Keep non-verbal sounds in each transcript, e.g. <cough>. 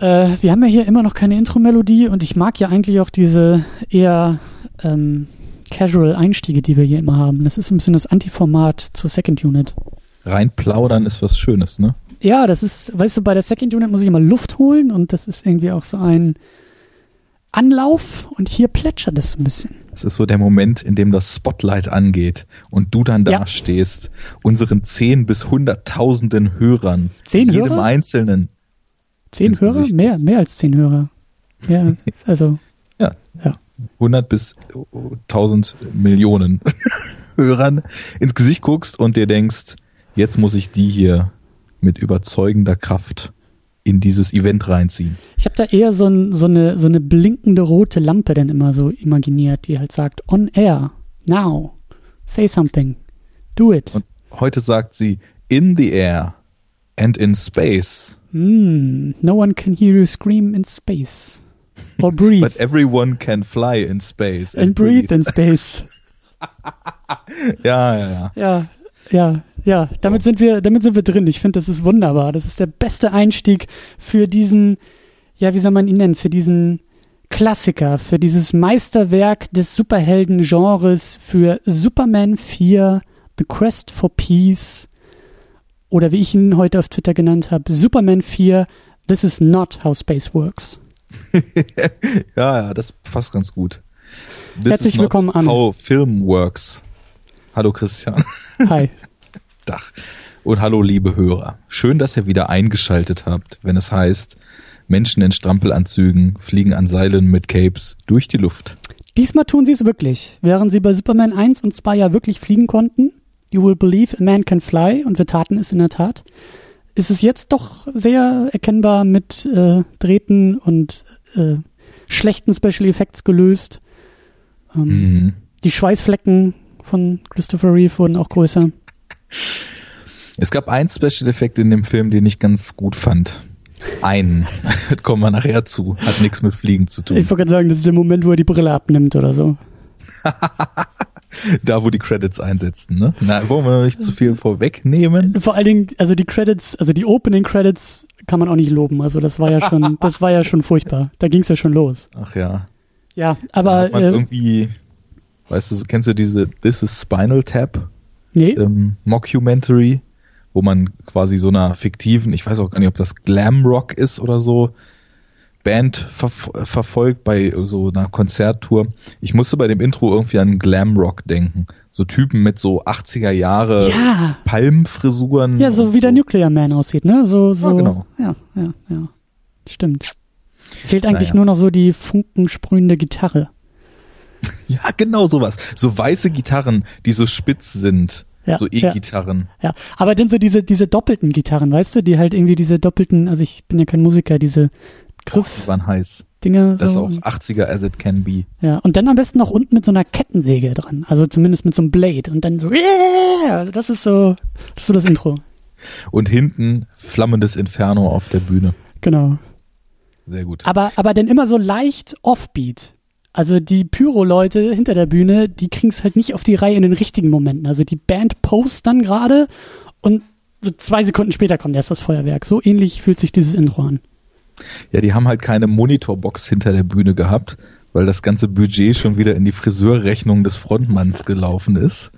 Äh, wir haben ja hier immer noch keine Intro-Melodie und ich mag ja eigentlich auch diese eher ähm, Casual-Einstiege, die wir hier immer haben. Das ist ein bisschen das Antiformat zur Second Unit. Rein plaudern ist was Schönes, ne? Ja, das ist, weißt du, bei der Second Unit muss ich immer Luft holen und das ist irgendwie auch so ein Anlauf und hier plätschert es ein bisschen. Das ist so der Moment, in dem das Spotlight angeht und du dann da Ja. stehst, unseren zehn bis hunderttausenden Hörern, Zehn jedem Hörer? Einzelnen. Zehn Hörer? Gesicht Mehr, mehr als zehn Hörer. Ja, <laughs> also, 100 bis 1000 Millionen <laughs> Hörern ins Gesicht guckst und dir denkst, jetzt muss ich die hier mit überzeugender Kraft in dieses Event reinziehen. ich habe da eher so, ein, so, eine, so eine blinkende rote Lampe dann immer so imaginiert, die halt sagt, on air, now, say something, do it. Und heute sagt sie, in the air and in space, Hmm, no one can hear you scream in space. Or <laughs> breathe. but everyone can fly in space and breathe in space. <laughs> Ja, ja, ja. Ja, ja, ja. Damit sind wir, damit sind wir drin. Ich finde, das ist wunderbar. Das ist der beste Einstieg für diesen, ja, wie soll man ihn nennen? Für diesen Klassiker, für dieses Meisterwerk des Superhelden-Genres, für Superman 4, The Quest for Peace, oder wie ich ihn heute auf Twitter genannt habe, Superman 4, This is not how space works. <laughs> Ja, ja, das passt ganz gut. This Herzlich willkommen an. How Film works. Hallo Christian. Hi. <laughs> Dach. Und hallo liebe Hörer. Schön, dass ihr wieder eingeschaltet habt, wenn es heißt, Menschen in Strampelanzügen fliegen an Seilen mit Capes durch die Luft. Diesmal tun sie es wirklich. Während sie bei Superman 1 und 2 ja wirklich fliegen konnten, You will believe a man can fly, und wir taten es in der Tat, ist es jetzt doch sehr erkennbar mit äh, Drähten und äh, schlechten Special Effects gelöst. Ähm, Mhm. Die Schweißflecken von Christopher Reeve wurden auch größer. Es gab einen Special Effekt in dem Film, den ich ganz gut fand. Einen. <laughs> Kommen wir nachher zu. Hat nichts mit Fliegen zu tun. Ich wollte gerade sagen, das ist der Moment, wo er die Brille abnimmt oder so. <laughs> <laughs> Da, wo die Credits einsetzen, ne? Na, wollen wir noch nicht zu viel vorwegnehmen? Vor allen Dingen, also die Credits, also die Opening Credits kann man auch nicht loben. Also das war ja schon, <laughs> das war ja schon furchtbar. Da ging es ja schon los. Ach ja. Ja, aber äh, irgendwie, weißt du, kennst du diese This is Spinal Tap nee, ähm, Mockumentary, wo man quasi so einer fiktiven, ich weiß auch gar nicht, ob das Glam Rock ist oder so, Band verf verfolgt bei so einer Konzerttour. Ich musste bei dem Intro irgendwie an Glam Rock denken. So Typen mit so 80er Jahre ja, Palmfrisuren. ja, so wie der Nuclear Man aussieht, ne? So, so. Ja, genau. Ja, ja, ja. Stimmt. Fehlt eigentlich Naja. nur noch so die funkensprühende Gitarre. <laughs> Ja, genau sowas. So weiße Gitarren, die so spitz sind. Ja, so ja. E-Gitarren. Ja, aber dann so diese, diese doppelten Gitarren, weißt du, die halt irgendwie diese doppelten, also ich bin ja kein Musiker, diese Die waren heiß. Griffdinger. Das ist so. auch 80er as it can be. Ja, und dann am besten noch unten mit so einer Kettensäge dran. Also zumindest mit so einem Blade. Und dann so, yeah! Also das ist so, das ist so das Intro. <laughs> Und hinten flammendes Inferno auf der Bühne. Genau. Sehr gut. Aber, aber dann immer so leicht offbeat. Also die Pyro-Leute hinter der Bühne, die kriegen es halt nicht auf die Reihe in den richtigen Momenten. Also die Band post dann gerade und so zwei Sekunden später kommt erst das Feuerwerk. So ähnlich fühlt sich dieses Intro an. Ja, die haben halt keine Monitorbox hinter der Bühne gehabt, weil das ganze Budget schon wieder in die Friseurrechnung des Frontmanns gelaufen ist.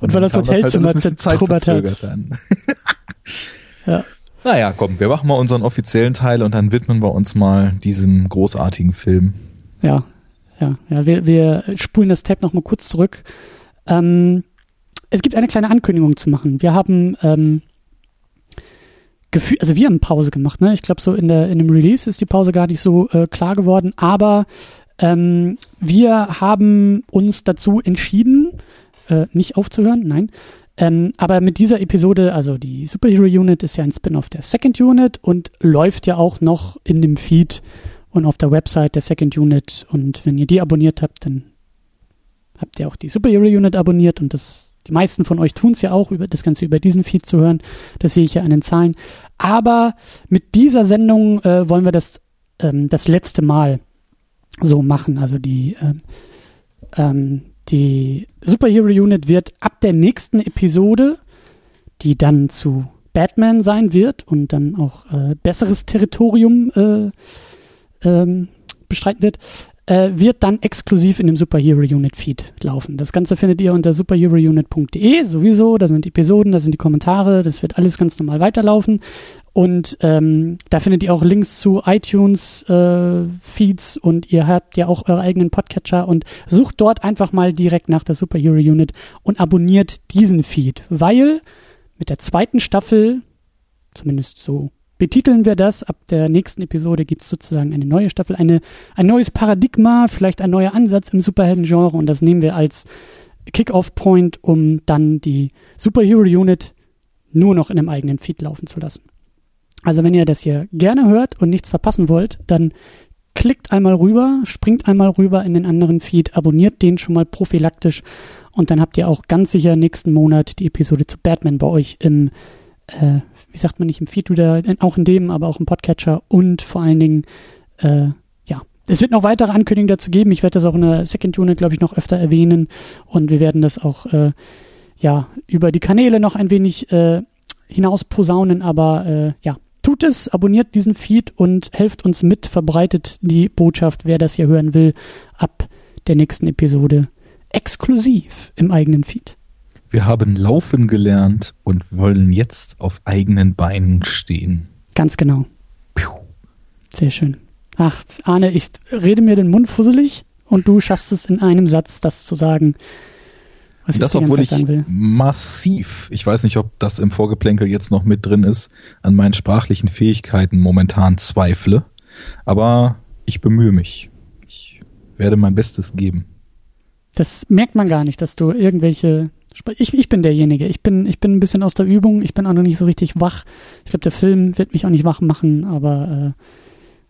Und weil das halt Hotelzimmer ein bisschen zertrubbert hat. <laughs> Ja. Naja, komm, wir machen mal unseren offiziellen Teil und dann widmen wir uns mal diesem großartigen Film. Ja, ja, ja. Wir, wir spulen das Tape nochmal kurz zurück. Ähm, es gibt eine kleine Ankündigung zu machen. Wir haben ähm, Gefühl, also wir haben Pause gemacht, ne? Ich glaube, so in der in dem Release ist die Pause gar nicht so äh, klar geworden, aber ähm, wir haben uns dazu entschieden, äh, nicht aufzuhören, nein. Ähm, aber mit dieser Episode, also die Superhero Unit ist ja ein Spin-off der Second Unit und läuft ja auch noch in dem Feed und auf der Website der Second Unit. Und wenn ihr die abonniert habt, dann habt ihr auch die Superhero Unit abonniert und das, die meisten von euch tun es ja auch, über das Ganze über diesen Feed zu hören. Das sehe ich ja an den Zahlen. Aber mit dieser Sendung äh, wollen wir das ähm, das letzte Mal so machen. Also die ähm, ähm, die Superhero Unit wird ab der nächsten Episode, die dann zu Batman sein wird und dann auch äh, besseres Territorium äh, ähm, bestreiten wird, äh, wird dann exklusiv in dem Superhero Unit Feed laufen. Das Ganze findet ihr unter superherounit.de sowieso. Da sind Episoden, da sind die Kommentare. Das wird alles ganz normal weiterlaufen. Und ähm, da findet ihr auch Links zu iTunes äh, Feeds und ihr habt ja auch eure eigenen Podcatcher und sucht dort einfach mal direkt nach der Superhero Unit und abonniert diesen Feed, weil mit der zweiten Staffel, zumindest so betiteln wir das. Ab der nächsten Episode gibt es sozusagen eine neue Staffel, eine, ein neues Paradigma, vielleicht ein neuer Ansatz im Superhelden-Genre und das nehmen wir als Kick-Off-Point, um dann die Superhero Unit nur noch in einem eigenen Feed laufen zu lassen. Also wenn ihr das hier gerne hört und nichts verpassen wollt, dann klickt einmal rüber, springt einmal rüber in den anderen Feed, abonniert den schon mal prophylaktisch und dann habt ihr auch ganz sicher nächsten Monat die Episode zu Batman bei euch im äh, wie sagt man nicht im Feed auch in dem, aber auch im Podcatcher und vor allen Dingen, äh, ja, es wird noch weitere Ankündigungen dazu geben. Ich werde das auch in der Second Unit, glaube ich, noch öfter erwähnen und wir werden das auch, äh, ja, über die Kanäle noch ein wenig äh, hinaus posaunen, aber äh, ja, tut es, abonniert diesen Feed und helft uns mit, verbreitet die Botschaft, wer das hier hören will, ab der nächsten Episode exklusiv im eigenen Feed. Wir haben laufen gelernt und wollen jetzt auf eigenen Beinen stehen. Ganz genau. Sehr schön. Ach, Arne, ich rede mir den Mund fusselig und du schaffst es in einem Satz, das zu sagen. Was das, ich obwohl ich massiv, ich weiß nicht, ob das im Vorgeplänkel jetzt noch mit drin ist, an meinen sprachlichen Fähigkeiten momentan zweifle. Aber ich bemühe mich. Ich werde mein Bestes geben. Das merkt man gar nicht, dass du irgendwelche ich, ich bin derjenige. Ich bin, ich bin ein bisschen aus der Übung. Ich bin auch noch nicht so richtig wach. Ich glaube, der Film wird mich auch nicht wach machen, aber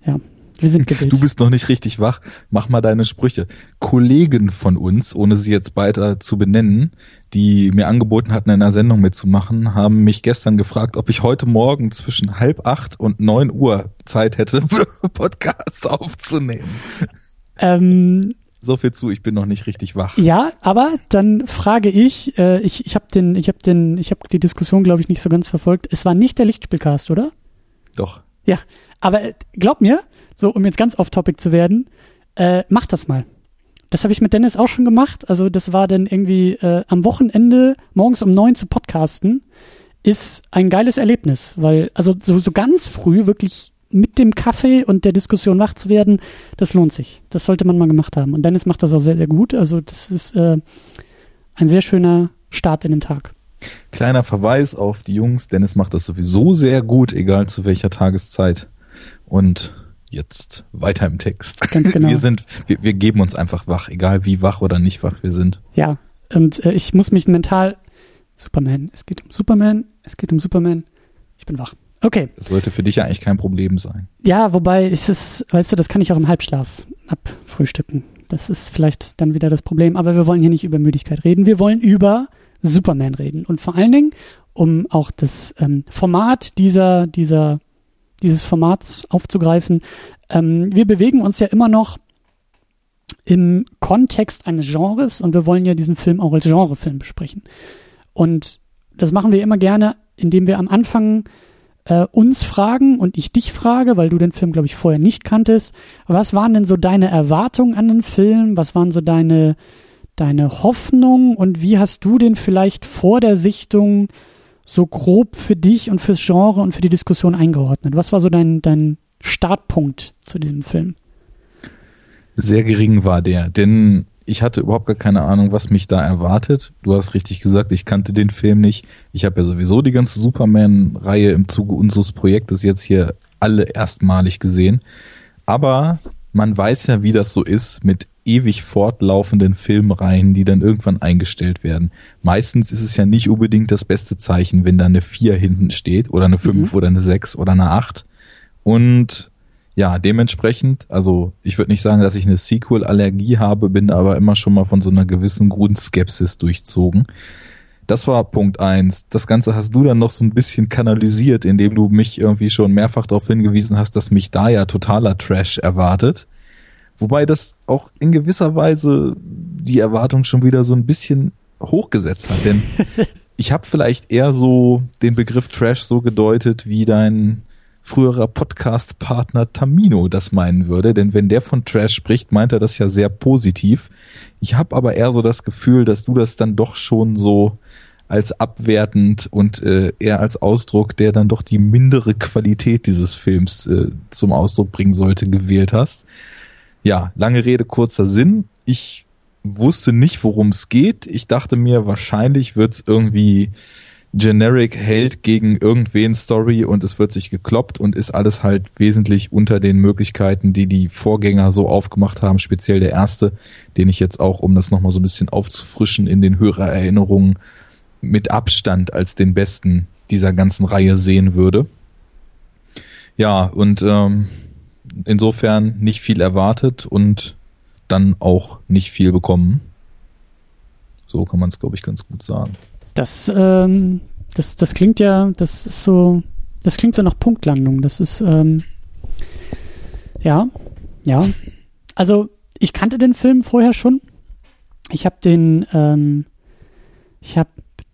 äh, ja, wir sind gewillt. Du bist noch nicht richtig wach. Mach mal deine Sprüche. Kollegen von uns, ohne sie jetzt weiter zu benennen, die mir angeboten hatten, in einer Sendung mitzumachen, haben mich gestern gefragt, ob ich heute Morgen zwischen halb acht und neun Uhr Zeit hätte, <laughs> Podcast aufzunehmen. Ähm, so viel zu, ich bin noch nicht richtig wach. Ja, aber dann frage ich, äh, ich, ich habe den, ich habe den, ich habe die Diskussion, glaube ich, nicht so ganz verfolgt. Es war nicht der Lichtspielcast, oder? Doch. Ja, aber äh, glaub mir, so um jetzt ganz off-topic zu werden, äh, mach das mal. Das habe ich mit Dennis auch schon gemacht. Also das war dann irgendwie äh, am Wochenende morgens um neun zu podcasten, ist ein geiles Erlebnis, weil also so, so ganz früh wirklich mit dem Kaffee und der Diskussion wach zu werden, das lohnt sich. Das sollte man mal gemacht haben. Und Dennis macht das auch sehr, sehr gut. Also das ist äh, ein sehr schöner Start in den Tag. Kleiner Verweis auf die Jungs. Dennis macht das sowieso sehr gut, egal zu welcher Tageszeit. Und jetzt weiter im Text. Ganz <laughs> genau. Wir sind, wir, wir geben uns einfach wach, egal wie wach oder nicht wach wir sind. Ja. Und äh, ich muss mich mental Superman. Es geht um Superman. Es geht um Superman. Ich bin wach. Okay. Das sollte für dich ja eigentlich kein Problem sein. Ja, wobei ist es, weißt du, das kann ich auch im Halbschlaf abfrühstücken. Das ist vielleicht dann wieder das Problem. Aber wir wollen hier nicht über Müdigkeit reden. Wir wollen über Superman reden. Und vor allen Dingen, um auch das ähm, Format dieser, dieser, dieses Formats aufzugreifen, ähm, wir bewegen uns ja immer noch im Kontext eines Genres und wir wollen ja diesen Film auch als Genrefilm besprechen. Und das machen wir immer gerne, indem wir am Anfang äh, uns fragen und ich dich frage, weil du den Film, glaube ich, vorher nicht kanntest. Was waren denn so deine Erwartungen an den Film? Was waren so deine, deine Hoffnungen und wie hast du den vielleicht vor der Sichtung so grob für dich und fürs Genre und für die Diskussion eingeordnet? Was war so dein, dein Startpunkt zu diesem Film? Sehr gering war der, denn ich hatte überhaupt gar keine Ahnung, was mich da erwartet. Du hast richtig gesagt, ich kannte den Film nicht. Ich habe ja sowieso die ganze Superman-Reihe im Zuge unseres Projektes jetzt hier alle erstmalig gesehen. Aber man weiß ja, wie das so ist mit ewig fortlaufenden Filmreihen, die dann irgendwann eingestellt werden. Meistens ist es ja nicht unbedingt das beste Zeichen, wenn da eine 4 hinten steht oder eine 5 mhm. oder eine 6 oder eine 8. Und ja, dementsprechend, also ich würde nicht sagen, dass ich eine Sequel-Allergie habe, bin aber immer schon mal von so einer gewissen Grundskepsis durchzogen. Das war Punkt eins. Das Ganze hast du dann noch so ein bisschen kanalisiert, indem du mich irgendwie schon mehrfach darauf hingewiesen hast, dass mich da ja totaler Trash erwartet. Wobei das auch in gewisser Weise die Erwartung schon wieder so ein bisschen hochgesetzt hat, denn <laughs> ich habe vielleicht eher so den Begriff Trash so gedeutet, wie dein früherer Podcast-Partner Tamino das meinen würde. Denn wenn der von Trash spricht, meint er das ja sehr positiv. Ich habe aber eher so das Gefühl, dass du das dann doch schon so als abwertend und äh, eher als Ausdruck, der dann doch die mindere Qualität dieses Films äh, zum Ausdruck bringen sollte, gewählt hast. Ja, lange Rede, kurzer Sinn. Ich wusste nicht, worum es geht. Ich dachte mir, wahrscheinlich wird es irgendwie generic Held gegen irgendwen Story und es wird sich gekloppt und ist alles halt wesentlich unter den Möglichkeiten, die die Vorgänger so aufgemacht haben, speziell der erste, den ich jetzt auch, um das nochmal so ein bisschen aufzufrischen, in den Hörererinnerungen mit Abstand als den besten dieser ganzen Reihe sehen würde. Ja, und ähm, insofern nicht viel erwartet und dann auch nicht viel bekommen. So kann man es, glaube ich, ganz gut sagen. Das, ähm, das, das klingt ja, das ist so, das klingt so nach Punktlandung. Das ist, ähm, ja, ja. Also ich kannte den Film vorher schon. Ich habe den, ähm, ich habe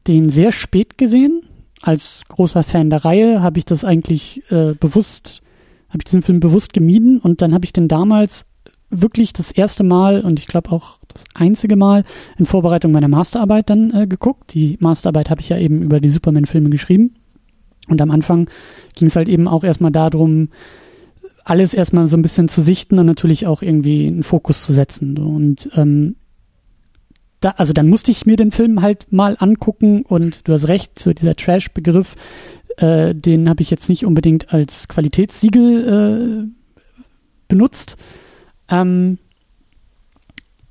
den sehr spät gesehen. Als großer Fan der Reihe habe ich das eigentlich äh, bewusst, habe ich diesen Film bewusst gemieden und dann habe ich den damals wirklich das erste Mal und ich glaube auch das einzige Mal in Vorbereitung meiner Masterarbeit dann äh, geguckt. Die Masterarbeit habe ich ja eben über die Superman-Filme geschrieben. Und am Anfang ging es halt eben auch erstmal darum, alles erstmal so ein bisschen zu sichten und natürlich auch irgendwie einen Fokus zu setzen. Und ähm, da, also dann musste ich mir den Film halt mal angucken und du hast recht, so dieser Trash-Begriff, äh, den habe ich jetzt nicht unbedingt als Qualitätssiegel äh, benutzt. Ähm,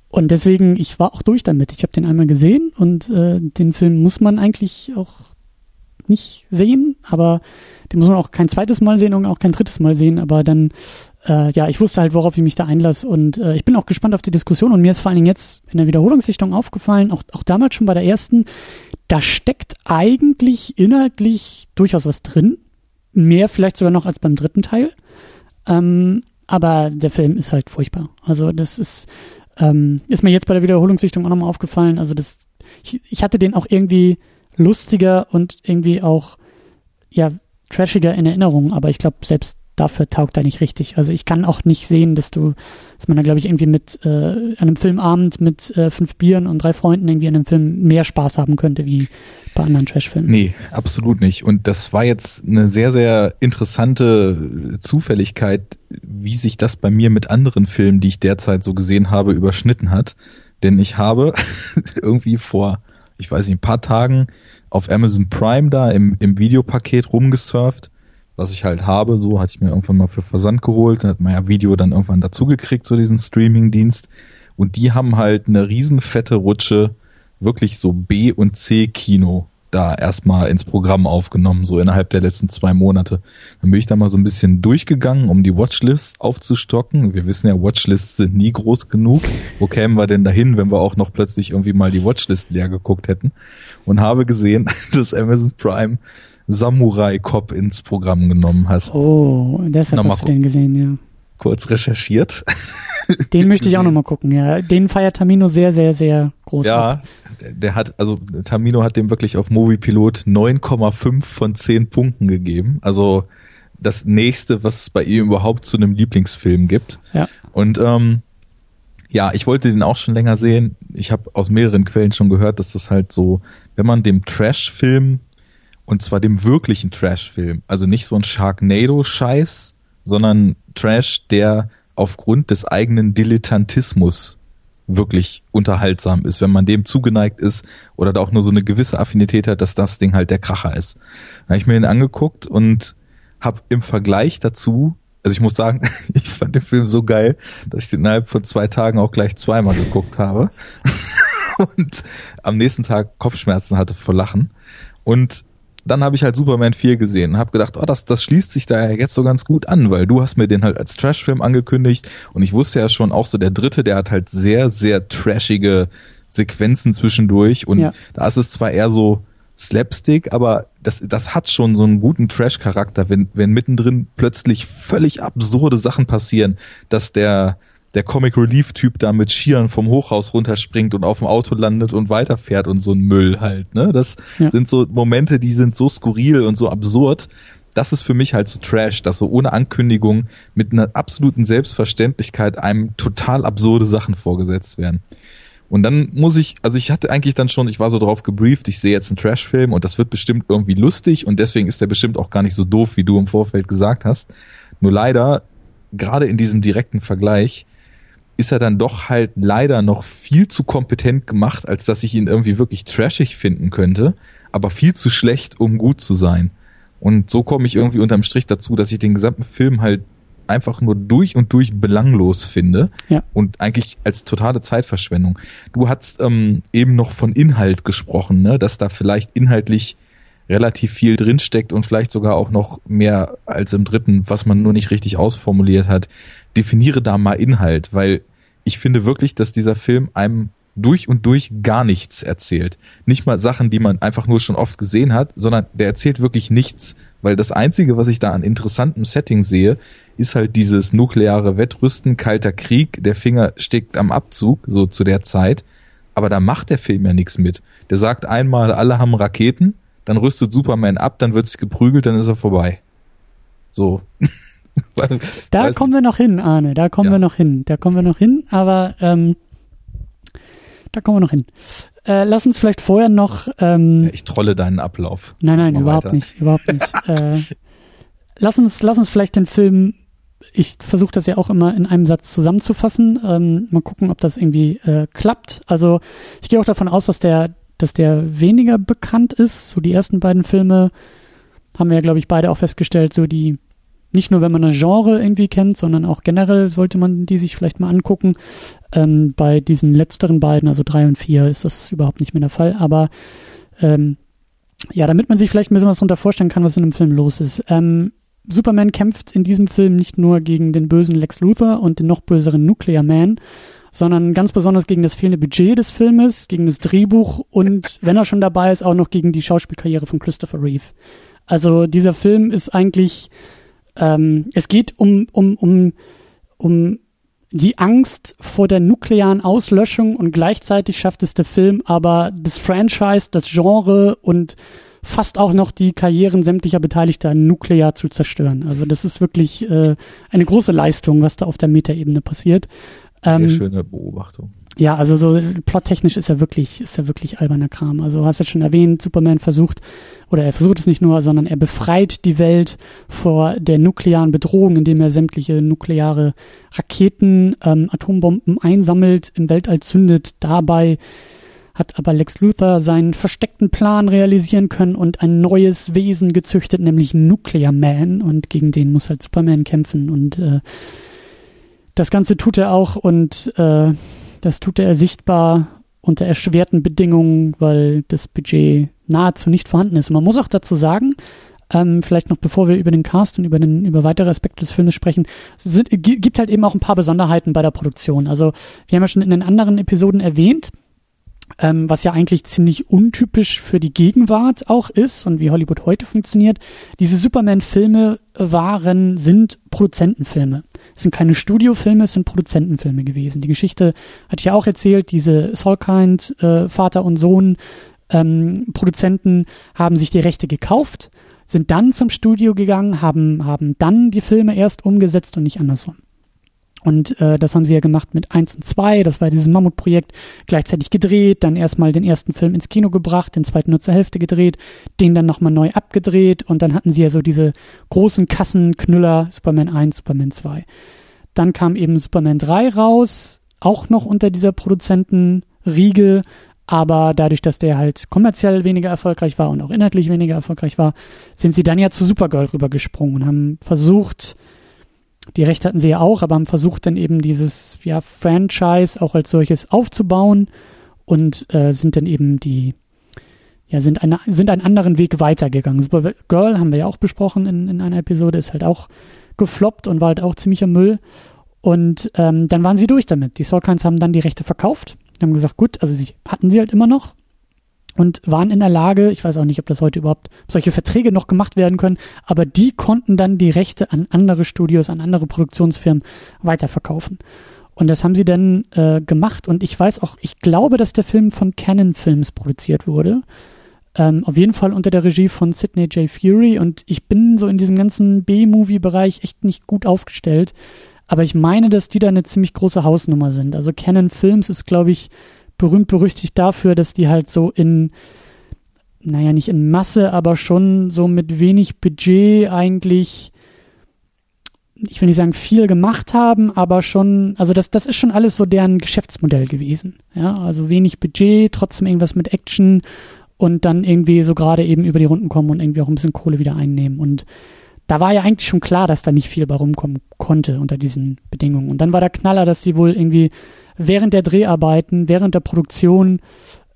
und deswegen, ich war auch durch damit. Ich habe den einmal gesehen und äh, den Film muss man eigentlich auch nicht sehen, aber den muss man auch kein zweites Mal sehen und auch kein drittes Mal sehen. Aber dann, äh, ja, ich wusste halt, worauf ich mich da einlasse und äh, ich bin auch gespannt auf die Diskussion. Und mir ist vor allen Dingen jetzt in der Wiederholungssichtung aufgefallen, auch, auch damals schon bei der ersten, da steckt eigentlich inhaltlich durchaus was drin. Mehr vielleicht sogar noch als beim dritten Teil. Ähm, aber der Film ist halt furchtbar. Also das ist, ähm, ist mir jetzt bei der Wiederholungssichtung auch nochmal aufgefallen. Also das, ich, ich hatte den auch irgendwie lustiger und irgendwie auch, ja, trashiger in Erinnerung, aber ich glaube, selbst dafür taugt er nicht richtig. Also ich kann auch nicht sehen, dass du, dass man da glaube ich irgendwie mit äh, einem Filmabend mit äh, fünf Bieren und drei Freunden irgendwie an einem Film mehr Spaß haben könnte wie bei anderen Trashfilmen. Nee, absolut nicht. Und das war jetzt eine sehr, sehr interessante Zufälligkeit, wie sich das bei mir mit anderen Filmen, die ich derzeit so gesehen habe, überschnitten hat. Denn ich habe <laughs> irgendwie vor, ich weiß nicht, ein paar Tagen auf Amazon Prime da im, im Videopaket rumgesurft was ich halt habe, so hatte ich mir irgendwann mal für Versand geholt, dann hat man ja Video dann irgendwann dazugekriegt, so diesen Streaming-Dienst. Und die haben halt eine riesen fette Rutsche, wirklich so B- und C-Kino da erstmal ins Programm aufgenommen, so innerhalb der letzten zwei Monate. Dann bin ich da mal so ein bisschen durchgegangen, um die Watchlist aufzustocken. Wir wissen ja, Watchlists sind nie groß genug. Wo kämen wir denn dahin, wenn wir auch noch plötzlich irgendwie mal die Watchlist leer geguckt hätten? Und habe gesehen, <laughs> dass Amazon Prime Samurai Cop ins Programm genommen hast. Oh, deshalb hast du den gesehen, ja. Kurz recherchiert. <laughs> Den möchte ich auch nochmal <laughs> gucken, ja. Den feiert Tamino sehr, sehr, sehr groß. Ja, ab. der hat, also Tamino hat dem wirklich auf Moviepilot 9,5 von 10 Punkten gegeben. Also das nächste, was es bei ihm überhaupt zu einem Lieblingsfilm gibt. Ja. Und ähm, ja, ich wollte den auch schon länger sehen. Ich habe aus mehreren Quellen schon gehört, dass das halt so, wenn man dem Trash-Film und zwar dem wirklichen Trash-Film. Also nicht so ein Sharknado-Scheiß, sondern Trash, der aufgrund des eigenen Dilettantismus wirklich unterhaltsam ist, wenn man dem zugeneigt ist oder da auch nur so eine gewisse Affinität hat, dass das Ding halt der Kracher ist. Da habe ich mir den angeguckt und habe im Vergleich dazu, also ich muss sagen, <laughs> ich fand den Film so geil, dass ich den innerhalb von zwei Tagen auch gleich zweimal geguckt habe <laughs> und am nächsten Tag Kopfschmerzen hatte vor Lachen und dann habe ich halt Superman 4 gesehen und habe gedacht, oh, das, das schließt sich da ja jetzt so ganz gut an, weil du hast mir den halt als Trashfilm angekündigt und ich wusste ja schon auch so, der dritte, der hat halt sehr, sehr trashige Sequenzen zwischendurch und ja. da ist es zwar eher so Slapstick, aber das, das hat schon so einen guten Trash-Charakter, wenn, wenn mittendrin plötzlich völlig absurde Sachen passieren, dass der der Comic Relief Typ da mit Skiern vom Hochhaus runterspringt und auf dem Auto landet und weiterfährt und so ein Müll halt, ne? Das ja. sind so Momente, die sind so skurril und so absurd. Das ist für mich halt so Trash, dass so ohne Ankündigung mit einer absoluten Selbstverständlichkeit einem total absurde Sachen vorgesetzt werden. Und dann muss ich, also ich hatte eigentlich dann schon, ich war so drauf gebrieft, ich sehe jetzt einen Trash-Film und das wird bestimmt irgendwie lustig und deswegen ist der bestimmt auch gar nicht so doof, wie du im Vorfeld gesagt hast. Nur leider, gerade in diesem direkten Vergleich, ist er dann doch halt leider noch viel zu kompetent gemacht, als dass ich ihn irgendwie wirklich trashig finden könnte, aber viel zu schlecht, um gut zu sein. Und so komme ich irgendwie unterm Strich dazu, dass ich den gesamten Film halt einfach nur durch und durch belanglos finde ja. und eigentlich als totale Zeitverschwendung. Du hast ähm, eben noch von Inhalt gesprochen, ne? dass da vielleicht inhaltlich relativ viel drinsteckt und vielleicht sogar auch noch mehr als im dritten, was man nur nicht richtig ausformuliert hat. Definiere da mal Inhalt, weil ich finde wirklich, dass dieser Film einem durch und durch gar nichts erzählt. Nicht mal Sachen, die man einfach nur schon oft gesehen hat, sondern der erzählt wirklich nichts, weil das Einzige, was ich da an interessantem Setting sehe, ist halt dieses nukleare Wettrüsten, kalter Krieg, der Finger steckt am Abzug, so zu der Zeit. Aber da macht der Film ja nichts mit. Der sagt einmal, alle haben Raketen, dann rüstet Superman ab, dann wird sich geprügelt, dann ist er vorbei. So. <laughs> <laughs> da kommen nicht. wir noch hin, Arne, da kommen ja. wir noch hin. Da kommen wir noch hin, aber ähm, da kommen wir noch hin. Äh, lass uns vielleicht vorher noch. Ähm, ich trolle deinen Ablauf. Nein, nein, überhaupt weiter. nicht, überhaupt nicht. <laughs> äh, lass uns, lass uns vielleicht den Film. Ich versuche das ja auch immer in einem Satz zusammenzufassen. Ähm, mal gucken, ob das irgendwie äh, klappt. Also ich gehe auch davon aus, dass der, dass der weniger bekannt ist. So die ersten beiden Filme haben wir ja, glaube ich, beide auch festgestellt. So die nicht nur, wenn man das Genre irgendwie kennt, sondern auch generell sollte man die sich vielleicht mal angucken. Ähm, bei diesen letzteren beiden, also drei und vier, ist das überhaupt nicht mehr der Fall. Aber ähm, ja, damit man sich vielleicht ein bisschen was darunter vorstellen kann, was in dem Film los ist. Ähm, Superman kämpft in diesem Film nicht nur gegen den bösen Lex Luthor und den noch böseren Nuclear Man, sondern ganz besonders gegen das fehlende Budget des Filmes, gegen das Drehbuch und, wenn er schon dabei ist, auch noch gegen die Schauspielkarriere von Christopher Reeve. Also dieser Film ist eigentlich, ähm, es geht um, um, um, um die Angst vor der nuklearen Auslöschung und gleichzeitig schafft es der Film aber das Franchise, das Genre und fast auch noch die Karrieren sämtlicher Beteiligter nuklear zu zerstören. Also das ist wirklich äh, eine große Leistung, was da auf der Metaebene passiert. Sehr ähm, schöne Beobachtung. Ja, also so plottechnisch ist er wirklich, ist er wirklich alberner Kram. Also du hast jetzt schon erwähnt, Superman versucht, oder er versucht es nicht nur, sondern er befreit die Welt vor der nuklearen Bedrohung, indem er sämtliche nukleare Raketen, ähm, Atombomben einsammelt, im Weltall zündet. Dabei hat aber Lex Luthor seinen versteckten Plan realisieren können und ein neues Wesen gezüchtet, nämlich Nuclear Man. Und gegen den muss halt Superman kämpfen. Und äh, das Ganze tut er auch und äh, das tut er sichtbar unter erschwerten Bedingungen, weil das Budget nahezu nicht vorhanden ist. Man muss auch dazu sagen, ähm, vielleicht noch bevor wir über den Cast und über, den, über weitere Aspekte des Filmes sprechen, sind, gibt halt eben auch ein paar Besonderheiten bei der Produktion. Also wir haben ja schon in den anderen Episoden erwähnt, ähm, was ja eigentlich ziemlich untypisch für die Gegenwart auch ist und wie Hollywood heute funktioniert. Diese Superman-Filme waren, sind Produzentenfilme. Es sind keine Studiofilme, es sind Produzentenfilme gewesen. Die Geschichte hatte ich ja auch erzählt, diese Solkind, äh, Vater und Sohn, ähm, Produzenten haben sich die Rechte gekauft, sind dann zum Studio gegangen, haben, haben dann die Filme erst umgesetzt und nicht andersrum. Und äh, das haben sie ja gemacht mit 1 und 2, das war dieses Mammutprojekt, gleichzeitig gedreht, dann erstmal den ersten Film ins Kino gebracht, den zweiten nur zur Hälfte gedreht, den dann nochmal neu abgedreht. Und dann hatten sie ja so diese großen Kassenknüller, Superman 1, Superman 2. Dann kam eben Superman 3 raus, auch noch unter dieser Produzentenriege, aber dadurch, dass der halt kommerziell weniger erfolgreich war und auch inhaltlich weniger erfolgreich war, sind sie dann ja zu Supergirl rübergesprungen und haben versucht, die Rechte hatten sie ja auch, aber haben versucht dann eben dieses ja, Franchise auch als solches aufzubauen und äh, sind dann eben die, ja, sind, eine, sind einen anderen Weg weitergegangen. Supergirl haben wir ja auch besprochen in, in einer Episode, ist halt auch gefloppt und war halt auch ziemlicher Müll. Und ähm, dann waren sie durch damit. Die Soulkins haben dann die Rechte verkauft, haben gesagt, gut, also sie hatten sie halt immer noch, und waren in der Lage, ich weiß auch nicht, ob das heute überhaupt solche Verträge noch gemacht werden können, aber die konnten dann die Rechte an andere Studios, an andere Produktionsfirmen weiterverkaufen. Und das haben sie dann äh, gemacht. Und ich weiß auch, ich glaube, dass der Film von Canon Films produziert wurde. Ähm, auf jeden Fall unter der Regie von Sidney J. Fury. Und ich bin so in diesem ganzen B-Movie-Bereich echt nicht gut aufgestellt. Aber ich meine, dass die da eine ziemlich große Hausnummer sind. Also Canon Films ist, glaube ich, berühmt berüchtigt dafür, dass die halt so in, naja, nicht in Masse, aber schon so mit wenig Budget eigentlich ich will nicht sagen viel gemacht haben, aber schon, also das, das ist schon alles so deren Geschäftsmodell gewesen. Ja, also wenig Budget, trotzdem irgendwas mit Action und dann irgendwie so gerade eben über die Runden kommen und irgendwie auch ein bisschen Kohle wieder einnehmen. Und da war ja eigentlich schon klar, dass da nicht viel bei rumkommen konnte unter diesen Bedingungen. Und dann war der Knaller, dass die wohl irgendwie während der Dreharbeiten, während der Produktion,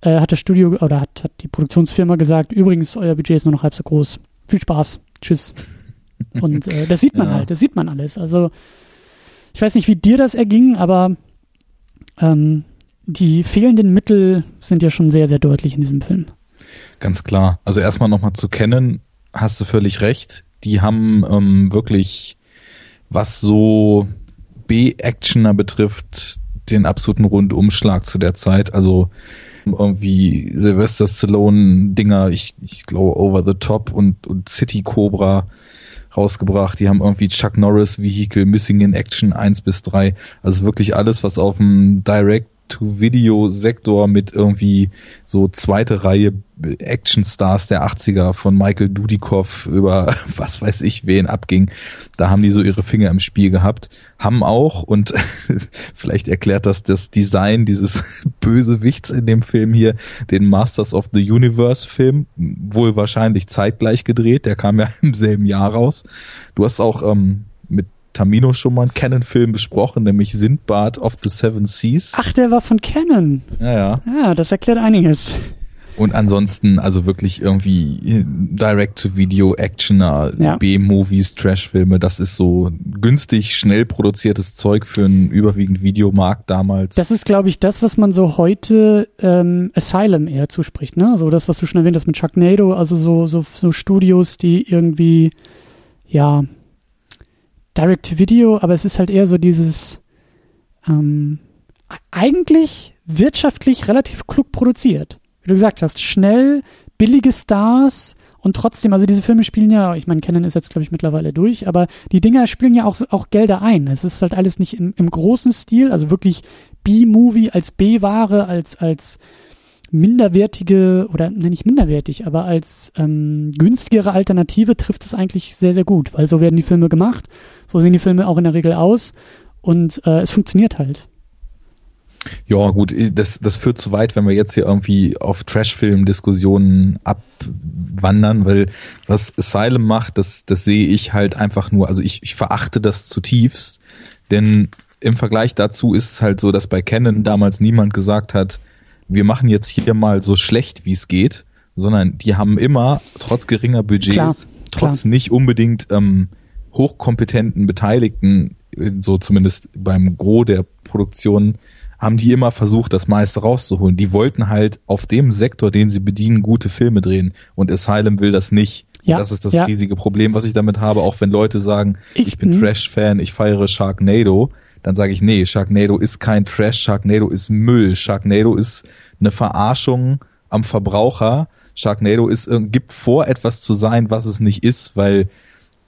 äh, hat das Studio oder hat, hat die Produktionsfirma gesagt, übrigens, euer Budget ist nur noch halb so groß. Viel Spaß. Tschüss. <laughs> Und äh, das sieht man ja. halt, das sieht man alles. Also ich weiß nicht, wie dir das erging, aber ähm, die fehlenden Mittel sind ja schon sehr, sehr deutlich in diesem Film. Ganz klar. Also erstmal nochmal zu kennen, hast du völlig recht. Die haben ähm, wirklich, was so B-Actioner betrifft, den absoluten Rundumschlag zu der Zeit. Also irgendwie Sylvester Stallone Dinger, ich, ich glaube Over the Top und, und City Cobra rausgebracht. Die haben irgendwie Chuck Norris Vehicle Missing in Action 1 bis 3. Also wirklich alles, was auf dem Direct To-Video-Sektor mit irgendwie so zweite Reihe Actionstars der 80er von Michael Dudikoff über was weiß ich wen abging. Da haben die so ihre Finger im Spiel gehabt. Haben auch, und vielleicht erklärt das das Design dieses Bösewichts in dem Film hier, den Masters of the Universe Film, wohl wahrscheinlich zeitgleich gedreht. Der kam ja im selben Jahr raus. Du hast auch ähm, mit Tamino schon mal einen Canon-Film besprochen, nämlich Sindbad of the Seven Seas. Ach, der war von Canon. Ja, ja. Ja, das erklärt einiges. Und ansonsten, also wirklich irgendwie äh, Direct-to-Video, Actioner, ja. B-Movies, Trash-Filme, das ist so günstig, schnell produziertes Zeug für einen überwiegend Videomarkt damals. Das ist, glaube ich, das, was man so heute ähm, Asylum eher zuspricht, ne? So das, was du schon erwähnt hast mit Chuck Nado, also so, so, so Studios, die irgendwie, ja, Direct-to-Video, aber es ist halt eher so dieses ähm, eigentlich wirtschaftlich relativ klug produziert. Wie du gesagt hast, schnell, billige Stars und trotzdem, also diese Filme spielen ja, ich meine, Canon ist jetzt, glaube ich, mittlerweile durch, aber die Dinger spielen ja auch, auch Gelder ein. Es ist halt alles nicht im, im großen Stil, also wirklich B-Movie als B-Ware, als, als minderwertige oder ne, nicht minderwertig, aber als ähm, günstigere Alternative trifft es eigentlich sehr, sehr gut, weil so werden die Filme gemacht, so sehen die Filme auch in der Regel aus und äh, es funktioniert halt. Ja, gut, das, das führt zu weit, wenn wir jetzt hier irgendwie auf Trash-Film-Diskussionen abwandern, weil was Asylum macht, das, das sehe ich halt einfach nur, also ich, ich verachte das zutiefst, denn im Vergleich dazu ist es halt so, dass bei Canon damals niemand gesagt hat, wir machen jetzt hier mal so schlecht, wie es geht, sondern die haben immer, trotz geringer Budgets, klar, trotz klar. nicht unbedingt ähm, hochkompetenten Beteiligten, so zumindest beim Gros der Produktion, haben die immer versucht, das meiste rauszuholen. Die wollten halt auf dem Sektor, den sie bedienen, gute Filme drehen. Und Asylum will das nicht. Ja, das ist das ja. riesige Problem, was ich damit habe, auch wenn Leute sagen, ich, ich bin hm. Trash-Fan, ich feiere Sharknado dann sage ich, nee, Sharknado ist kein Trash, Sharknado ist Müll, Sharknado ist eine Verarschung am Verbraucher. Sharknado ist, gibt vor, etwas zu sein, was es nicht ist, weil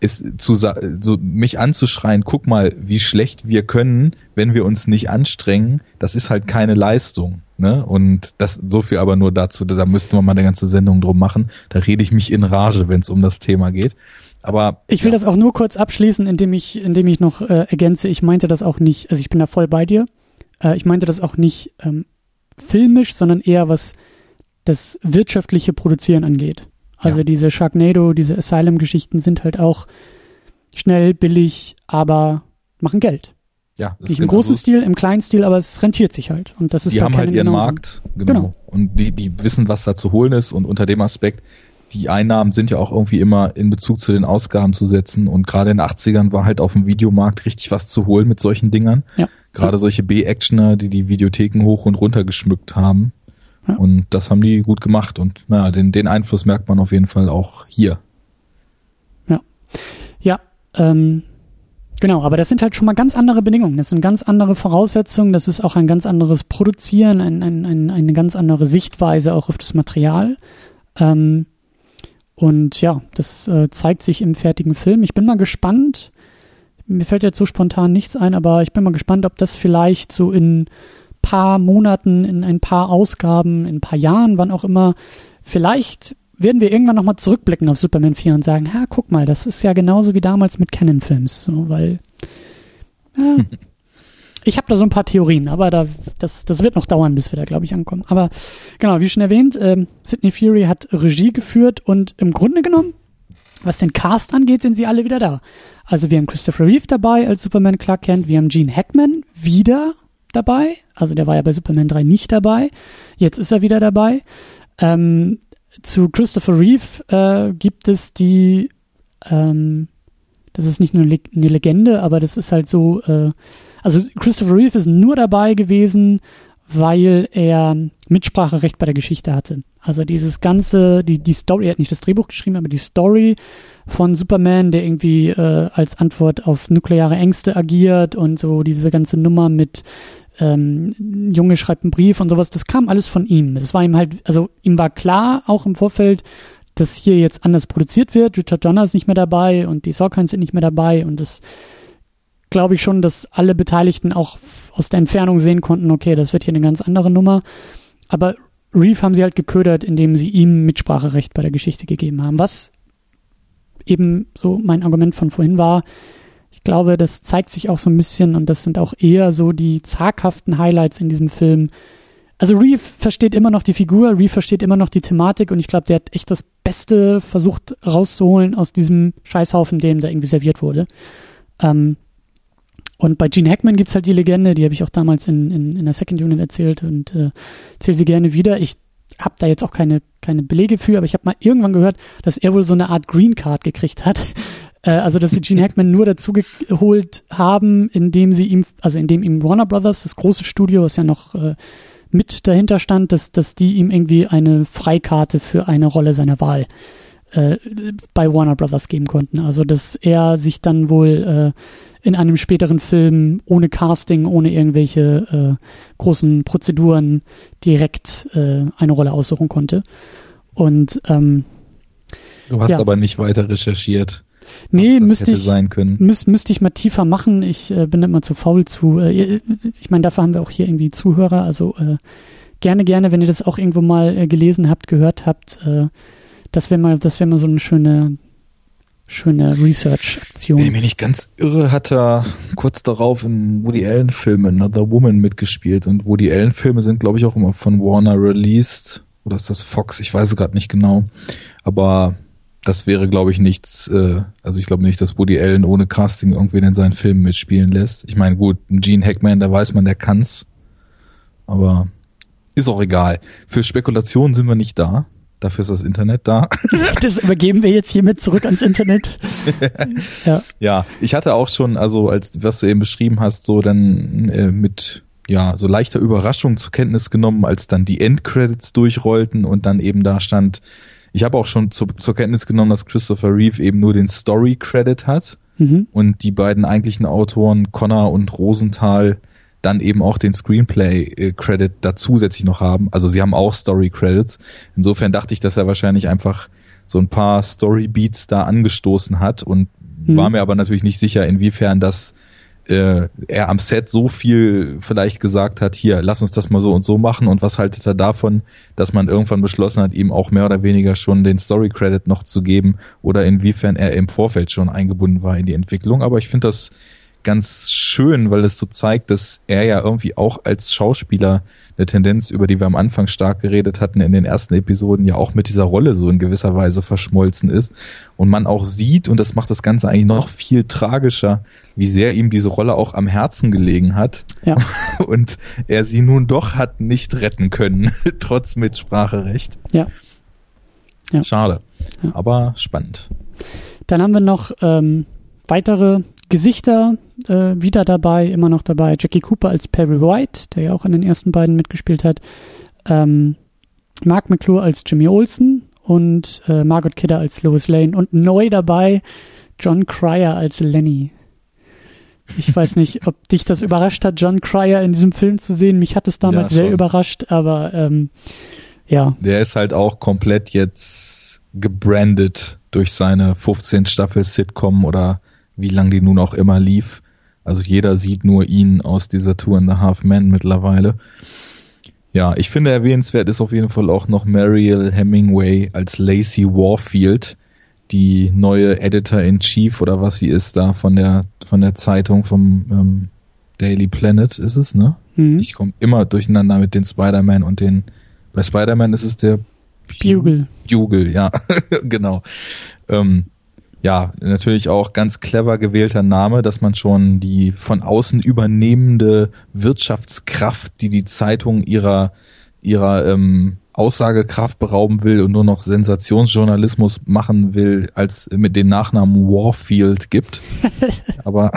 es zu so mich anzuschreien, guck mal, wie schlecht wir können, wenn wir uns nicht anstrengen, das ist halt keine Leistung. Ne? Und das so viel aber nur dazu, da müssten wir mal eine ganze Sendung drum machen. Da rede ich mich in Rage, wenn es um das Thema geht. Aber ich will ja. das auch nur kurz abschließen, indem ich, indem ich noch äh, ergänze. Ich meinte das auch nicht, also ich bin da voll bei dir. Äh, ich meinte das auch nicht ähm, filmisch, sondern eher was das wirtschaftliche Produzieren angeht. Also ja. diese Sharknado, diese Asylum-Geschichten sind halt auch schnell, billig, aber machen Geld. Ja, das Nicht im großen Stil, im kleinen Stil, aber es rentiert sich halt. Und das ist die haben halt ihren genauso. Markt, genau. genau. Und die, die wissen, was da zu holen ist. Und unter dem Aspekt die Einnahmen sind ja auch irgendwie immer in Bezug zu den Ausgaben zu setzen. Und gerade in den 80ern war halt auf dem Videomarkt richtig was zu holen mit solchen Dingern. Ja. Gerade solche B-Actioner, die die Videotheken hoch und runter geschmückt haben. Ja. Und das haben die gut gemacht. Und naja, den, den Einfluss merkt man auf jeden Fall auch hier. Ja. Ja, ähm, Genau, aber das sind halt schon mal ganz andere Bedingungen. Das sind ganz andere Voraussetzungen. Das ist auch ein ganz anderes Produzieren, ein, ein, ein, eine ganz andere Sichtweise auch auf das Material. Ähm, und ja, das äh, zeigt sich im fertigen Film. Ich bin mal gespannt. Mir fällt jetzt so spontan nichts ein, aber ich bin mal gespannt, ob das vielleicht so in paar Monaten, in ein paar Ausgaben, in ein paar Jahren, wann auch immer, vielleicht werden wir irgendwann nochmal zurückblicken auf Superman 4 und sagen, ha, guck mal, das ist ja genauso wie damals mit Canon-Films. So, weil, ja, <laughs> ich habe da so ein paar Theorien, aber da, das, das wird noch dauern, bis wir da, glaube ich, ankommen. Aber genau, wie schon erwähnt, ähm, Sidney Fury hat Regie geführt und im Grunde genommen, was den Cast angeht, sind sie alle wieder da. Also wir haben Christopher Reeve dabei als Superman Clark Kent, wir haben Gene Hackman wieder dabei, also der war ja bei Superman 3 nicht dabei, jetzt ist er wieder dabei. Ähm, zu Christopher Reeve äh, gibt es die, ähm, das ist nicht nur eine Legende, aber das ist halt so, äh, also Christopher Reeve ist nur dabei gewesen, weil er Mitspracherecht bei der Geschichte hatte. Also dieses ganze, die, die Story, er hat nicht das Drehbuch geschrieben, aber die Story von Superman, der irgendwie äh, als Antwort auf nukleare Ängste agiert und so diese ganze Nummer mit ähm, Junge schreibt einen Brief und sowas, das kam alles von ihm. Das war ihm halt, also ihm war klar, auch im Vorfeld, dass hier jetzt anders produziert wird. Richard Donner ist nicht mehr dabei und die Sorkins sind nicht mehr dabei und das glaube ich schon, dass alle Beteiligten auch aus der Entfernung sehen konnten, okay, das wird hier eine ganz andere Nummer. Aber Reeve haben sie halt geködert, indem sie ihm Mitspracherecht bei der Geschichte gegeben haben. Was eben so mein Argument von vorhin war, ich glaube, das zeigt sich auch so ein bisschen und das sind auch eher so die zaghaften Highlights in diesem Film. Also Reeve versteht immer noch die Figur, Reeve versteht immer noch die Thematik und ich glaube, der hat echt das Beste versucht rauszuholen aus diesem Scheißhaufen, dem da irgendwie serviert wurde. Ähm, und bei Gene Hackman gibt's halt die Legende, die habe ich auch damals in, in, in der Second Unit erzählt und äh, erzähle sie gerne wieder. Ich habe da jetzt auch keine, keine Belege für, aber ich habe mal irgendwann gehört, dass er wohl so eine Art Green Card gekriegt hat, äh, also, dass sie Gene Hackman nur dazu geholt haben, indem sie ihm, also indem ihm Warner Brothers, das große Studio, was ja noch äh, mit dahinter stand, dass, dass die ihm irgendwie eine Freikarte für eine Rolle seiner Wahl äh, bei Warner Brothers geben konnten. Also, dass er sich dann wohl äh, in einem späteren Film ohne Casting, ohne irgendwelche äh, großen Prozeduren direkt äh, eine Rolle aussuchen konnte. Und ähm, Du hast ja. aber nicht weiter recherchiert. Nee, müsste ich, müß, müsste ich mal tiefer machen. Ich äh, bin immer zu faul zu. Äh, ich meine, dafür haben wir auch hier irgendwie Zuhörer. Also äh, gerne, gerne, wenn ihr das auch irgendwo mal äh, gelesen habt, gehört habt, äh, das wäre mal, das wäre mal so eine schöne, schöne Research-Aktion. Wenn ich mich nicht ganz irre, hat er kurz darauf in Woody Allen-Filmen Another Woman mitgespielt. Und Woody Allen-Filme sind, glaube ich, auch immer von Warner released. Oder ist das Fox? Ich weiß es gerade nicht genau. Aber das wäre, glaube ich, nichts, äh, also ich glaube nicht, dass Woody Allen ohne Casting irgendwen in seinen Filmen mitspielen lässt. Ich meine, gut, Gene Hackman, da weiß man, der kann's. Aber ist auch egal. Für Spekulationen sind wir nicht da. Dafür ist das Internet da. <laughs> Das übergeben wir jetzt hiermit zurück ans Internet. <laughs> ja. ja, ich hatte auch schon, also als was du eben beschrieben hast, so dann äh, mit ja so leichter Überraschung zur Kenntnis genommen, als dann die Endcredits durchrollten und dann eben da stand ich habe auch schon zu, zur Kenntnis genommen, dass Christopher Reeve eben nur den Story Credit hat mhm. und die beiden eigentlichen Autoren Connor und Rosenthal dann eben auch den Screenplay Credit da zusätzlich noch haben. Also sie haben auch Story Credits. Insofern dachte ich, dass er wahrscheinlich einfach so ein paar Story Beats da angestoßen hat und mhm. war mir aber natürlich nicht sicher, inwiefern das äh, er am Set so viel vielleicht gesagt hat, hier, lass uns das mal so und so machen und was haltet er davon, dass man irgendwann beschlossen hat, ihm auch mehr oder weniger schon den Story Credit noch zu geben oder inwiefern er im Vorfeld schon eingebunden war in die Entwicklung. Aber ich finde das ganz schön, weil es so zeigt, dass er ja irgendwie auch als Schauspieler eine Tendenz, über die wir am Anfang stark geredet hatten, in den ersten Episoden ja auch mit dieser Rolle so in gewisser Weise verschmolzen ist. Und man auch sieht, und das macht das Ganze eigentlich noch viel tragischer, wie sehr ihm diese Rolle auch am Herzen gelegen hat. Ja. <laughs> Und er sie nun doch hat nicht retten können, <laughs> trotz Mitspracherecht. Ja. ja. Schade. Ja. Aber spannend. Dann haben wir noch ähm, weitere Gesichter äh, wieder dabei, immer noch dabei. Jackie Cooper als Perry White, der ja auch in den ersten beiden mitgespielt hat. Ähm, Mark McClure als Jimmy Olsen und äh, Margot Kidder als Lois Lane und neu dabei John Cryer als Lenny. Ich weiß nicht, ob dich das überrascht hat, John Cryer in diesem Film zu sehen. Mich hat es damals ja, sehr überrascht, aber ähm, ja. Der ist halt auch komplett jetzt gebrandet durch seine 15 Staffel Sitcom oder wie lang die nun auch immer lief. Also jeder sieht nur ihn aus dieser Tour in the Half Man mittlerweile. Ja, ich finde erwähnenswert ist auf jeden Fall auch noch Mariel Hemingway als Lacey Warfield, die neue Editor-in-Chief oder was sie ist da von der von der Zeitung vom ähm, Daily Planet ist es, ne? Mhm. Ich komme immer durcheinander mit den Spider-Man und den bei Spider-Man ist es der Bugle. Bugle, ja, <laughs> genau. Ähm, ja, natürlich auch ganz clever gewählter Name, dass man schon die von außen übernehmende Wirtschaftskraft, die die Zeitung ihrer ihrer ähm, Aussagekraft berauben will und nur noch Sensationsjournalismus machen will, als mit dem Nachnamen Warfield gibt. <laughs> Aber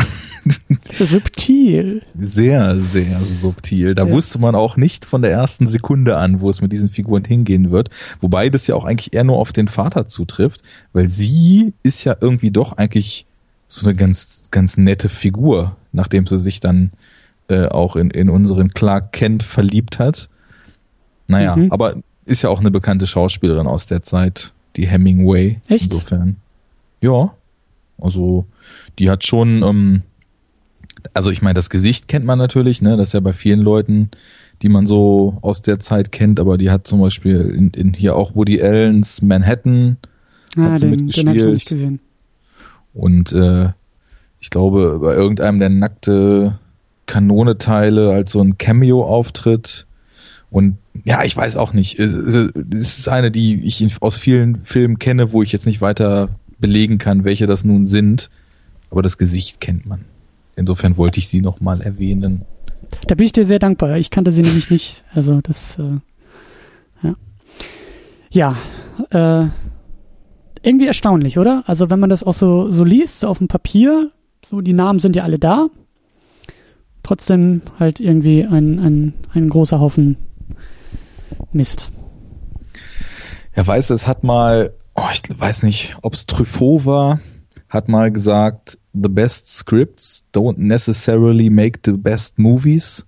subtil. Sehr, sehr subtil. Da ja. wusste man auch nicht von der ersten Sekunde an, wo es mit diesen Figuren hingehen wird. Wobei das ja auch eigentlich eher nur auf den Vater zutrifft, weil sie ist ja irgendwie doch eigentlich so eine ganz, ganz nette Figur, nachdem sie sich dann äh, auch in, in unseren Clark Kent verliebt hat. Naja, mhm. aber ist ja auch eine bekannte Schauspielerin aus der Zeit, die Hemingway. Echt? Insofern. Ja. Also, die hat schon, ähm, also ich meine, das Gesicht kennt man natürlich, ne? Das ist ja bei vielen Leuten, die man so aus der Zeit kennt, aber die hat zum Beispiel in, in hier auch Woody Allens Manhattan ah, hat den, mitgespielt. Den hab ich noch nicht gesehen. Und äh, ich glaube, bei irgendeinem der nackte Kanone-Teile als so ein Cameo-Auftritt. Und ja, ich weiß auch nicht. Es ist eine, die ich aus vielen Filmen kenne, wo ich jetzt nicht weiter belegen kann, welche das nun sind. Aber das Gesicht kennt man. Insofern wollte ich sie nochmal erwähnen. Da bin ich dir sehr dankbar. Ich kannte sie nämlich nicht. Also das, äh, ja. Ja, äh, irgendwie erstaunlich, oder? Also wenn man das auch so, so liest, so auf dem Papier, so die Namen sind ja alle da. Trotzdem halt irgendwie ein, ein, ein großer Haufen Mist. Ja, weißt du, es hat mal, oh, ich weiß nicht, ob es Truffaut war, hat mal gesagt, the best scripts don't necessarily make the best movies.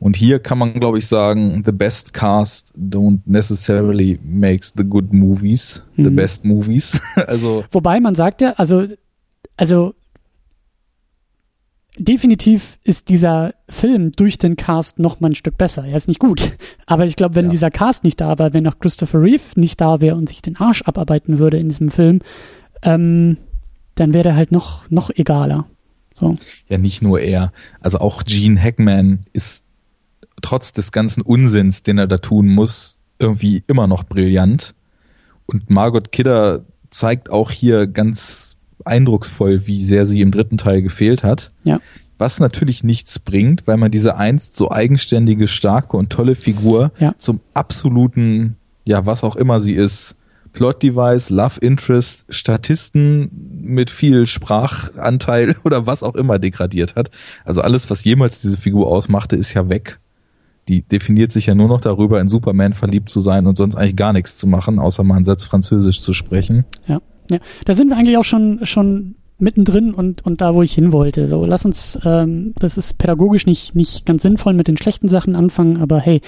Und hier kann man, glaube ich, sagen, the best cast don't necessarily makes the good movies, the mhm. best movies. <laughs> also. Wobei man sagt ja, also, also definitiv ist dieser Film durch den Cast noch mal ein Stück besser. Er ist nicht gut. <laughs> Aber ich glaube, wenn ja. dieser Cast nicht da wäre, wenn auch Christopher Reeve nicht da wäre und sich den Arsch abarbeiten würde in diesem Film, ähm, dann wäre er halt noch, noch egaler. So. Ja, nicht nur er. Also auch Gene Hackman ist trotz des ganzen Unsinns, den er da tun muss, irgendwie immer noch brillant. Und Margot Kidder zeigt auch hier ganz eindrucksvoll, wie sehr sie im dritten Teil gefehlt hat. Ja. Was natürlich nichts bringt, weil man diese einst so eigenständige, starke und tolle Figur ja. zum absoluten, ja, was auch immer sie ist, Plot-Device, Love Interest, Statisten mit viel Sprachanteil <laughs> oder was auch immer degradiert hat. Also alles, was jemals diese Figur ausmachte, ist ja weg. Die definiert sich ja nur noch darüber, in Superman verliebt zu sein und sonst eigentlich gar nichts zu machen, außer mal einen Satz Französisch zu sprechen. Ja. Ja, da sind wir eigentlich auch schon, schon mittendrin und, und da, wo ich hin wollte. So, lass uns, ähm, das ist pädagogisch nicht, nicht ganz sinnvoll mit den schlechten Sachen anfangen, aber hey,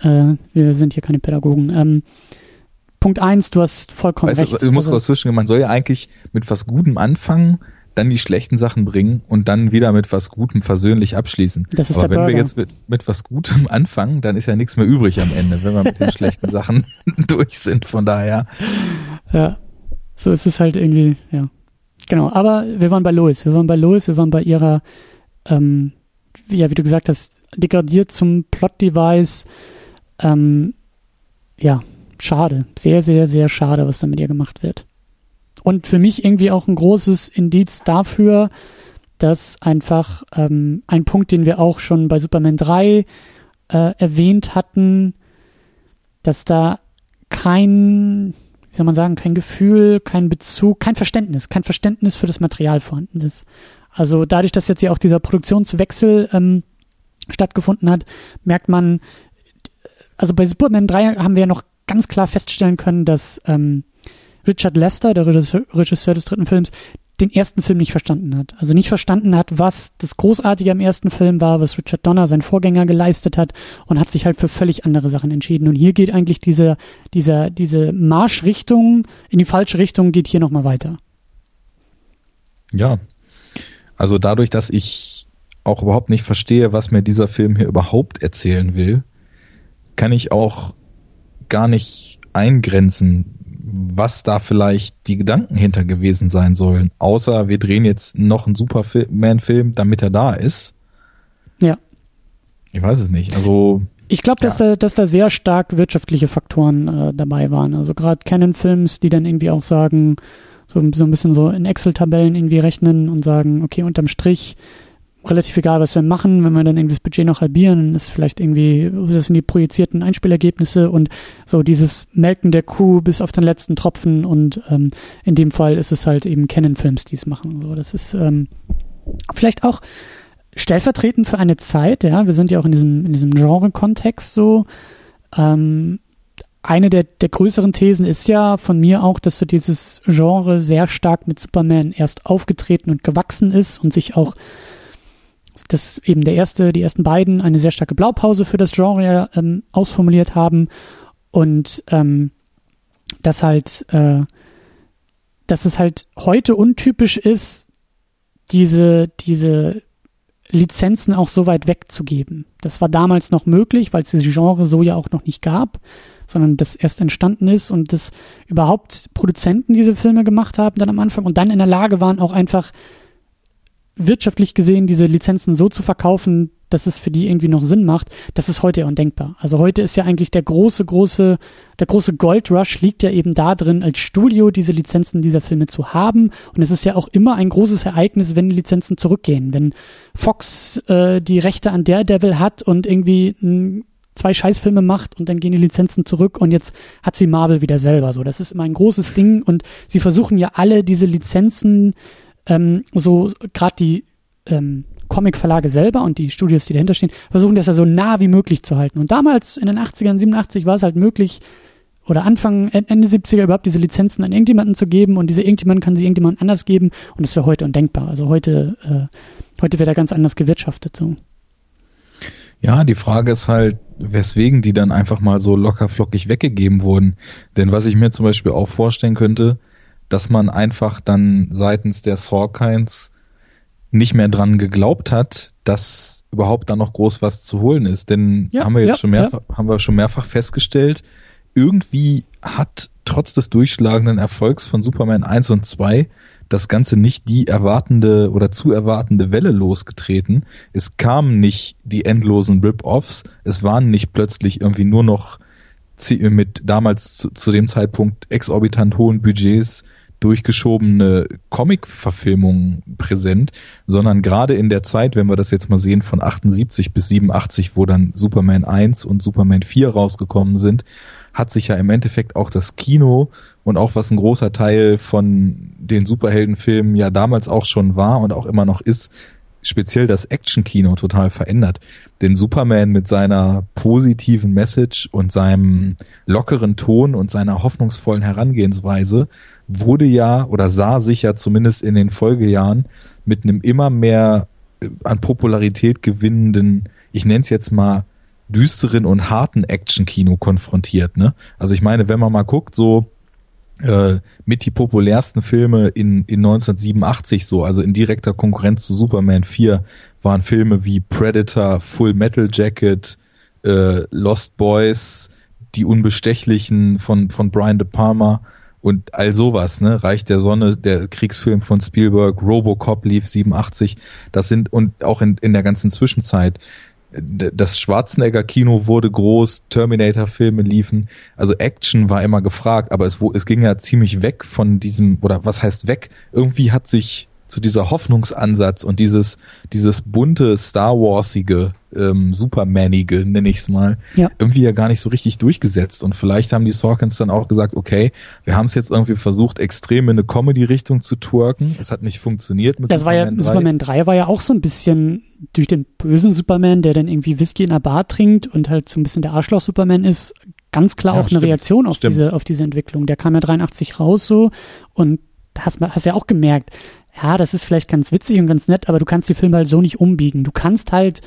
äh, wir sind hier keine Pädagogen. Ähm, Punkt eins, du hast vollkommen weißt recht. Du, du musst also, zwischen, man soll ja eigentlich mit was Gutem anfangen, dann die schlechten Sachen bringen und dann wieder mit was Gutem versöhnlich abschließen. Das ist Aber der wenn Burger. wir jetzt mit, mit was Gutem <laughs> anfangen, dann ist ja nichts mehr übrig am Ende, wenn wir mit den <laughs> schlechten Sachen <laughs> durch sind. Von daher. Ja. So ist es halt irgendwie, ja. Genau, aber wir waren bei Lois. Wir waren bei Lois, wir waren bei ihrer, ähm, ja, wie du gesagt hast, degradiert zum Plot-Device. Ähm, ja, schade. Sehr, sehr, sehr schade, was da mit ihr gemacht wird. Und für mich irgendwie auch ein großes Indiz dafür, dass einfach ähm, ein Punkt, den wir auch schon bei Superman 3 äh, erwähnt hatten, dass da kein wie soll man sagen, kein Gefühl, kein Bezug, kein Verständnis, kein Verständnis für das Material vorhanden ist. Also dadurch, dass jetzt ja auch dieser Produktionswechsel ähm, stattgefunden hat, merkt man, also bei Superman 3 haben wir ja noch ganz klar feststellen können, dass ähm, Richard Lester, der Regisseur des dritten Films, den ersten Film nicht verstanden hat. Also nicht verstanden hat, was das Großartige am ersten Film war, was Richard Donner, sein Vorgänger, geleistet hat und hat sich halt für völlig andere Sachen entschieden. Und hier geht eigentlich diese, dieser, diese Marschrichtung in die falsche Richtung geht hier nochmal weiter. Ja. Also dadurch, dass ich auch überhaupt nicht verstehe, was mir dieser Film hier überhaupt erzählen will, kann ich auch gar nicht eingrenzen, was da vielleicht die Gedanken hinter gewesen sein sollen. Außer wir drehen jetzt noch einen Superman-Film, damit er da ist. Ja. Ich weiß es nicht. Also. Ich glaube, dass, ja. da, dass da sehr stark wirtschaftliche Faktoren äh, dabei waren. Also gerade Canon-Films, die dann irgendwie auch sagen, so, so ein bisschen so in Excel-Tabellen irgendwie rechnen und sagen, okay, unterm Strich relativ egal, was wir machen. Wenn wir dann irgendwie das Budget noch halbieren, dann ist vielleicht irgendwie, das sind die projizierten Einspielergebnisse und so dieses Melken der Kuh bis auf den letzten Tropfen und ähm, in dem Fall ist es halt eben Canon-Films, die es machen. So, das ist ähm, vielleicht auch stellvertretend für eine Zeit, ja, wir sind ja auch in diesem, in diesem Genre-Kontext so. Ähm, eine der, der größeren Thesen ist ja von mir auch, dass so dieses Genre sehr stark mit Superman erst aufgetreten und gewachsen ist und sich auch dass eben der erste, die ersten beiden eine sehr starke Blaupause für das Genre ähm, ausformuliert haben und ähm, dass halt, äh, dass es halt heute untypisch ist, diese, diese Lizenzen auch so weit wegzugeben. Das war damals noch möglich, weil es dieses Genre so ja auch noch nicht gab, sondern das erst entstanden ist und dass überhaupt Produzenten diese Filme gemacht haben dann am Anfang und dann in der Lage waren, auch einfach wirtschaftlich gesehen diese Lizenzen so zu verkaufen, dass es für die irgendwie noch Sinn macht, das ist heute undenkbar. Also heute ist ja eigentlich der große, große, der große Goldrush liegt ja eben da drin, als Studio diese Lizenzen dieser Filme zu haben. Und es ist ja auch immer ein großes Ereignis, wenn die Lizenzen zurückgehen. Wenn Fox äh, die Rechte an Daredevil hat und irgendwie ein zwei Scheißfilme macht und dann gehen die Lizenzen zurück und jetzt hat sie Marvel wieder selber. So, das ist immer ein großes Ding und sie versuchen ja alle diese Lizenzen ähm, so gerade die ähm, Comic-Verlage selber und die Studios, die dahinter stehen, versuchen das ja so nah wie möglich zu halten. Und damals in den 80ern, 87 war es halt möglich, oder Anfang, Ende 70er überhaupt diese Lizenzen an irgendjemanden zu geben und diese irgendjemand kann sie irgendjemand anders geben und das wäre heute undenkbar. Also heute, äh, heute wird da ganz anders gewirtschaftet so. Ja, die Frage ist halt, weswegen die dann einfach mal so locker flockig weggegeben wurden. Denn was ich mir zum Beispiel auch vorstellen könnte, dass man einfach dann seitens der Sorkines nicht mehr dran geglaubt hat, dass überhaupt da noch groß was zu holen ist. Denn ja, haben wir jetzt ja, schon mehrfach, ja. haben wir schon mehrfach festgestellt, irgendwie hat trotz des durchschlagenden Erfolgs von Superman 1 und 2 das Ganze nicht die erwartende oder zu erwartende Welle losgetreten. Es kamen nicht die endlosen Rip-Offs. Es waren nicht plötzlich irgendwie nur noch mit damals zu, zu dem Zeitpunkt exorbitant hohen Budgets durchgeschobene Comic-Verfilmung präsent, sondern gerade in der Zeit, wenn wir das jetzt mal sehen, von 78 bis 87, wo dann Superman 1 und Superman 4 rausgekommen sind, hat sich ja im Endeffekt auch das Kino und auch was ein großer Teil von den Superheldenfilmen ja damals auch schon war und auch immer noch ist, speziell das Action-Kino total verändert. Denn Superman mit seiner positiven Message und seinem lockeren Ton und seiner hoffnungsvollen Herangehensweise wurde ja oder sah sich ja zumindest in den Folgejahren mit einem immer mehr äh, an Popularität gewinnenden, ich nenne es jetzt mal düsteren und harten Action-Kino konfrontiert. Ne? Also ich meine, wenn man mal guckt, so äh, mit die populärsten Filme in, in 1987 so, also in direkter Konkurrenz zu Superman 4, waren Filme wie Predator, Full Metal Jacket, äh, Lost Boys, Die Unbestechlichen von, von Brian De Palma und all sowas, ne? Reich der Sonne, der Kriegsfilm von Spielberg, Robocop lief 87, das sind und auch in, in der ganzen Zwischenzeit das Schwarzenegger-Kino wurde groß, Terminator-Filme liefen, also Action war immer gefragt, aber es, es ging ja ziemlich weg von diesem, oder was heißt weg? Irgendwie hat sich so dieser Hoffnungsansatz und dieses, dieses bunte Star Warsige, ähm, Supermanige, nenne ich es mal, ja. irgendwie ja gar nicht so richtig durchgesetzt. Und vielleicht haben die Sorkins dann auch gesagt, okay, wir haben es jetzt irgendwie versucht, extrem in eine Comedy-Richtung zu twerken. Es hat nicht funktioniert mit das Superman war ja, 3. Superman 3 war ja auch so ein bisschen durch den bösen Superman, der dann irgendwie Whisky in der Bar trinkt und halt so ein bisschen der Arschloch-Superman ist, ganz klar ja, auch stimmt, eine Reaktion auf diese, auf diese Entwicklung. Der kam ja 83 raus so und hast, hast ja auch gemerkt, ja, das ist vielleicht ganz witzig und ganz nett, aber du kannst die Filme halt so nicht umbiegen. Du kannst halt,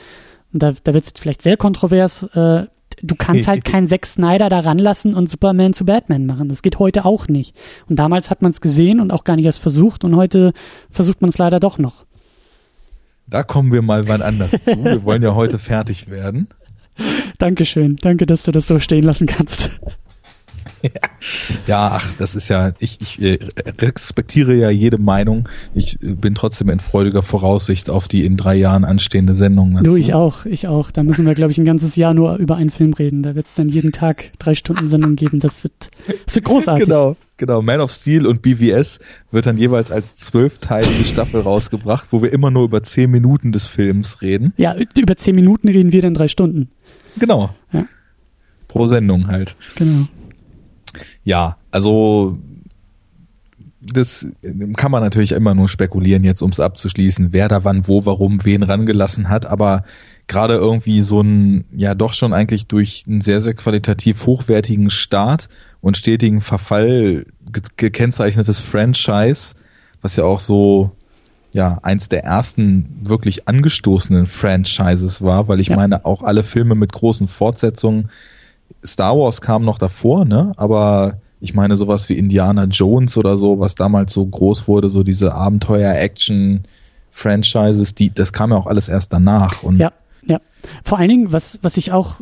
und da, da wird es vielleicht sehr kontrovers, äh, du kannst halt <laughs> keinen Zack Snyder da ranlassen und Superman zu Batman machen. Das geht heute auch nicht. Und damals hat man es gesehen und auch gar nicht erst versucht und heute versucht man es leider doch noch. Da kommen wir mal wann anders zu. Wir wollen ja heute fertig werden. <laughs> Dankeschön. Danke, dass du das so stehen lassen kannst. <laughs> Ja, ach, das ist ja, ich, ich äh, respektiere ja jede Meinung. Ich äh, bin trotzdem in freudiger Voraussicht auf die in drei Jahren anstehende Sendung. Dazu. Du, ich auch, ich auch. Da müssen wir, glaube ich, ein ganzes Jahr nur über einen Film reden. Da wird es dann jeden Tag drei Stunden Sendung geben. Das wird, das wird großartig. Genau, genau. Man of Steel und BVS wird dann jeweils als zwölfteilige Staffel rausgebracht, wo wir immer nur über zehn Minuten des Films reden. Ja, über zehn Minuten reden wir dann drei Stunden. Genau. Ja. Pro Sendung halt. Genau. Ja, also das kann man natürlich immer nur spekulieren, jetzt um es abzuschließen, wer da wann, wo, warum, wen rangelassen hat, aber gerade irgendwie so ein, ja doch schon eigentlich durch einen sehr, sehr qualitativ hochwertigen Start und stetigen Verfall gekennzeichnetes Franchise, was ja auch so, ja, eins der ersten wirklich angestoßenen Franchises war, weil ich ja. meine, auch alle Filme mit großen Fortsetzungen Star Wars kam noch davor, ne? Aber ich meine sowas wie Indiana Jones oder so, was damals so groß wurde, so diese Abenteuer-Action-Franchises, die, das kam ja auch alles erst danach. Und ja, ja. Vor allen Dingen, was, was ich auch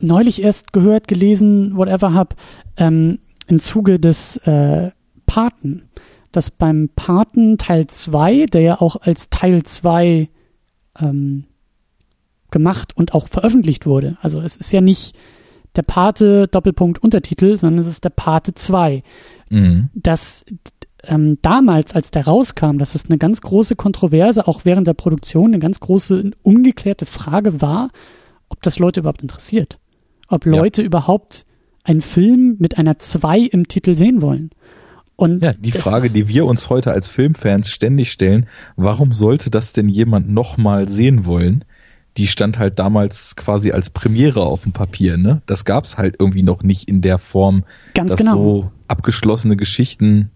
neulich erst gehört, gelesen, whatever hab, ähm, im Zuge des äh, Paten, dass beim Paten Teil 2, der ja auch als Teil 2 ähm, gemacht und auch veröffentlicht wurde. Also es ist ja nicht der Pate Doppelpunkt Untertitel, sondern es ist der Pate 2. Mhm. Das ähm, damals, als der rauskam, dass es eine ganz große Kontroverse, auch während der Produktion, eine ganz große ungeklärte Frage war, ob das Leute überhaupt interessiert. Ob Leute ja. überhaupt einen Film mit einer 2 im Titel sehen wollen. Und ja, die Frage, die wir uns heute als Filmfans ständig stellen, warum sollte das denn jemand nochmal sehen wollen? Die stand halt damals quasi als Premiere auf dem Papier, ne? Das gab's halt irgendwie noch nicht in der Form, Ganz dass genau. so abgeschlossene Geschichten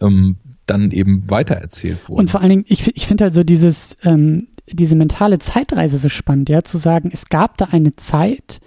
ähm, dann eben weitererzählt wurden. Und vor allen Dingen, ich, ich finde halt so dieses, ähm, diese mentale Zeitreise so spannend, ja, zu sagen, es gab da eine Zeit,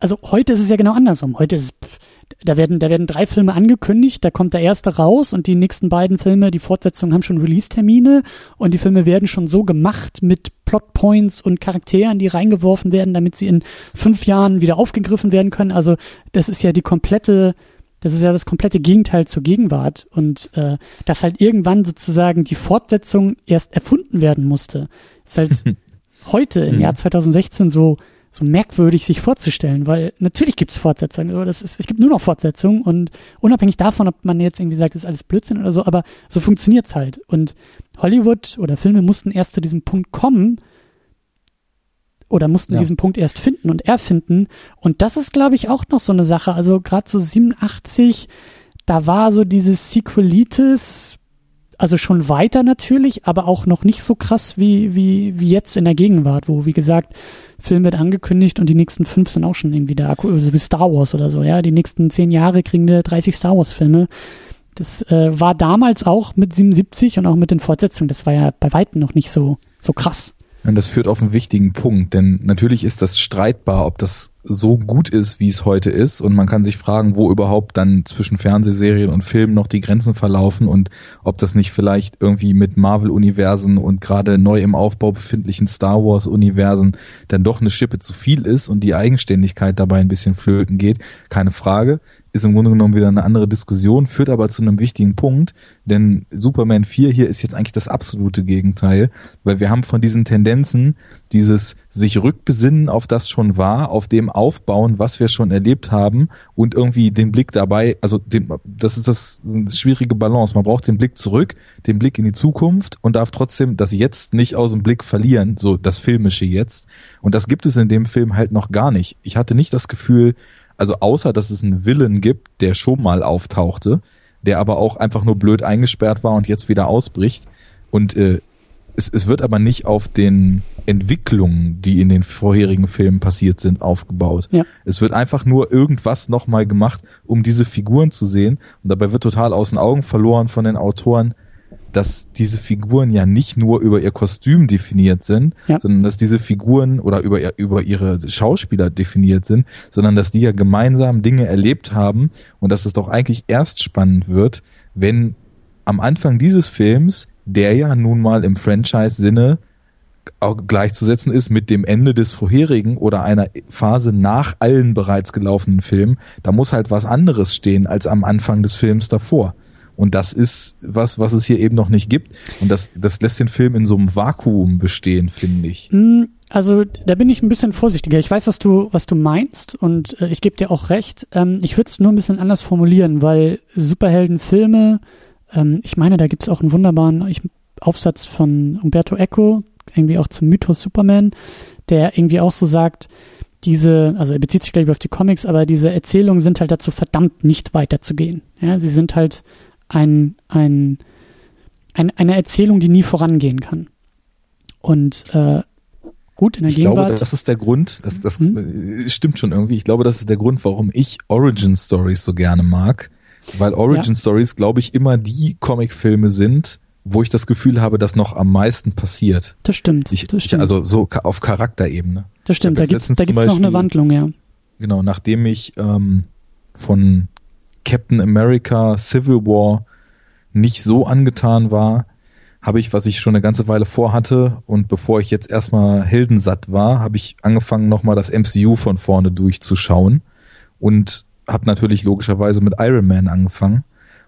also heute ist es ja genau andersrum. Heute ist es, da werden, da werden drei Filme angekündigt, da kommt der erste raus und die nächsten beiden Filme, die Fortsetzungen haben schon Release-Termine und die Filme werden schon so gemacht mit Plotpoints und Charakteren, die reingeworfen werden, damit sie in fünf Jahren wieder aufgegriffen werden können. Also das ist ja die komplette, das ist ja das komplette Gegenteil zur Gegenwart und äh, dass halt irgendwann sozusagen die Fortsetzung erst erfunden werden musste, ist halt <laughs> heute im Jahr 2016 so so merkwürdig sich vorzustellen, weil natürlich gibt es Fortsetzungen, aber das ist, es gibt nur noch Fortsetzungen und unabhängig davon, ob man jetzt irgendwie sagt, das ist alles Blödsinn oder so, aber so funktioniert's halt. Und Hollywood oder Filme mussten erst zu diesem Punkt kommen oder mussten ja. diesen Punkt erst finden und erfinden. Und das ist, glaube ich, auch noch so eine Sache. Also gerade so 87, da war so dieses Sequelitis, also schon weiter natürlich, aber auch noch nicht so krass wie, wie, wie jetzt in der Gegenwart, wo, wie gesagt, Film wird angekündigt und die nächsten fünf sind auch schon irgendwie da, so wie Star Wars oder so, ja. Die nächsten zehn Jahre kriegen wir 30 Star Wars Filme. Das äh, war damals auch mit 77 und auch mit den Fortsetzungen, das war ja bei Weitem noch nicht so, so krass. Und das führt auf einen wichtigen Punkt, denn natürlich ist das streitbar, ob das so gut ist, wie es heute ist. Und man kann sich fragen, wo überhaupt dann zwischen Fernsehserien und Filmen noch die Grenzen verlaufen und ob das nicht vielleicht irgendwie mit Marvel-Universen und gerade neu im Aufbau befindlichen Star Wars-Universen dann doch eine Schippe zu viel ist und die Eigenständigkeit dabei ein bisschen flöten geht. Keine Frage ist im Grunde genommen wieder eine andere Diskussion, führt aber zu einem wichtigen Punkt, denn Superman 4 hier ist jetzt eigentlich das absolute Gegenteil, weil wir haben von diesen Tendenzen dieses sich rückbesinnen auf das schon war, auf dem aufbauen, was wir schon erlebt haben und irgendwie den Blick dabei, also den, das ist das, das schwierige Balance. Man braucht den Blick zurück, den Blick in die Zukunft und darf trotzdem das Jetzt nicht aus dem Blick verlieren, so das filmische Jetzt. Und das gibt es in dem Film halt noch gar nicht. Ich hatte nicht das Gefühl, also außer, dass es einen Villain gibt, der schon mal auftauchte, der aber auch einfach nur blöd eingesperrt war und jetzt wieder ausbricht. Und äh, es, es wird aber nicht auf den Entwicklungen, die in den vorherigen Filmen passiert sind, aufgebaut. Ja. Es wird einfach nur irgendwas nochmal gemacht, um diese Figuren zu sehen. Und dabei wird total aus den Augen verloren von den Autoren, dass diese Figuren ja nicht nur über ihr Kostüm definiert sind, ja. sondern dass diese Figuren oder über, über ihre Schauspieler definiert sind, sondern dass die ja gemeinsam Dinge erlebt haben und dass es doch eigentlich erst spannend wird, wenn am Anfang dieses Films, der ja nun mal im Franchise-Sinne auch gleichzusetzen ist mit dem Ende des vorherigen oder einer Phase nach allen bereits gelaufenen Filmen, da muss halt was anderes stehen als am Anfang des Films davor. Und das ist was, was es hier eben noch nicht gibt. Und das, das lässt den Film in so einem Vakuum bestehen, finde ich. Mm, also da bin ich ein bisschen vorsichtiger. Ich weiß, was du, was du meinst und äh, ich gebe dir auch recht. Ähm, ich würde es nur ein bisschen anders formulieren, weil Superheldenfilme, ähm, ich meine, da gibt es auch einen wunderbaren ich, Aufsatz von Umberto Eco, irgendwie auch zum Mythos Superman, der irgendwie auch so sagt, diese, also er bezieht sich gleich auf die Comics, aber diese Erzählungen sind halt dazu verdammt, nicht weiterzugehen. Ja, sie sind halt ein, ein, ein, eine Erzählung, die nie vorangehen kann. Und äh, gut, in der ich Gegenwart. Ich glaube, das ist der Grund, das, das hm? stimmt schon irgendwie. Ich glaube, das ist der Grund, warum ich Origin Stories so gerne mag. Weil Origin ja. Stories, glaube ich, immer die Comicfilme sind, wo ich das Gefühl habe, dass noch am meisten passiert. Das stimmt. Ich, das stimmt. Ich, also so auf Charakterebene. Das stimmt, da gibt es noch eine Wandlung, ja. Genau, nachdem ich ähm, von Captain America Civil War nicht so angetan war, habe ich, was ich schon eine ganze Weile vorhatte und bevor ich jetzt erstmal heldensatt war, habe ich angefangen nochmal das MCU von vorne durchzuschauen und habe natürlich logischerweise mit Iron Man angefangen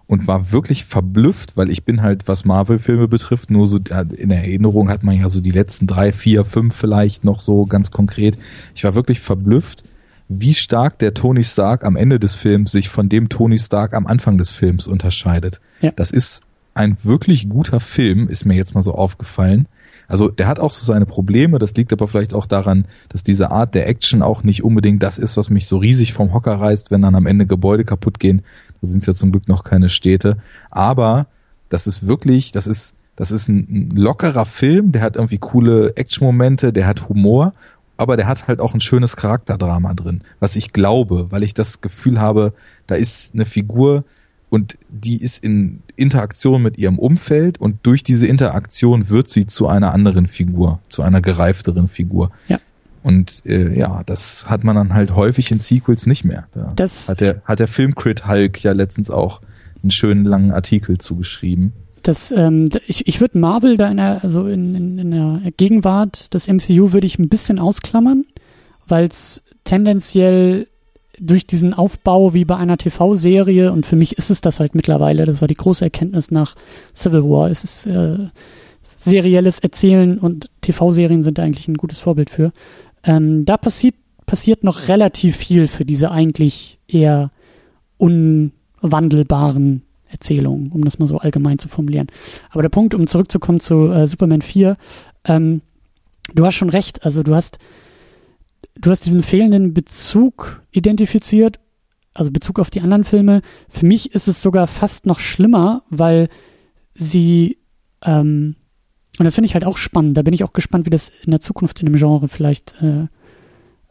und war wirklich verblüfft, weil ich bin halt, was Marvel-Filme betrifft, nur so in Erinnerung hat man ja so die letzten drei, vier, fünf vielleicht noch so ganz konkret. Ich war wirklich verblüfft, wie stark der Tony Stark am Ende des Films sich von dem Tony Stark am Anfang des Films unterscheidet. Ja. Das ist ein wirklich guter Film, ist mir jetzt mal so aufgefallen. Also der hat auch so seine Probleme, das liegt aber vielleicht auch daran, dass diese Art der Action auch nicht unbedingt das ist, was mich so riesig vom Hocker reißt, wenn dann am Ende Gebäude kaputt gehen. Da sind es ja zum Glück noch keine Städte. Aber das ist wirklich, das ist, das ist ein, lockerer Film, der hat irgendwie coole Action-Momente, der hat Humor aber der hat halt auch ein schönes Charakterdrama drin, was ich glaube, weil ich das Gefühl habe, da ist eine Figur und die ist in Interaktion mit ihrem Umfeld und durch diese Interaktion wird sie zu einer anderen Figur, zu einer gereifteren Figur. Ja. Und äh, ja, das hat man dann halt häufig in Sequels nicht mehr. Da das hat der, hat der Filmcrit Hulk ja letztens auch einen schönen langen Artikel zugeschrieben das, ähm, ich, ich würde Marvel da in der, also in, in, in der Gegenwart des MCU würde ich ein bisschen ausklammern, weil es tendenziell durch diesen Aufbau wie bei einer TV-Serie und für mich ist es das halt mittlerweile, das war die große Erkenntnis nach Civil War, es ist äh, serielles Erzählen und TV-Serien sind eigentlich ein gutes Vorbild für. Ähm, da passiert, passiert noch relativ viel für diese eigentlich eher unwandelbaren Erzählung, um das mal so allgemein zu formulieren. Aber der Punkt, um zurückzukommen zu äh, Superman 4, ähm, du hast schon recht, also du hast, du hast diesen fehlenden Bezug identifiziert, also Bezug auf die anderen Filme. Für mich ist es sogar fast noch schlimmer, weil sie, ähm, und das finde ich halt auch spannend, da bin ich auch gespannt, wie das in der Zukunft in dem Genre vielleicht äh,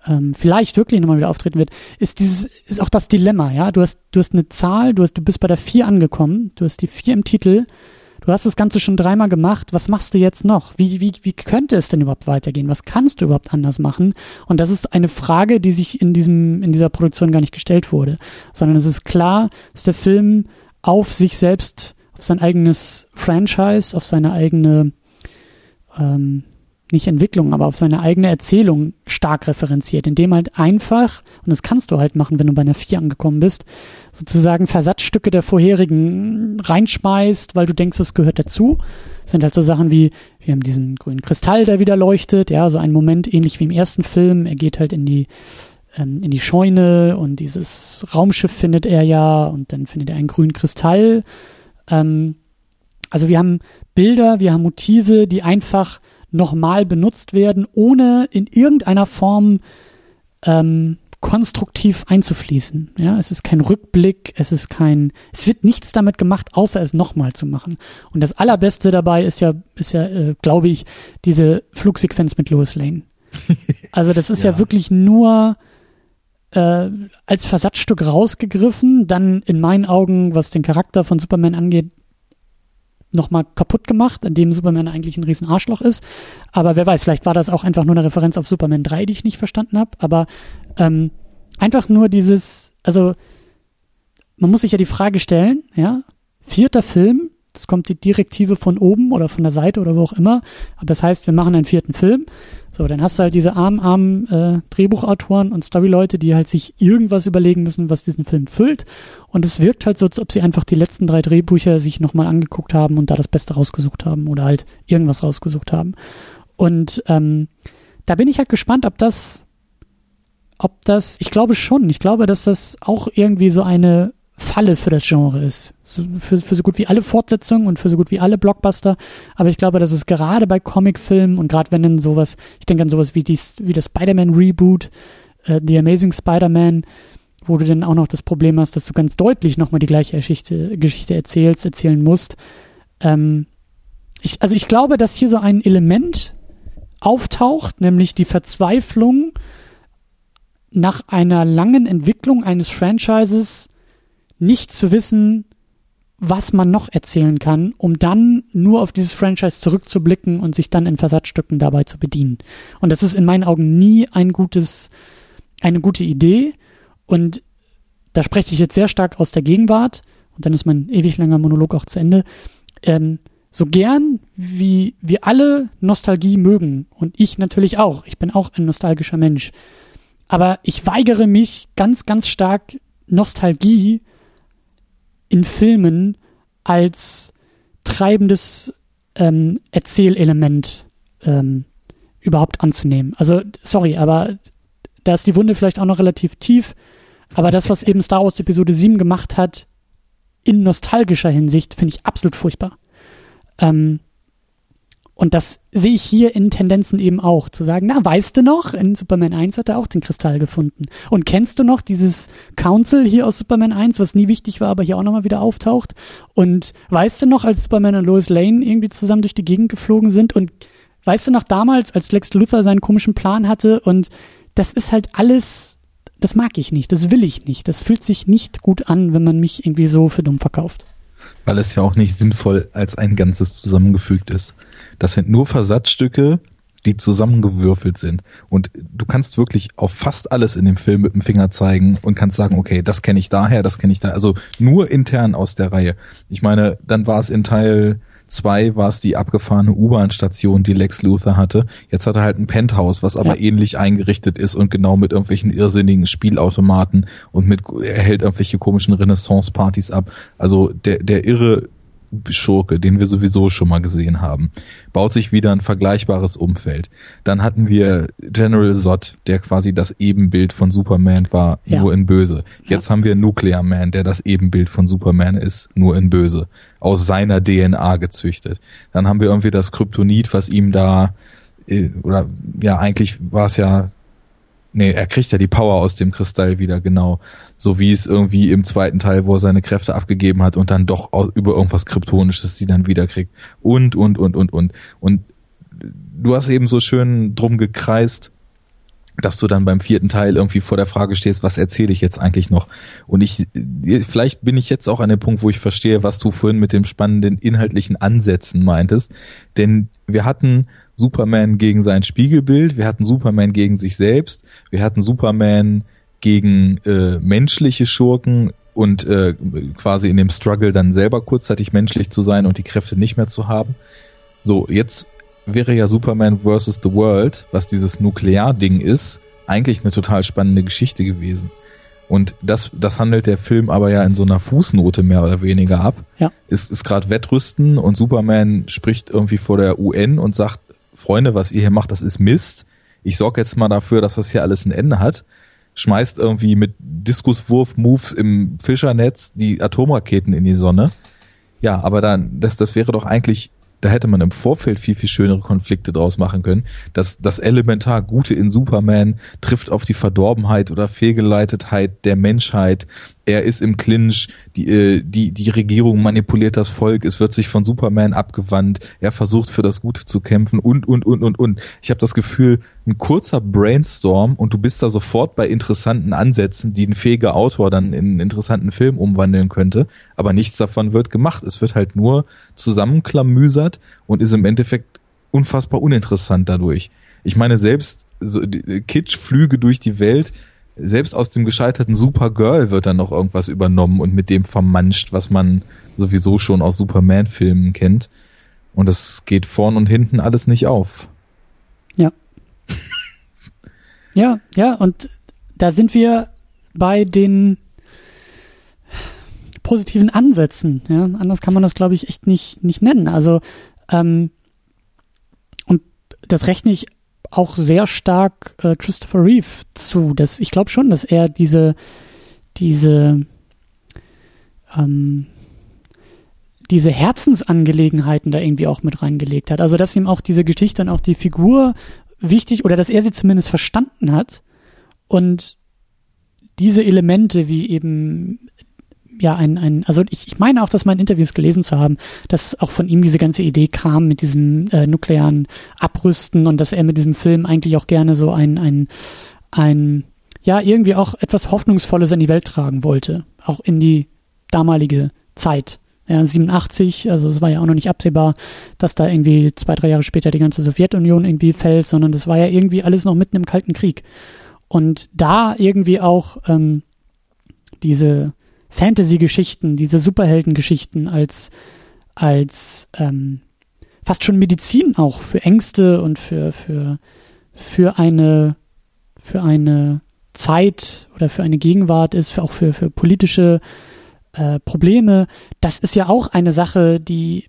ähm, vielleicht wirklich nochmal wieder auftreten wird, ist dieses, ist auch das Dilemma, ja. Du hast, du hast eine Zahl, du hast, du bist bei der vier angekommen, du hast die vier im Titel, du hast das Ganze schon dreimal gemacht, was machst du jetzt noch? Wie, wie, wie könnte es denn überhaupt weitergehen? Was kannst du überhaupt anders machen? Und das ist eine Frage, die sich in diesem, in dieser Produktion gar nicht gestellt wurde, sondern es ist klar, dass der Film auf sich selbst, auf sein eigenes Franchise, auf seine eigene, ähm, nicht Entwicklung, aber auf seine eigene Erzählung stark referenziert, indem halt einfach, und das kannst du halt machen, wenn du bei einer 4 angekommen bist, sozusagen Versatzstücke der vorherigen reinschmeißt, weil du denkst, das gehört dazu. Das sind halt so Sachen wie, wir haben diesen grünen Kristall, der wieder leuchtet, ja, so ein Moment ähnlich wie im ersten Film, er geht halt in die ähm, in die Scheune und dieses Raumschiff findet er ja und dann findet er einen grünen Kristall. Ähm, also wir haben Bilder, wir haben Motive, die einfach nochmal benutzt werden, ohne in irgendeiner Form ähm, konstruktiv einzufließen. Ja, es ist kein Rückblick, es ist kein, es wird nichts damit gemacht, außer es nochmal zu machen. Und das Allerbeste dabei ist ja, ist ja, äh, glaube ich, diese Flugsequenz mit Lois Lane. <laughs> Also das ist ja, ja wirklich nur äh, als Versatzstück rausgegriffen, dann in meinen Augen, was den Charakter von Superman angeht, nochmal kaputt gemacht, in dem Superman eigentlich ein riesen Arschloch ist. Aber wer weiß, vielleicht war das auch einfach nur eine Referenz auf Superman 3, die ich nicht verstanden habe. Aber ähm, einfach nur dieses, also man muss sich ja die Frage stellen, ja, vierter Film, das kommt die Direktive von oben oder von der Seite oder wo auch immer. Aber das heißt, wir machen einen vierten Film. So, dann hast du halt diese armen, armen äh, Drehbuchautoren und Storyleute, die halt sich irgendwas überlegen müssen, was diesen Film füllt. Und es wirkt halt so, als ob sie einfach die letzten drei Drehbücher sich nochmal angeguckt haben und da das Beste rausgesucht haben oder halt irgendwas rausgesucht haben. Und ähm, da bin ich halt gespannt, ob das, ob das, ich glaube schon, ich glaube, dass das auch irgendwie so eine Falle für das Genre ist für, für so gut wie alle Fortsetzungen und für so gut wie alle Blockbuster. Aber ich glaube, dass es gerade bei Comicfilmen und gerade wenn dann sowas, ich denke an sowas wie, dies, wie das Spider-Man-Reboot, äh, The Amazing Spider-Man, wo du dann auch noch das Problem hast, dass du ganz deutlich nochmal die gleiche Geschichte, Geschichte erzählst, erzählen musst. Ähm, ich, also ich glaube, dass hier so ein Element auftaucht, nämlich die Verzweiflung nach einer langen Entwicklung eines Franchises nicht zu wissen, was man noch erzählen kann, um dann nur auf dieses Franchise zurückzublicken und sich dann in Versatzstücken dabei zu bedienen. Und das ist in meinen Augen nie ein gutes, eine gute Idee. Und da spreche ich jetzt sehr stark aus der Gegenwart. Und dann ist mein ewig langer Monolog auch zu Ende. Ähm, so gern wie wir alle Nostalgie mögen und ich natürlich auch. Ich bin auch ein nostalgischer Mensch. Aber ich weigere mich ganz, ganz stark Nostalgie in Filmen als treibendes ähm, Erzählelement ähm, überhaupt anzunehmen. Also, sorry, aber da ist die Wunde vielleicht auch noch relativ tief. Aber das, was eben Star Wars Episode 7 gemacht hat, in nostalgischer Hinsicht, finde ich absolut furchtbar. Ähm, und das sehe ich hier in Tendenzen eben auch, zu sagen, na, weißt du noch, in Superman 1 hat er auch den Kristall gefunden. Und kennst du noch dieses Council hier aus Superman 1, was nie wichtig war, aber hier auch nochmal wieder auftaucht? Und weißt du noch, als Superman und Lois Lane irgendwie zusammen durch die Gegend geflogen sind? Und weißt du noch damals, als Lex Luthor seinen komischen Plan hatte? Und das ist halt alles, das mag ich nicht, das will ich nicht. Das fühlt sich nicht gut an, wenn man mich irgendwie so für dumm verkauft. Weil es ja auch nicht sinnvoll als ein Ganzes zusammengefügt ist. Das sind nur Versatzstücke, die zusammengewürfelt sind. Und du kannst wirklich auf fast alles in dem Film mit dem Finger zeigen und kannst sagen, okay, das kenne ich daher, das kenne ich da. Also nur intern aus der Reihe. Ich meine, dann war es in Teil zwei war es die abgefahrene U-Bahn-Station, die Lex Luthor hatte. Jetzt hat er halt ein Penthouse, was aber ja. ähnlich eingerichtet ist und genau mit irgendwelchen irrsinnigen Spielautomaten und mit, er hält irgendwelche komischen Renaissance-Partys ab. Also der, der irre Schurke, den wir sowieso schon mal gesehen haben, baut sich wieder ein vergleichbares Umfeld. Dann hatten wir General Zod, der quasi das Ebenbild von Superman war, ja. nur in Böse. Jetzt ja. haben wir Nuclear Man, der das Ebenbild von Superman ist, nur in Böse. Aus seiner DNA gezüchtet. Dann haben wir irgendwie das Kryptonit, was ihm da, äh, oder ja, eigentlich war es ja Nee, er kriegt ja die Power aus dem Kristall wieder, genau. So wie es irgendwie im zweiten Teil, wo er seine Kräfte abgegeben hat und dann doch über irgendwas Kryptonisches sie dann wieder kriegt. Und, und, und, und, und. Und du hast eben so schön drum gekreist, dass du dann beim vierten Teil irgendwie vor der Frage stehst, was erzähle ich jetzt eigentlich noch? Und ich, vielleicht bin ich jetzt auch an dem Punkt, wo ich verstehe, was du vorhin mit dem spannenden inhaltlichen Ansätzen meintest. Denn wir hatten Superman gegen sein Spiegelbild, wir hatten Superman gegen sich selbst, wir hatten Superman gegen äh, menschliche Schurken und äh, quasi in dem Struggle dann selber kurzzeitig menschlich zu sein und die Kräfte nicht mehr zu haben. So, jetzt wäre ja Superman vs. The World, was dieses Nuklear-Ding ist, eigentlich eine total spannende Geschichte gewesen. Und das, das handelt der Film aber ja in so einer Fußnote mehr oder weniger ab. Ja. Ist, ist gerade Wettrüsten und Superman spricht irgendwie vor der UN und sagt, Freunde, was ihr hier macht, das ist Mist. Ich sorge jetzt mal dafür, dass das hier alles ein Ende hat. Schmeißt irgendwie mit Diskuswurf-Moves im Fischernetz die Atomraketen in die Sonne. Ja, aber dann, das, das wäre doch eigentlich, da hätte man im Vorfeld viel, viel schönere Konflikte draus machen können. Das, das elementar Gute in Superman trifft auf die Verdorbenheit oder Fehlgeleitetheit der Menschheit er ist im Clinch, die, äh, die, die Regierung manipuliert das Volk, es wird sich von Superman abgewandt, er versucht für das Gute zu kämpfen und, und, und, und, und. Ich habe das Gefühl, ein kurzer Brainstorm und du bist da sofort bei interessanten Ansätzen, die ein fähiger Autor dann in einen interessanten Film umwandeln könnte, aber nichts davon wird gemacht. Es wird halt nur zusammenklamüsert und ist im Endeffekt unfassbar uninteressant dadurch. Ich meine, selbst so, Kitschflüge durch die Welt, selbst aus dem gescheiterten Supergirl wird dann noch irgendwas übernommen und mit dem vermanscht, was man sowieso schon aus Superman-Filmen kennt. Und das geht vorn und hinten alles nicht auf. Ja. <laughs> ja, ja, und da sind wir bei den positiven Ansätzen. Ja, anders kann man das, glaube ich, echt nicht, nicht nennen. Also, ähm, und das rechne ich auch sehr stark äh, Christopher Reeve zu. Das, ich glaube schon, dass er diese, diese, ähm, diese Herzensangelegenheiten da irgendwie auch mit reingelegt hat. Also, dass ihm auch diese Geschichte und auch die Figur wichtig oder dass er sie zumindest verstanden hat und diese Elemente wie eben ja ein, ein also ich, ich meine auch, dass mein Interviews gelesen zu haben, dass auch von ihm diese ganze Idee kam mit diesem äh, nuklearen Abrüsten und dass er mit diesem Film eigentlich auch gerne so ein, ein, ein ja, irgendwie auch etwas Hoffnungsvolles in die Welt tragen wollte, auch in die damalige Zeit. Ja, 87, also es war ja auch noch nicht absehbar, dass da irgendwie zwei, drei Jahre später die ganze Sowjetunion irgendwie fällt, sondern das war ja irgendwie alles noch mitten im Kalten Krieg. Und da irgendwie auch ähm, diese Fantasy-Geschichten, diese Superhelden-Geschichten als, als ähm, fast schon Medizin auch für Ängste und für, für, für eine, für eine Zeit oder für eine Gegenwart ist, für, auch für, für politische äh, Probleme. Das ist ja auch eine Sache, die